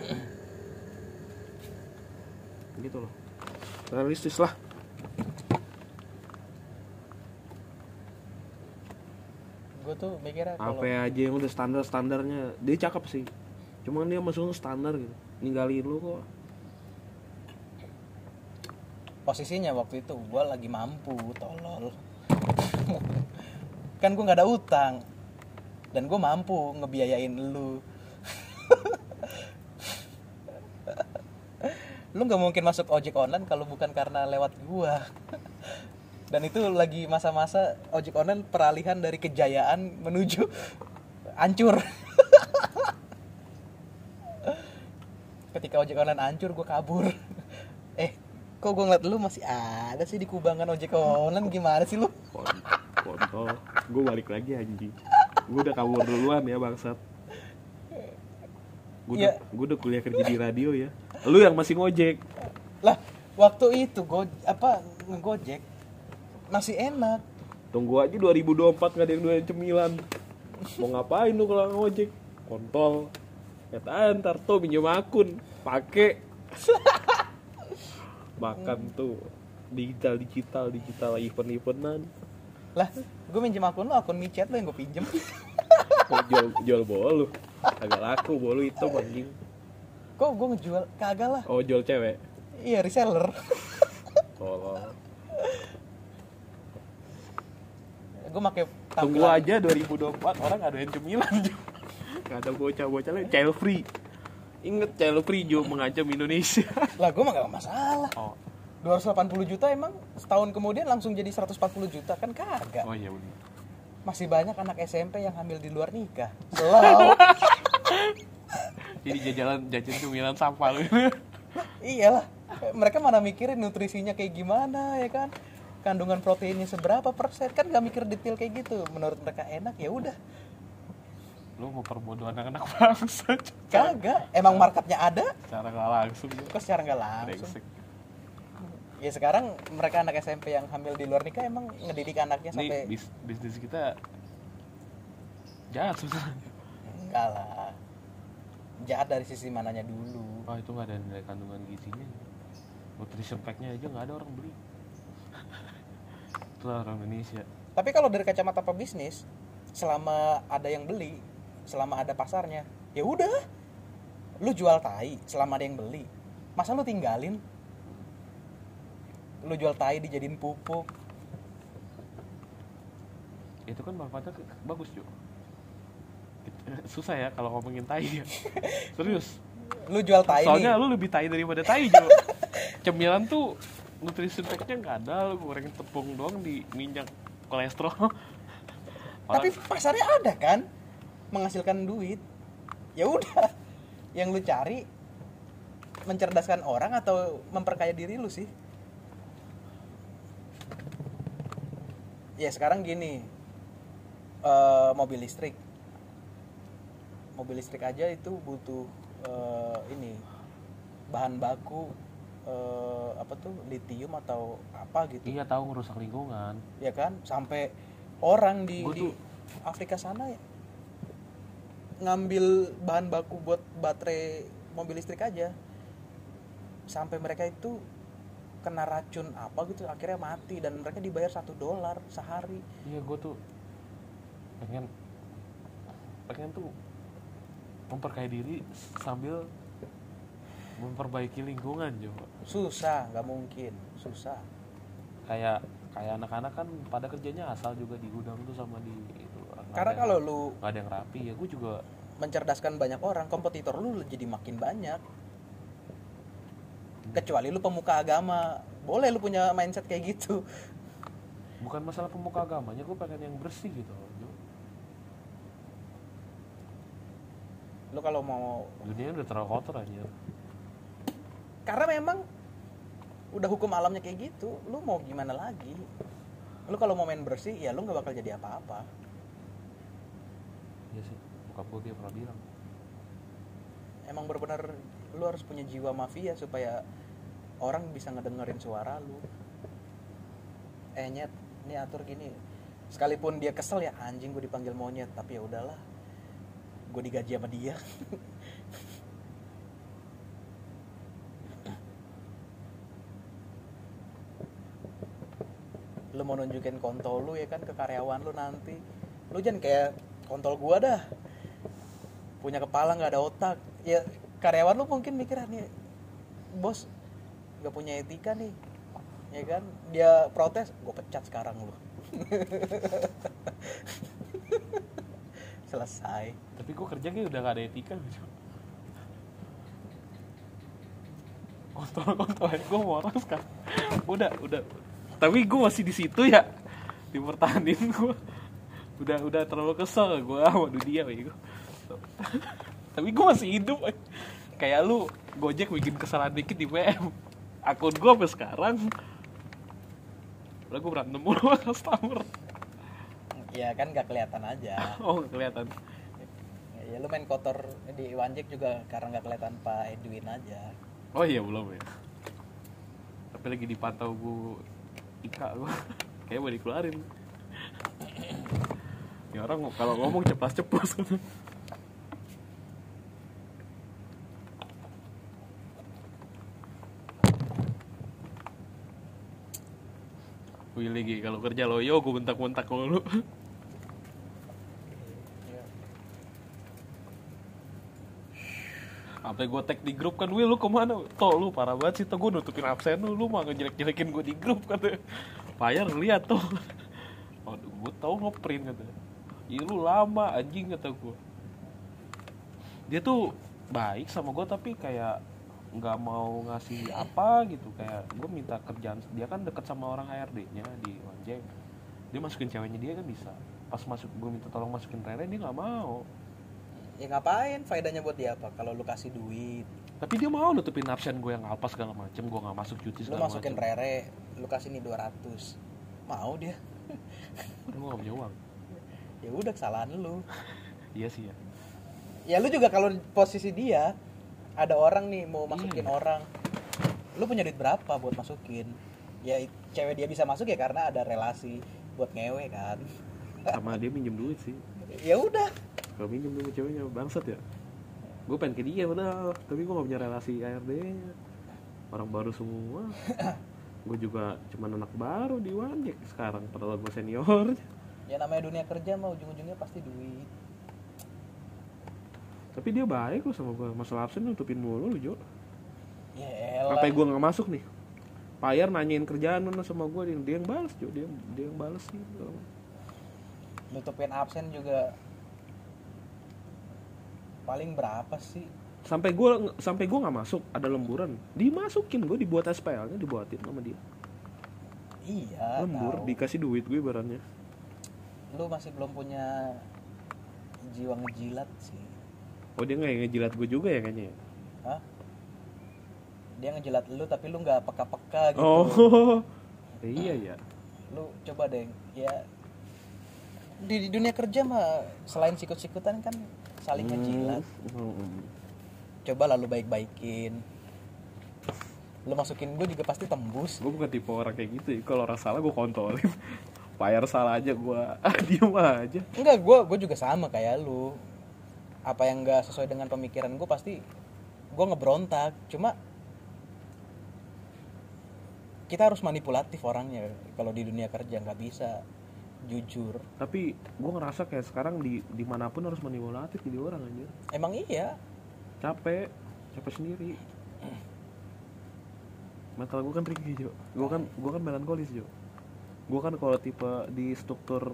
Gitu loh. Realistis lah gue tuh mikirnya kalau apa aja yang udah standar standarnya dia cakep sih. Cuman dia masuk standar gitu. Ninggalin lu kok. Posisinya waktu itu gue lagi mampu tolol. Kan gue nggak ada utang. Dan gue mampu ngebiayain lu. Lu nggak mungkin masuk ojek online kalau bukan karena lewat gua dan itu lagi masa-masa ojek online peralihan dari kejayaan menuju hancur. Ketika ojek online hancur gue kabur. Eh kok gue ngeliat lu masih ada sih di kubangan ojek online? Gimana sih lu? Kon- kontol. Gue balik lagi anjing. Gue udah kabur duluan ya bangsat. Gue udah, Iya. gua udah kuliah kerja di radio ya. Lu yang masih ngojek. Lah waktu itu go apa ngegojek masih enak. Tunggu aja 2024 nggak ada yang doyan cemilan. Mau ngapain lu kalau ngojek? Kontol. Kata ntar tuh pinjam akun. Pakai makan tuh digital digital digital event eventan lah gue minjem akun lu akun micet lu yang gue pinjem. Mau jual jual bolu agak laku bolu itu anjing. Kok gue ngejual? Kagak lah. Oh jual cewek? Iya reseller. Tolong gue pakai tunggu aja 2024 orang ada yang cemilan Jo. Gak ada bocah-bocah lain child free. Ingat child free Jo mengancam Indonesia. Lah gue mah gak masalah. Oh, 280 juta emang setahun kemudian langsung jadi 140 juta kan kagak. Oh iya bener. Masih banyak anak SMP yang hamil di luar nikah. Selalu Jadi jajalan jajan cemilan sampah lu. Iyalah mereka mana mikirin nutrisinya kayak gimana ya kan kandungan proteinnya seberapa persen? Kan gak mikir detail kayak gitu. Menurut mereka enak ya udah. Lu mau perbodoh anak-anak bangsa kagak. Emang marketnya ada? Cara gak langsung kok secara nggak langsung? Ya sekarang mereka anak SMP yang hamil di luar nikah emang ngedidik anaknya Ini sampai bis- bisnis kita jahat sebenarnya enggak lah. Jahat dari sisi mananya dulu. Wah itu gak ada nilai kandungan gizinya. Nutrition packnya aja gak ada orang beli Itulah orang Indonesia. Tapi kalau dari kacamata pebisnis selama ada yang beli selama ada pasarnya ya udah. Lu jual tai selama ada yang beli. Masa lu tinggalin? Lu jual tai dijadiin pupuk. Itu kan manfaatnya bagus juga susah ya kalau ngomongin tai ya serius. Lu jual tai soalnya nih. lu lebih tai daripada tai Jo cemilan tuh nutrisi packnya nggak ada lu goreng tepung doang di minyak kolesterol. Tapi pasarnya ada kan menghasilkan duit. Ya udah yang lu cari mencerdaskan orang atau memperkaya diri lu sih? Ya sekarang gini eh, mobil listrik. Mobil listrik aja itu butuh eh, ini bahan baku eh, apa tuh litium atau apa gitu. Iya tahu ngerusak lingkungan. Ya kan? Sampai orang di, Gua di tuh- Afrika sana ya ngambil bahan baku buat baterai mobil listrik aja. Sampai mereka itu kena racun apa gitu akhirnya mati dan mereka dibayar satu dolar sehari. Iya gue tuh pengen pengen tuh memperkaya diri sambil memperbaiki lingkungan coba susah nggak mungkin. Susah. Kayak kayak anak-anak kan pada kerjanya asal juga di gudang tuh sama di itu karena ada- kalau lu nggak ada yang rapi ya gue juga mencerdaskan banyak orang kompetitor lu jadi makin banyak. Kecuali lu pemuka agama. Boleh lu punya mindset kayak gitu. Bukan masalah pemuka agamanya gue pengen yang bersih gitu lu kalau mau dunia udah terlalu kotor aja karena memang udah hukum alamnya kayak gitu lu mau gimana lagi? Lu kalau mau main bersih ya lu nggak bakal jadi apa-apa. Iya sih bokap gue dia pernah bilang. Emang benar-benar lu harus punya jiwa mafia supaya orang bisa ngedengerin suara lu. Eh nyet ini atur gini. Sekalipun dia kesel ya anjing gue dipanggil monyet tapi ya udahlah. Gue digaji sama dia lu mau nunjukin kontol lu ya kan ke karyawan lu nanti. Lu jangan kayak kontol gua dah. Punya kepala nggak ada otak. Ya karyawan lu mungkin mikir "Ah, nih bos nggak punya etika nih. Ya kan? Dia protes gue pecat sekarang lu. Selesai. Tapi gue kerja kayak udah gak ada etika gitu. Kontol kontol gue mau orang sekarang. Udah udah tapi gue masih di situ ya. Dipertahanin gue udah udah terlalu kesel gue sama dunia bego tapi gue masih hidup kayak lu gojek bikin kesalahan dikit di PM akun gue sampai sekarang. Udah gue berantem mulu sama customer. Ya kan nggak kelihatan aja. Oh nggak kelihatan. Ya lu main kotor di Wanjek juga karena nggak kelihatan Pak Edwin aja. Oh iya belum ya. Tapi lagi dipantau bu Ika gua. Kayak mau dikeluarin. ya orang kalau ngomong ceplas ceplos Wih lagi kalau kerja loyo gue bentak-bentak lu. Sampai gue tag di grup kan, Will lu ke mana? Toh lu parah banget sih, toh gue nutupin absen lu, lu mah ngejelek-jelekin gue di grup kata. Payar lihat tuh. Waduh, gue tau ngeprint kata. Iya lu lama anjing kata gue. Dia tuh baik sama gue tapi kayak nggak mau ngasih apa gitu kayak gue minta kerjaan dia kan deket sama orang HRD-nya di Wanjeng dia masukin ceweknya dia kan bisa pas masuk gue minta tolong masukin Rere dia nggak mau ya ngapain? Faedahnya buat dia apa? Kalau lu kasih duit. Tapi dia mau nutupin absen gue yang apa segala macem gue nggak masuk cuti lu segala masukin macem. rere lu kasih nih 200 mau dia? Aduh, gue gak punya uang? Ya udah kesalahan lu. Iya sih ya. Ya lu juga kalau posisi dia ada orang nih mau masukin Iya. orang. Lu punya duit berapa buat masukin? Ya cewek dia bisa masuk ya karena ada relasi buat ngewe kan. Sama dia minjem duit sih. Ya udah kalau minjem sama ceweknya bangsat ya. Gue pengen ke dia padahal tapi gue gak punya relasi ARD orang baru semua. Gue juga cuman anak baru di Wanjek sekarang padahal gue senior. Ya namanya dunia kerja mah ujung-ujungnya pasti duit. Tapi dia baik loh sama gue masalah absen nutupin mulu lu Jo. Ya sampai gue nggak masuk nih? Payar nanyain kerjaan mana sama gue dia, dia yang balas Jo. Dia dia yang balas sih nutupin absen juga paling berapa sih? Sampai gue sampai gue nggak masuk ada lemburan. Dimasukin gue dibuat SPL nya dibuatin sama dia. Iya lembur tahu. dikasih duit gue ibaratnya. Lu masih belum punya jiwa ngejilat sih. Oh dia nggak ngejilat gue juga ya kayaknya ya? Hah? dia ngejilat lu tapi lu nggak peka-peka gitu. Oh. Iya ya lu coba deh ya. Di, di dunia kerja mah selain sikut-sikutan kan saling ngejilat Hmm. coba lalu baik-baikin. Lu masukin gue juga pasti tembus. Gue bukan tipe orang kayak gitu ya. kalau orang salah gue kontrolin. Bayar salah aja gue diem aja. Enggak gue gue juga sama kayak lu. Apa yang enggak sesuai dengan pemikiran gue pasti gue ngebrontak. Cuma kita harus manipulatif orangnya. Kalau di dunia kerja nggak bisa jujur. Tapi gue ngerasa kayak sekarang di di mana pun harus manipulatif jadi orang aja emang iya? Capek. Capek sendiri. Mental gue kan tricky jo. Gue kan gue kan melankolis jo. Gue kan kalau tipe di struktur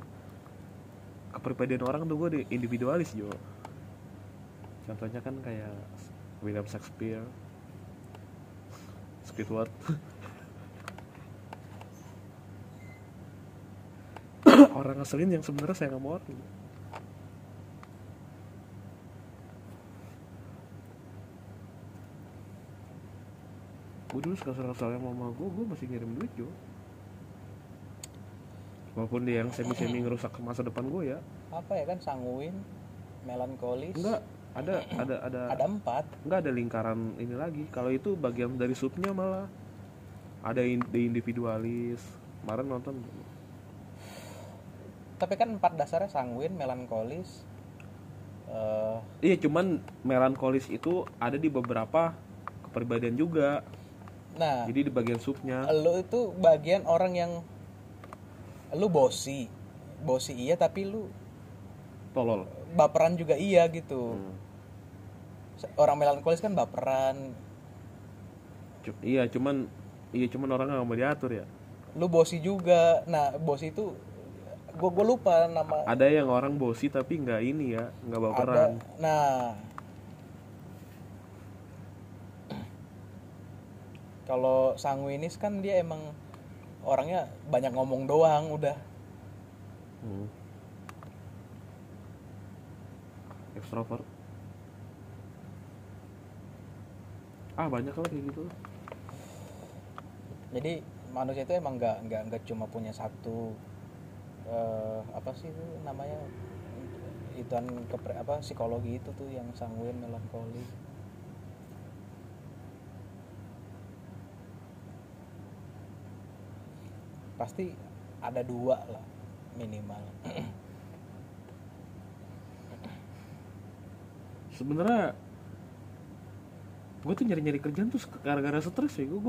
kepribadian orang tuh gue di individualis jo. Contohnya kan kayak William Shakespeare Squidward orang ngeselin yang sebenarnya saya nggak mau orang. Gue dulu kesel-kesel sama mama gue gue masih ngirim duit jo. Walaupun dia yang semi-semi ngerusak masa depan gue ya. Apa ya kan sanguin melankolis. Enggak ada ada ada. Ada empat. Enggak ada lingkaran ini lagi. Kalau itu bagian dari subnya malah. Ada in- di individualis. Kemarin nonton tapi kan empat dasarnya sanguin melankolis eh iya cuman melankolis itu ada di beberapa kepribadian juga. Nah jadi di bagian subnya lu itu bagian orang yang lu bosi. Bosi iya tapi lu tolol. baperan juga iya gitu. Hmm. orang melankolis kan baperan. Cu- iya cuman iya cuman orang nggak mau diatur ya. Lu bosi juga. Nah bosi itu gua gua lupa nama. Ada yang orang bosi tapi nggak ini ya nggak ada. baperan nah. Kalau sanguinis kan dia emang orangnya banyak ngomong doang udah. Hmm. ekstrovert. Ah banyak lah kayak gitu. Jadi manusia itu emang nggak nggak nggak cuma punya satu eh, apa sih itu namanya? Ituan kepre apa psikologi itu tuh yang sanguin melankoli. Pasti ada dua lah minimal. Sebenarnya gue tuh nyari-nyari kerjaan tuh gara-gara stres ya gue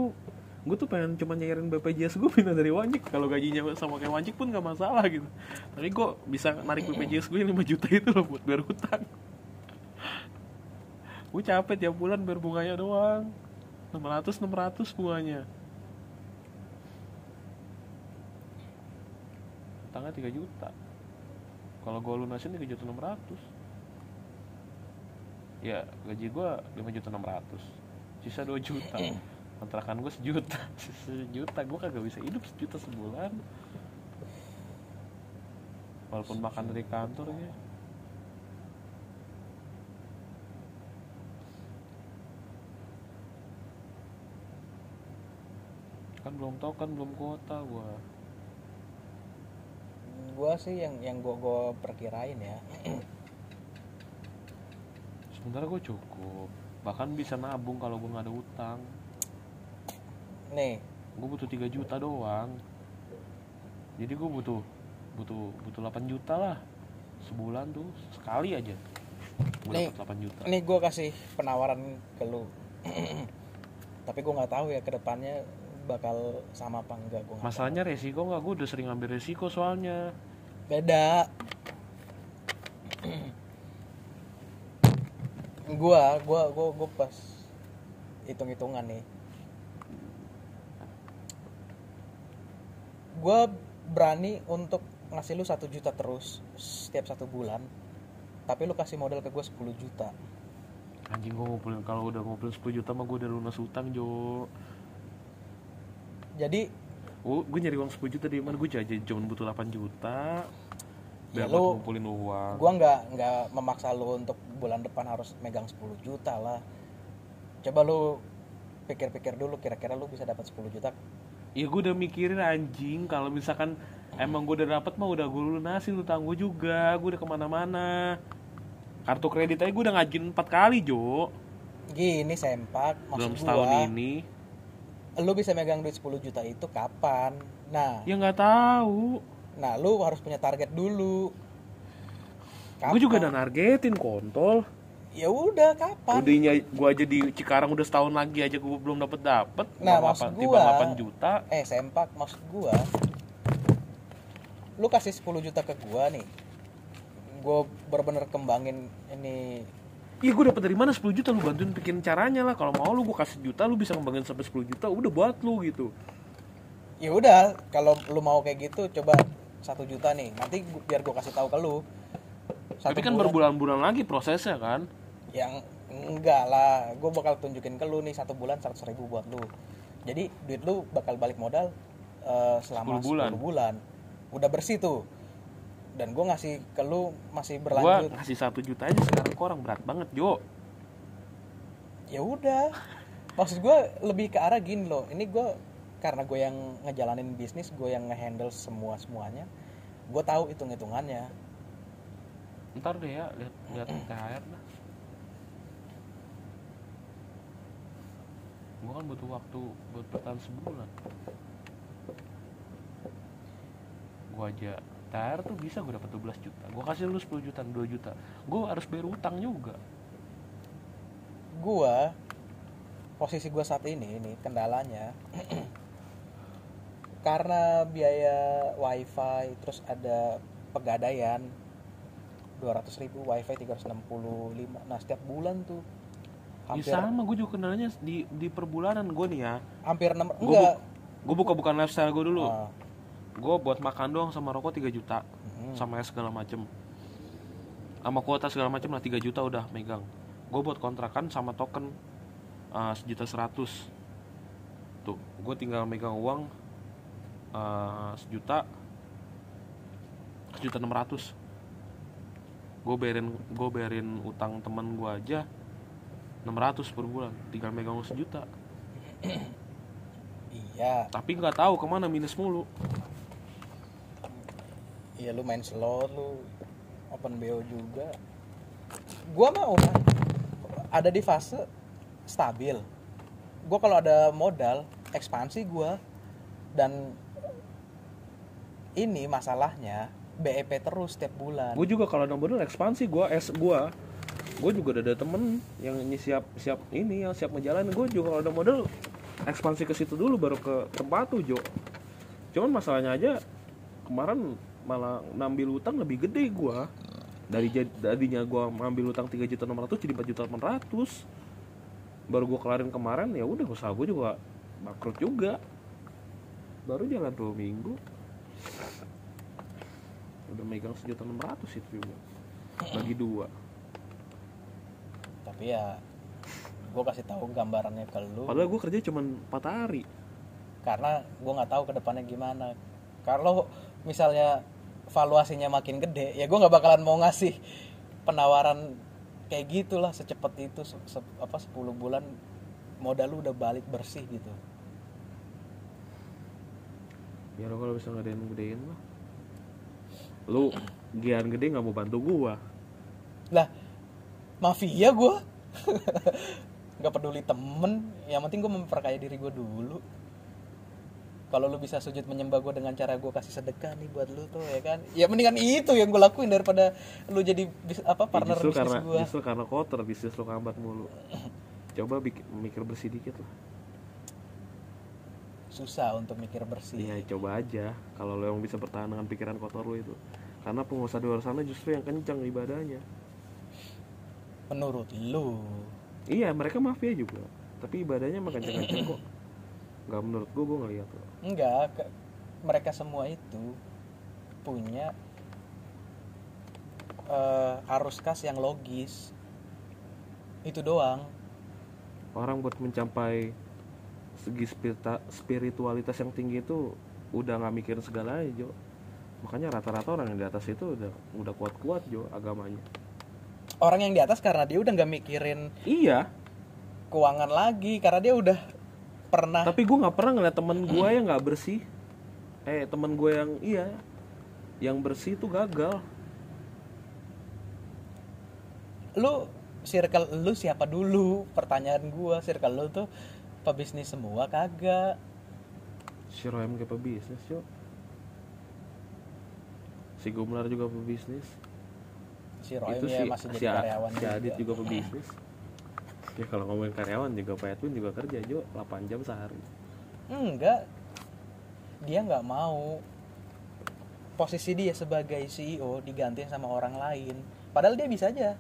gue tuh pengen cuma nyairin BPJS gue pindah dari Wanjik kalau gajinya sama kayak Wanjik pun nggak masalah gitu. Tapi gue bisa narik BPJS gue 5 juta itu loh buat bayar hutang. Gue capek tiap bulan bayar bunganya doang. 600 600 bunganya. Hutangnya 3 juta. Kalau gue lunasin 3 juta 600 ya gaji gue 5 juta 600 sisa 2 juta kontrakan gue sejuta. Sejuta gue kagak bisa hidup sejuta sebulan. Walaupun makan dari kantor ya. Kan belum tau kan belum kuota gue gua sih yang yang gua gua perkirain ya. Sebenarnya gue cukup. Bahkan bisa nabung kalau gue nggak ada utang nih gue butuh 3 juta doang jadi gue butuh butuh butuh 8 juta lah sebulan tuh sekali aja gue Nih. dapat 8 juta Ini gue kasih penawaran ke lu. Tapi gue nggak tahu ya ke depannya bakal sama apa enggak gue. masalahnya resiko nggak gue udah sering ambil resiko soalnya Beda. gua, gua, gua, gua pas hitung-hitungan nih. Gua berani untuk ngasih lu satu juta terus setiap satu bulan. Tapi lu kasih modal ke gue 10 juta. anjing gue ngumpulin kalau udah ngumpulin 10 juta mah gue udah lunas utang jo Jadi gue gue nyari uang 10 juta di mana gue jajan cuma butuh 8 juta Ya, lu- ngumpulin uang gua nggak nggak memaksa lu untuk bulan depan harus megang 10 juta lah coba lu pikir-pikir dulu kira-kira lu bisa dapat 10 juta ya gue udah mikirin anjing kalau misalkan emang gue udah dapet mah udah gue lunasin utang gue juga gue udah ke mana-mana. Kartu kredit aja gue udah ngajin empat kali jo. Gini sempak dalam maksud setahun gua ini. Lu bisa megang duit 10 juta itu kapan? Nah. Ya nggak tahu. Nah lu harus punya target dulu. Gue juga udah nargetin kontol ya udah kapan? Udinya gue aja di Cikarang udah setahun lagi aja gue belum dapet dapet. Nah, maksud delapan- tiba gua- 8 juta. Eh sempak maksud gua lu kasih 10 juta ke gua nih. Gua bener-bener kembangin ini. Iya gue dapet dari mana 10 juta? Lu bantuin bikin caranya lah. Kalau mau lu gue kasih juta lu bisa ngembangin sampai 10 juta. Udah buat lu gitu. Ya udah kalau lu mau kayak gitu coba satu juta nih. Nanti gua- biar gua kasih tahu ke lu. Tapi kan berbulan-bulan lagi prosesnya kan yang enggak lah gue bakal tunjukin ke lu nih satu bulan seratus ribu buat lu. Jadi duit lu bakal balik modal eh, selama 10 bulan. 10 bulan. Udah bersih tuh. Dan gue ngasih ke lu masih gue berlanjut. ngasih satu juta aja sekarang kok orang berat banget Jo. Ya udah. Maksud gue lebih ke arah gini loh. Ini gue karena gue yang ngejalanin bisnis gue yang ngehandle semua semuanya gue tahu hitung hitungannya ntar deh ya lihat lihat THR dah gue kan butuh waktu buat bertahan sebulan. Gue aja THR tuh bisa gue dapat 12 juta. Gue kasih lu 10 juta 2 juta. Gue harus bayar utang juga. Gue posisi gue saat ini ini kendalanya karena biaya wifi terus ada pegadaian 200 ribu wifi 365 nah setiap bulan tuh ya hampir sama gue juga kendalanya di di perbulanan gue nih ya. Hampir enam enggak. gue buka bukan lifestyle gue dulu. Ah, gue buat makan doang sama rokok 3 juta. Mm. sama segala macem. Sama kuota segala macem lah 3 juta udah megang. Gue buat kontrakan sama token uh, sejuta seratus. Tuh gue tinggal megang uang uh, sejuta sejuta enam ratus. Gue bayarin gue bayarin utang teman gue aja 600 per bulan tinggal megang uang sejuta. Iya. Tapi nggak tahu ke mana minus mulu. Iya lu main slot lu open BO juga. Gua mah udah ada di fase stabil. Gua kalau ada modal ekspansi gua dan ini masalahnya BEP terus setiap bulan. Gue juga kalau ada modal ekspansi gue es gue gue juga udah ada temen yang siap siap ini yang siap ngejalanin. Gue juga kalau ada modal ekspansi ke situ dulu baru ke tempat tuh Jo. Cuman masalahnya aja kemarin malah ngambil utang lebih gede gue dari tadinya gue ngambil utang 3 juta 600 jadi 4 juta 800 baru gue kelarin kemarin ya udah usaha gue juga bangkrut juga. Baru jalan dua minggu. Udah megang sejuta enam ratus itu juga. Bagi dua tapi ya gua kasih tahu gambarannya ke lu. Padahal gue kerja cuma 4 hari. Karena gua nggak tahu ke depannya gimana. Kalau misalnya valuasinya makin gede ya gua nggak bakalan mau ngasih penawaran kayak gitulah secepat itu se- se- apa 10 bulan modal lu udah balik bersih gitu. Ya lo kalau bisa ngedein gedein lah lu gian gede nggak mau bantu gua. Lah mafia gua. Nggak peduli temen yang penting gua memperkaya diri gua dulu. Kalau lu bisa sujud menyembah gua dengan cara gua kasih sedekah nih buat lu tuh ya kan? Ya mendingan itu yang gua lakuin daripada lu jadi bis- apa Ya, partner justru bisnis gua. justru karena kotor bisnis lo kambat mulu. Coba bikin mikir bersih dikit lah. Susah untuk mikir bersih. Ya coba aja. Kalau lo yang bisa bertahan dengan pikiran kotor lo itu. Karena pengusaha di luar sana justru yang kencang ibadahnya menurut lu? Iya mereka mafia juga. Tapi ibadahnya mah kencang-kencang kok. Nggak menurut gua gua ngeliat kok. Enggak ke- mereka semua itu punya eh, arus kas yang logis. Itu doang. Orang buat mencapai segi spirita- spiritualitas yang tinggi itu udah nggak mikirin segalanya Jo. Makanya rata-rata orang yang di atas itu udah udah kuat-kuat Jo agamanya orang yang di atas karena dia udah nggak mikirin iya. keuangan lagi karena dia udah pernah tapi gue nggak pernah ngeliat temen gue yang nggak bersih. Eh temen gue yang iya yang bersih itu gagal. Lu circle lu siapa dulu? Pertanyaan gua circle lu tuh pebisnis semua kagak? Si Roem kayak pebisnis yo si Gumlar juga pebisnis si Roy itu si masih si, jadi karyawan si Adit juga pebisnis. Ya kalau ngomongin karyawan juga Pak Edwin juga kerja Jo. 8 jam sehari. Enggak. Dia nggak mau. Posisi dia sebagai CEO digantiin sama orang lain. Padahal dia bisa aja.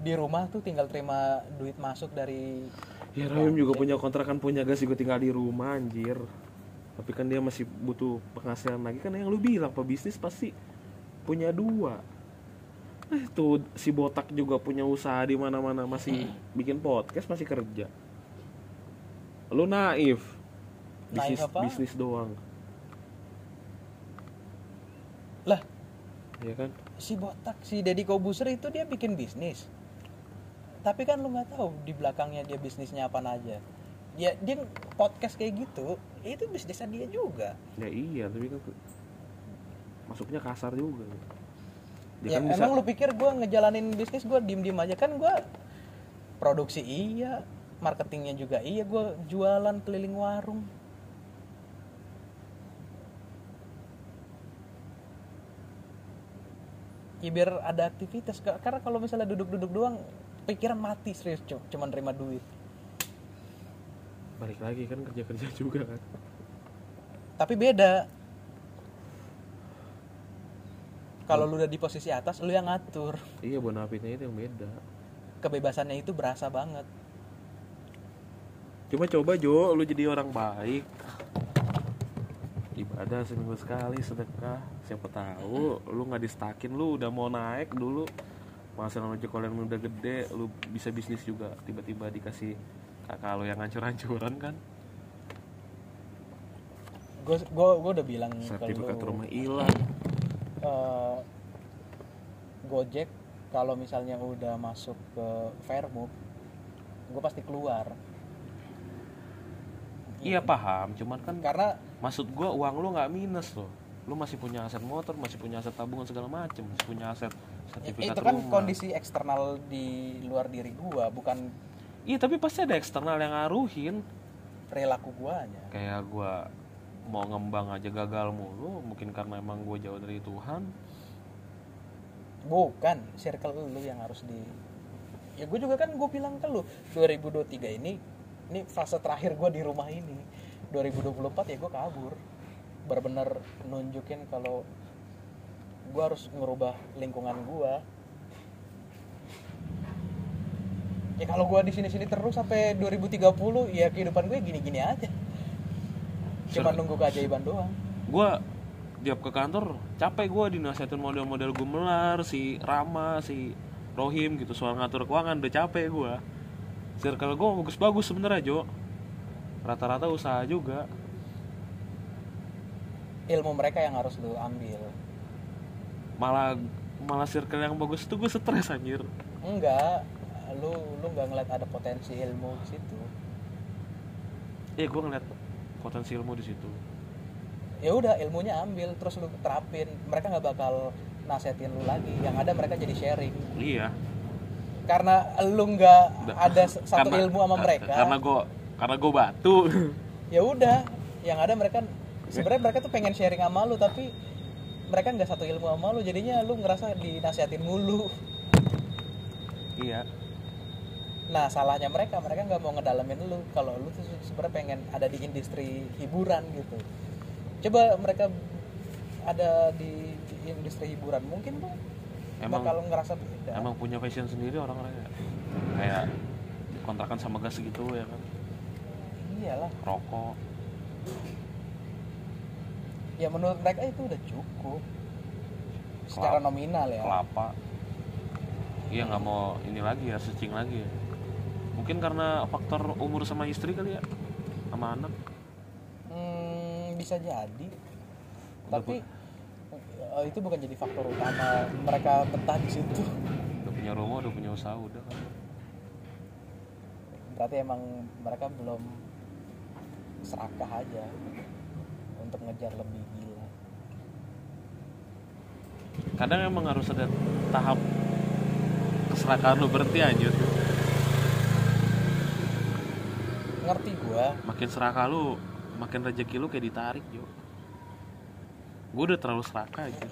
Di rumah tuh tinggal terima duit masuk dari ya Roem juga punya kontrakan punya gas juga tinggal di rumah anjir. Tapi kan dia masih butuh penghasilan lagi. Kan yang lu bilang pebisnis pasti punya dua eh tuh si botak juga punya usaha di mana-mana masih bikin podcast masih kerja. Lu naif. Naif bisnis apa? bisnis doang. Lah. Ya kan? Si botak si Deddy Kobuser itu dia bikin bisnis. Tapi kan lu nggak tahu di belakangnya dia bisnisnya apa aja. Ya dia podcast kayak gitu itu bisnisnya dia juga. Ya iya tapi kan masuknya kasar juga ya dia kan bisa emang lu pikir gue ngejalanin bisnis gue diem diem aja? Kan gue produksi iya marketingnya juga iya gue jualan keliling warung. Ya biar ada aktivitas Ka- karena kalau misalnya duduk-duduk doang pikiran mati serius cu- cuman terima duit. Balik lagi kan kerja-kerja juga kan. Tapi beda kalau lu udah di posisi atas lu yang ngatur iya bonafitnya itu yang beda kebebasannya itu berasa banget Cuma coba Jo, lu jadi orang baik. Ibadah seminggu sekali sedekah. Siapa tahu lu nggak distakin lu udah mau naik dulu. Penghasilan ojek online udah gede, lu bisa bisnis juga. Tiba-tiba dikasih kakak lu yang hancur-hancuran kan. gue gue udah bilang Sertifikat rumah hilang. Eh, Gojek kalau misalnya udah masuk ke Fairmove gue pasti keluar Iya paham, cuman kan karena maksud gua uang lu nggak minus loh. Lu masih punya aset motor, masih punya aset tabungan segala macem, masih punya aset sertifikat itu kan rumah. kondisi eksternal di luar diri gue bukan Iya tapi pasti ada eksternal yang ngaruhin. perilaku guanya kayak gua mau ngembang aja gagal mulu mungkin karena emang gue jauh dari Tuhan. Bukan circle lu yang harus di ya gue juga kan gue bilang ke lu 2023 ini ini fase terakhir gue di rumah ini. 2024 ya gue kabur. Bener-bener nunjukin kalau gue harus ngerubah lingkungan gue ya kalau gue di sini-sini terus sampai 2030 ya kehidupan gue gini-gini aja cuma nunggu keajaiban doang. Gue tiap ke kantor capek gue dinasihatin model-model gumelar si Rama si Rohim gitu soal ngatur keuangan udah capek gue circle gue bagus-bagus sebenarnya Jo. Rata-rata usaha juga. Ilmu mereka yang harus lu ambil. Malah malah circle yang bagus itu gue stres anjir. Enggak. Lu lu nggak ngeliat ada potensi ilmu di situ. Iya gue ngeliat potensi ilmu di situ. Ya udah ilmunya ambil terus lu terapin. Mereka nggak bakal nasehatin lu lagi. Yang ada mereka jadi sharing. Iya. Karena lu nggak ada satu Karena- ilmu sama mereka. karena gue karena gue batu. Ya udah yang ada mereka sebenarnya mereka tuh pengen sharing sama lu tapi mereka nggak satu ilmu sama lu. Jadinya lu ngerasa dinasihatin mulu. Iya nah salahnya mereka mereka nggak mau ngedalamin lu. Kalau lu tuh sebenarnya pengen ada di industri hiburan gitu. Coba mereka ada di, di industri hiburan mungkin lu Emang- bakal ngerasa beda. emang punya fashion sendiri orang-orangnya kayak kontrakan sama gas gitu ya kan? Iyalah. Rokok. Ya menurut mereka itu udah cukup. Secara Kelapa. nominal ya. kelapa. Iya nggak mau ini lagi ya searching lagi. ya mungkin karena faktor umur sama istri kali ya? Sama anak? Hmm, bisa jadi. Udah tapi eh, itu bukan jadi faktor utama. Mereka betah di situ. Udah punya rumah udah punya usaha udah kan? Berarti emang mereka belum serakah aja untuk ngejar lebih gila. Kadang emang harus ada tahap keserakahan lu berhenti anjir ngerti gua. Makin serakah lu makin rezeki lu kayak ditarik yo gue udah terlalu serakah aja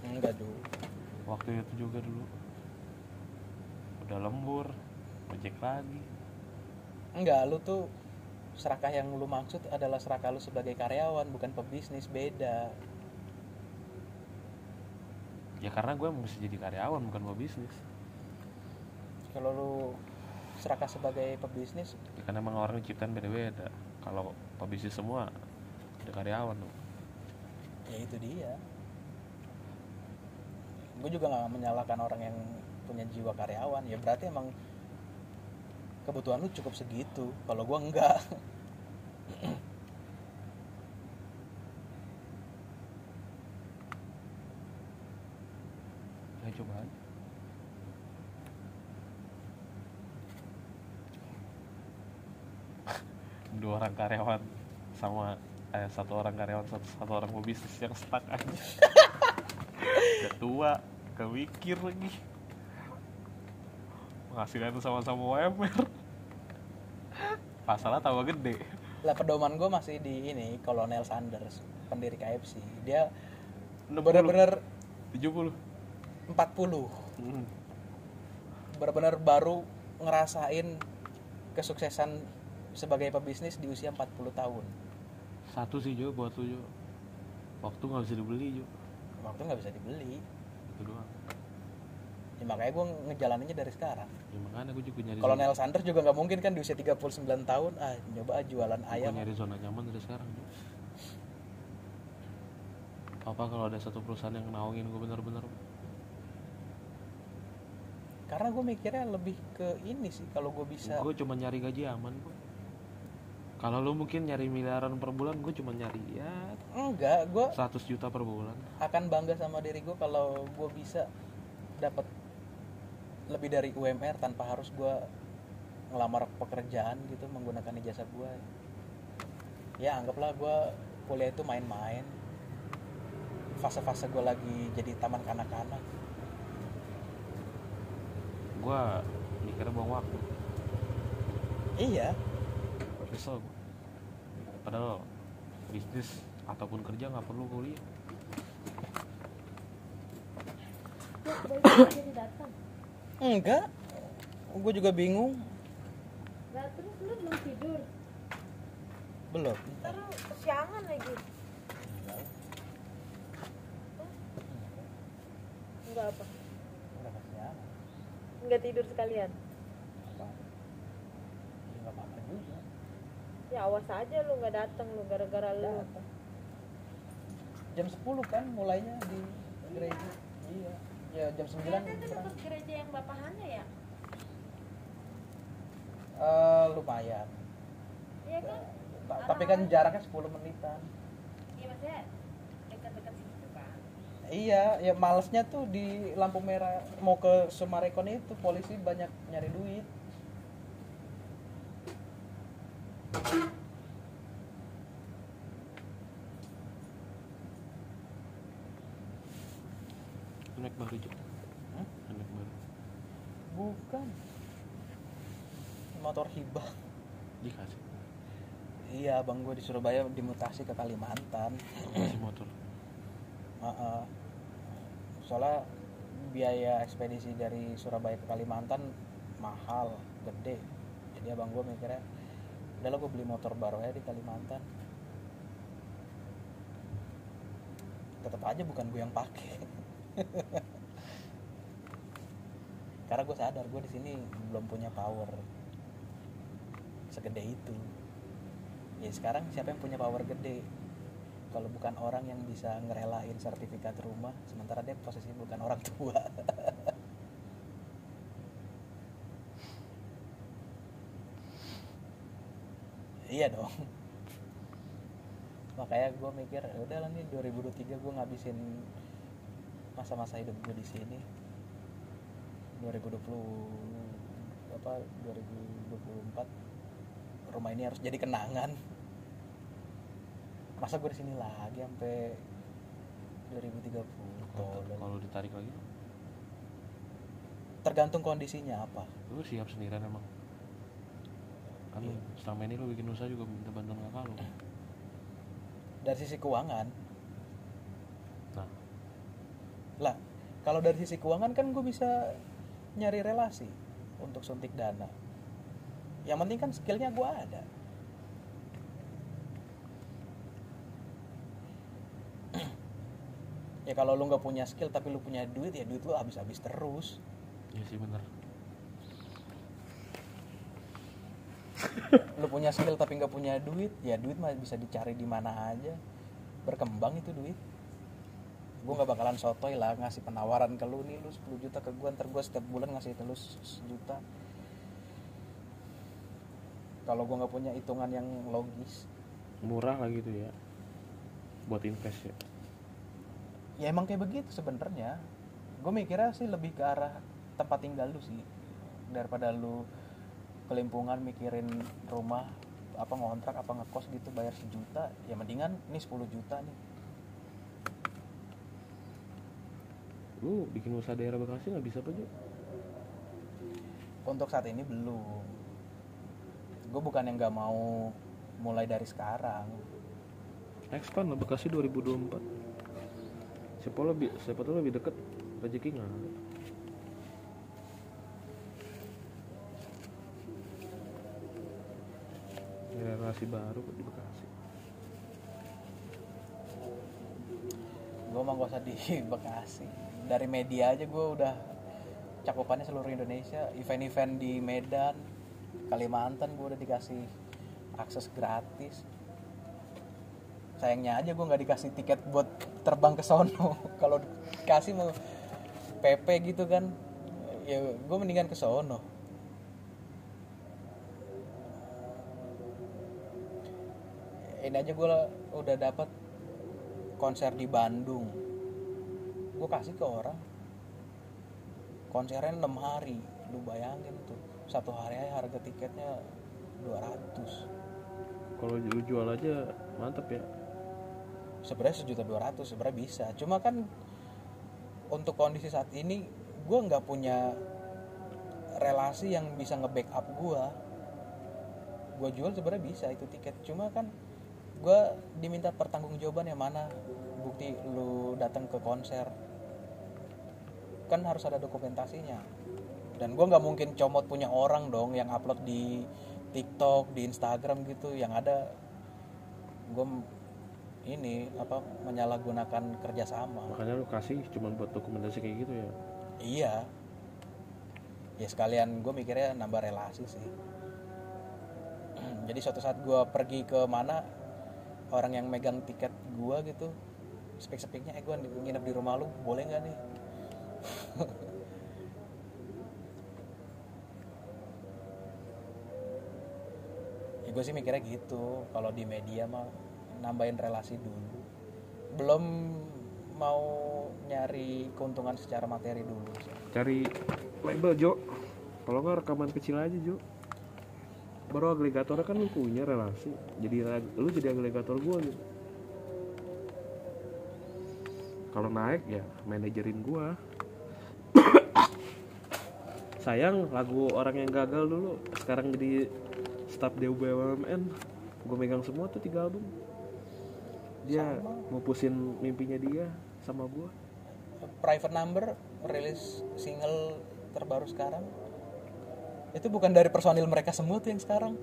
enggak dulu waktu itu juga dulu. Udah lembur ojek lagi. Enggak lu tuh serakah yang lu maksud adalah serakah lu sebagai karyawan bukan pebisnis beda. Ya karena gue mesti jadi karyawan bukan mau bisnis kalau lu serakah sebagai pebisnis? Ya kan emang orang ciptaan beda-beda. Kalau pebisnis semua ada karyawan tuh. Ya itu dia. Gue juga nggak menyalahkan orang yang punya jiwa karyawan. Ya berarti emang kebutuhan lu cukup segitu. Kalau gue enggak. Ya coba aja dua orang karyawan sama eh, satu orang karyawan satu, satu orang pebisnis yang stuck aja. Ketua kemikir lagi. Penghasilan sama-sama UMR pasalnya tambah gede. Lah pedoman gue masih di ini Kolonel Sanders pendiri KFC dia 60, bener-bener 70 40 hmm. bener-bener baru ngerasain kesuksesan sebagai pebisnis di usia 40 tahun. Satu sih Jo buat lu Jo. Waktu nggak bisa dibeli Jo. Waktu nggak bisa dibeli. Itu doang. Ya, makanya gue ngejalaninnya dari sekarang. Ya makanya gue juga nyari Kolonel Sanders juga nggak mungkin kan di usia 39 tahun ah nyoba ah jualan zona, ayam. gua nyari zona nyaman dari sekarang Jo. Apa kalau ada satu perusahaan yang naungin gue bener-bener karena gue mikirnya lebih ke ini sih kalau gue bisa gue cuma nyari gaji aman kok kalau lu mungkin nyari miliaran per bulan gue cuma nyari ya enggak gue 100 juta per bulan. akan bangga sama diri gue kalau gue bisa dapat lebih dari UMR tanpa harus gue ngelamar pekerjaan gitu menggunakan ijazah gue ya anggaplah gue kuliah itu main-main. Fase-fase gue lagi jadi taman kanak-kanak. Gue mikirnya buang waktu. Iya kesel gue padahal bisnis ataupun kerja nggak perlu kuliah enggak gue juga bingung Nah, terus lu belum tidur. belum Terus kesiangan lagi. Enggak apa? Enggak tidur sekalian. Apa? Ya, nggak apa-apa juga Ya awas aja lu nggak datang lu gara-gara lu. Jam 10 kan mulainya di gereja iya ya jam 9 Ternyata itu kurang. dekat gereja yang bapahannya ya? Eh, lumayan Iya kan? Ta- tapi kan jaraknya 10 menitan Iya maksudnya dekat-dekat situ kan. iya ya malesnya tuh di lampu merah mau ke Sumarekon itu polisi banyak nyari duit naik baru Jo Hah? naik baru. Bukan. Motor hibah. Dikasih. Iya bang gue di Surabaya dimutasi ke Kalimantan. Kasih motor. Heeh. soalnya biaya ekspedisi dari Surabaya ke Kalimantan mahal gede. Jadi abang gue mikirnya udah lo gue beli motor baru aja di Kalimantan. Tetap aja bukan gue yang pakai karena gue sadar gue di sini belum punya power segede itu. Ya sekarang siapa yang punya power gede? Kalau bukan orang yang bisa ngerelain sertifikat rumah sementara dia posisinya bukan orang tua. Iya dong. Makanya gue mikir "Ya udah lah nih 2023 gue ngabisin masa-masa hidup gue di sini. 2020 apa 2024 rumah ini harus jadi kenangan. Masa gue di sini lagi sampai 2030 kalau ditarik lagi? Tergantung kondisinya apa. Lu siap sendirian emang? Kan lu selama ini lu bikin usaha juga minta bantuan kakak lu. Dari sisi keuangan lah kalau dari sisi keuangan kan gue bisa nyari relasi untuk suntik dana. Yang penting kan skillnya gue ada. Ya kalau lu nggak punya skill tapi lu punya duit ya duit lu habis-habis terus. Iya sih bener. Lu punya skill tapi nggak punya duit ya duit mah bisa dicari di mana aja. Berkembang itu duit gue nggak bakalan sotoy lah ngasih penawaran ke lu. Nih lu 10 juta ke gue ntar gue setiap bulan ngasih ke lu sejuta. Kalau gue nggak punya hitungan yang logis. Murah lah gitu ya buat invest ya. Ya emang kayak begitu sebenarnya. Gue mikirnya sih lebih ke arah tempat tinggal lu sih daripada lu kelimpungan mikirin rumah apa ngontrak apa ngekos gitu bayar sejuta. Ya mendingan ini 10 juta nih lu bikin usaha daerah Bekasi nggak bisa apa untuk saat ini belum. Gue bukan yang nggak mau mulai dari sekarang. Expand lah Bekasi 2024 siapa lebih siapa tuh lebih deket? Rezeki nggak relasi baru di Bekasi. Gue mah gak usah di Bekasi dari media aja gue udah cakupannya seluruh Indonesia. Event-event di Medan Kalimantan gue udah dikasih akses gratis. Sayangnya aja gue nggak dikasih tiket buat terbang ke sono. Kalau dikasih mau PP gitu kan ya gue mendingan ke sono. Ini aja gue udah dapat konser di Bandung gue kasih ke orang. Konsernya 6 hari. Lu bayangin tuh. Satu hari aja harga tiketnya 200 kalau lu jual aja mantep ya. Sebenarnya sejuta dua ratus sebenarnya bisa. Cuma kan untuk kondisi saat ini gue nggak punya relasi yang bisa nge-backup gue gue jual sebenarnya bisa itu tiket. Cuma kan gue diminta pertanggungjawaban yang mana? Bukti lu datang ke konser. Kan harus ada dokumentasinya. Dan gue nggak mungkin comot punya orang dong yang upload di TikTok di Instagram gitu. Yang ada gue ini apa menyalahgunakan kerjasama makanya lu kasih cuma buat dokumentasi kayak gitu ya? Iya. Ya sekalian gue mikirnya nambah relasi sih. Jadi suatu saat gue pergi ke mana orang yang megang tiket gue gitu spek-speknya eh gue nginep di rumah lu boleh nggak nih? Ya gue sih mikirnya gitu. Kalau di media mah nambahin relasi dulu. Belum mau nyari keuntungan secara materi dulu. Cari label Jo. Kalau nggak rekaman kecil aja Jo baru agregator kan lu punya relasi. Jadi lu jadi agregator gua gitu. Kalau naik ya manajerin gua. Sayang lagu orang yang gagal dulu. Sekarang jadi staff DBUMN gue megang semua tuh tiga album. Dia ngupusin mimpinya dia sama gua. Private number rilis single terbaru sekarang itu bukan dari personil mereka semua tuh yang sekarang.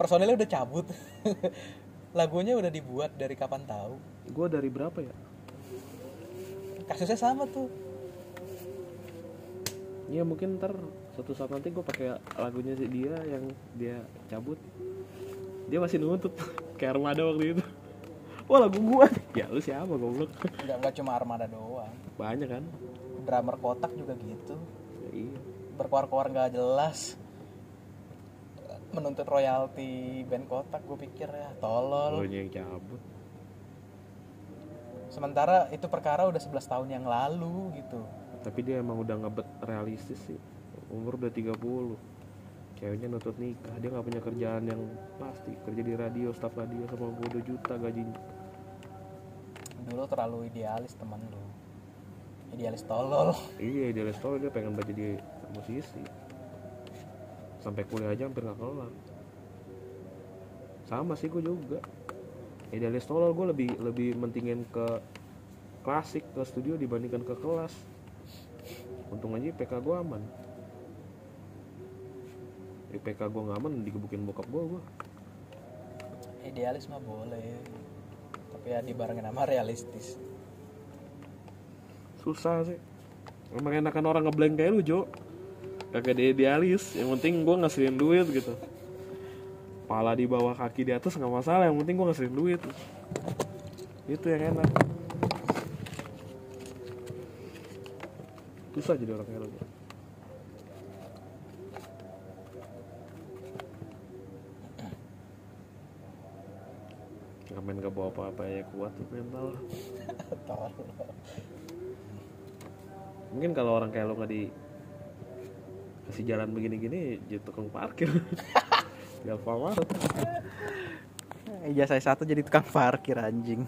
Personilnya udah cabut. Lagunya udah dibuat dari kapan tahu. Gua dari berapa ya? Kasusnya sama tuh. Iya mungkin ntar suatu saat nanti gue pakai lagunya si dia yang dia cabut. Dia masih nuntut. Kayak armada waktu itu. Wah lagu gua ya lu siapa goblok? Nggak nggak cuma armada doang. Banyak kan? Drummer kotak juga gitu berkoar-koar nggak jelas. Menuntut royalti band kotak gue pikir ya. Tolol. Lu yang cabut. Sementara itu perkara udah 11 tahun yang lalu gitu. Tapi dia emang udah ngebet realistis sih. Umur udah 30 ceweknya nuntut nikah. Dia nggak punya kerjaan yang pasti. Kerja di radio staf radio sama gue 2 juta gajinya. Dulu terlalu idealis temen lu. Idealis tolol. Iya dia tau dia pengen baca jadi musisi sampai kuliah aja hampir nggak kelar. Sama sih gue juga. Idealis tolol gue lebih lebih mentingin ke klasik ke studio dibandingkan ke kelas. Untung aja IPK gue aman. IPK gue nggak aman digebukin bokap gue gue idealis mah boleh. Tapi ya dibarengin sama realistis. Susah sih. Emang enakan orang ngeblank kayak lu Jo kagak ada idealis. Yang penting gue ngasihin duit gitu. Pala di bawah kaki di atas nggak masalah yang penting gue ngasihin duit. Itu yang enak. Susah jadi orang Jo. ngamen gak bawa apa-apa ya kuat tuh mental. Mungkin kalau orang kayak lo nggak di kasih jalan begini-gini jadi tukang parkir. Di Alfamart ijazah saya satu jadi tukang parkir anjing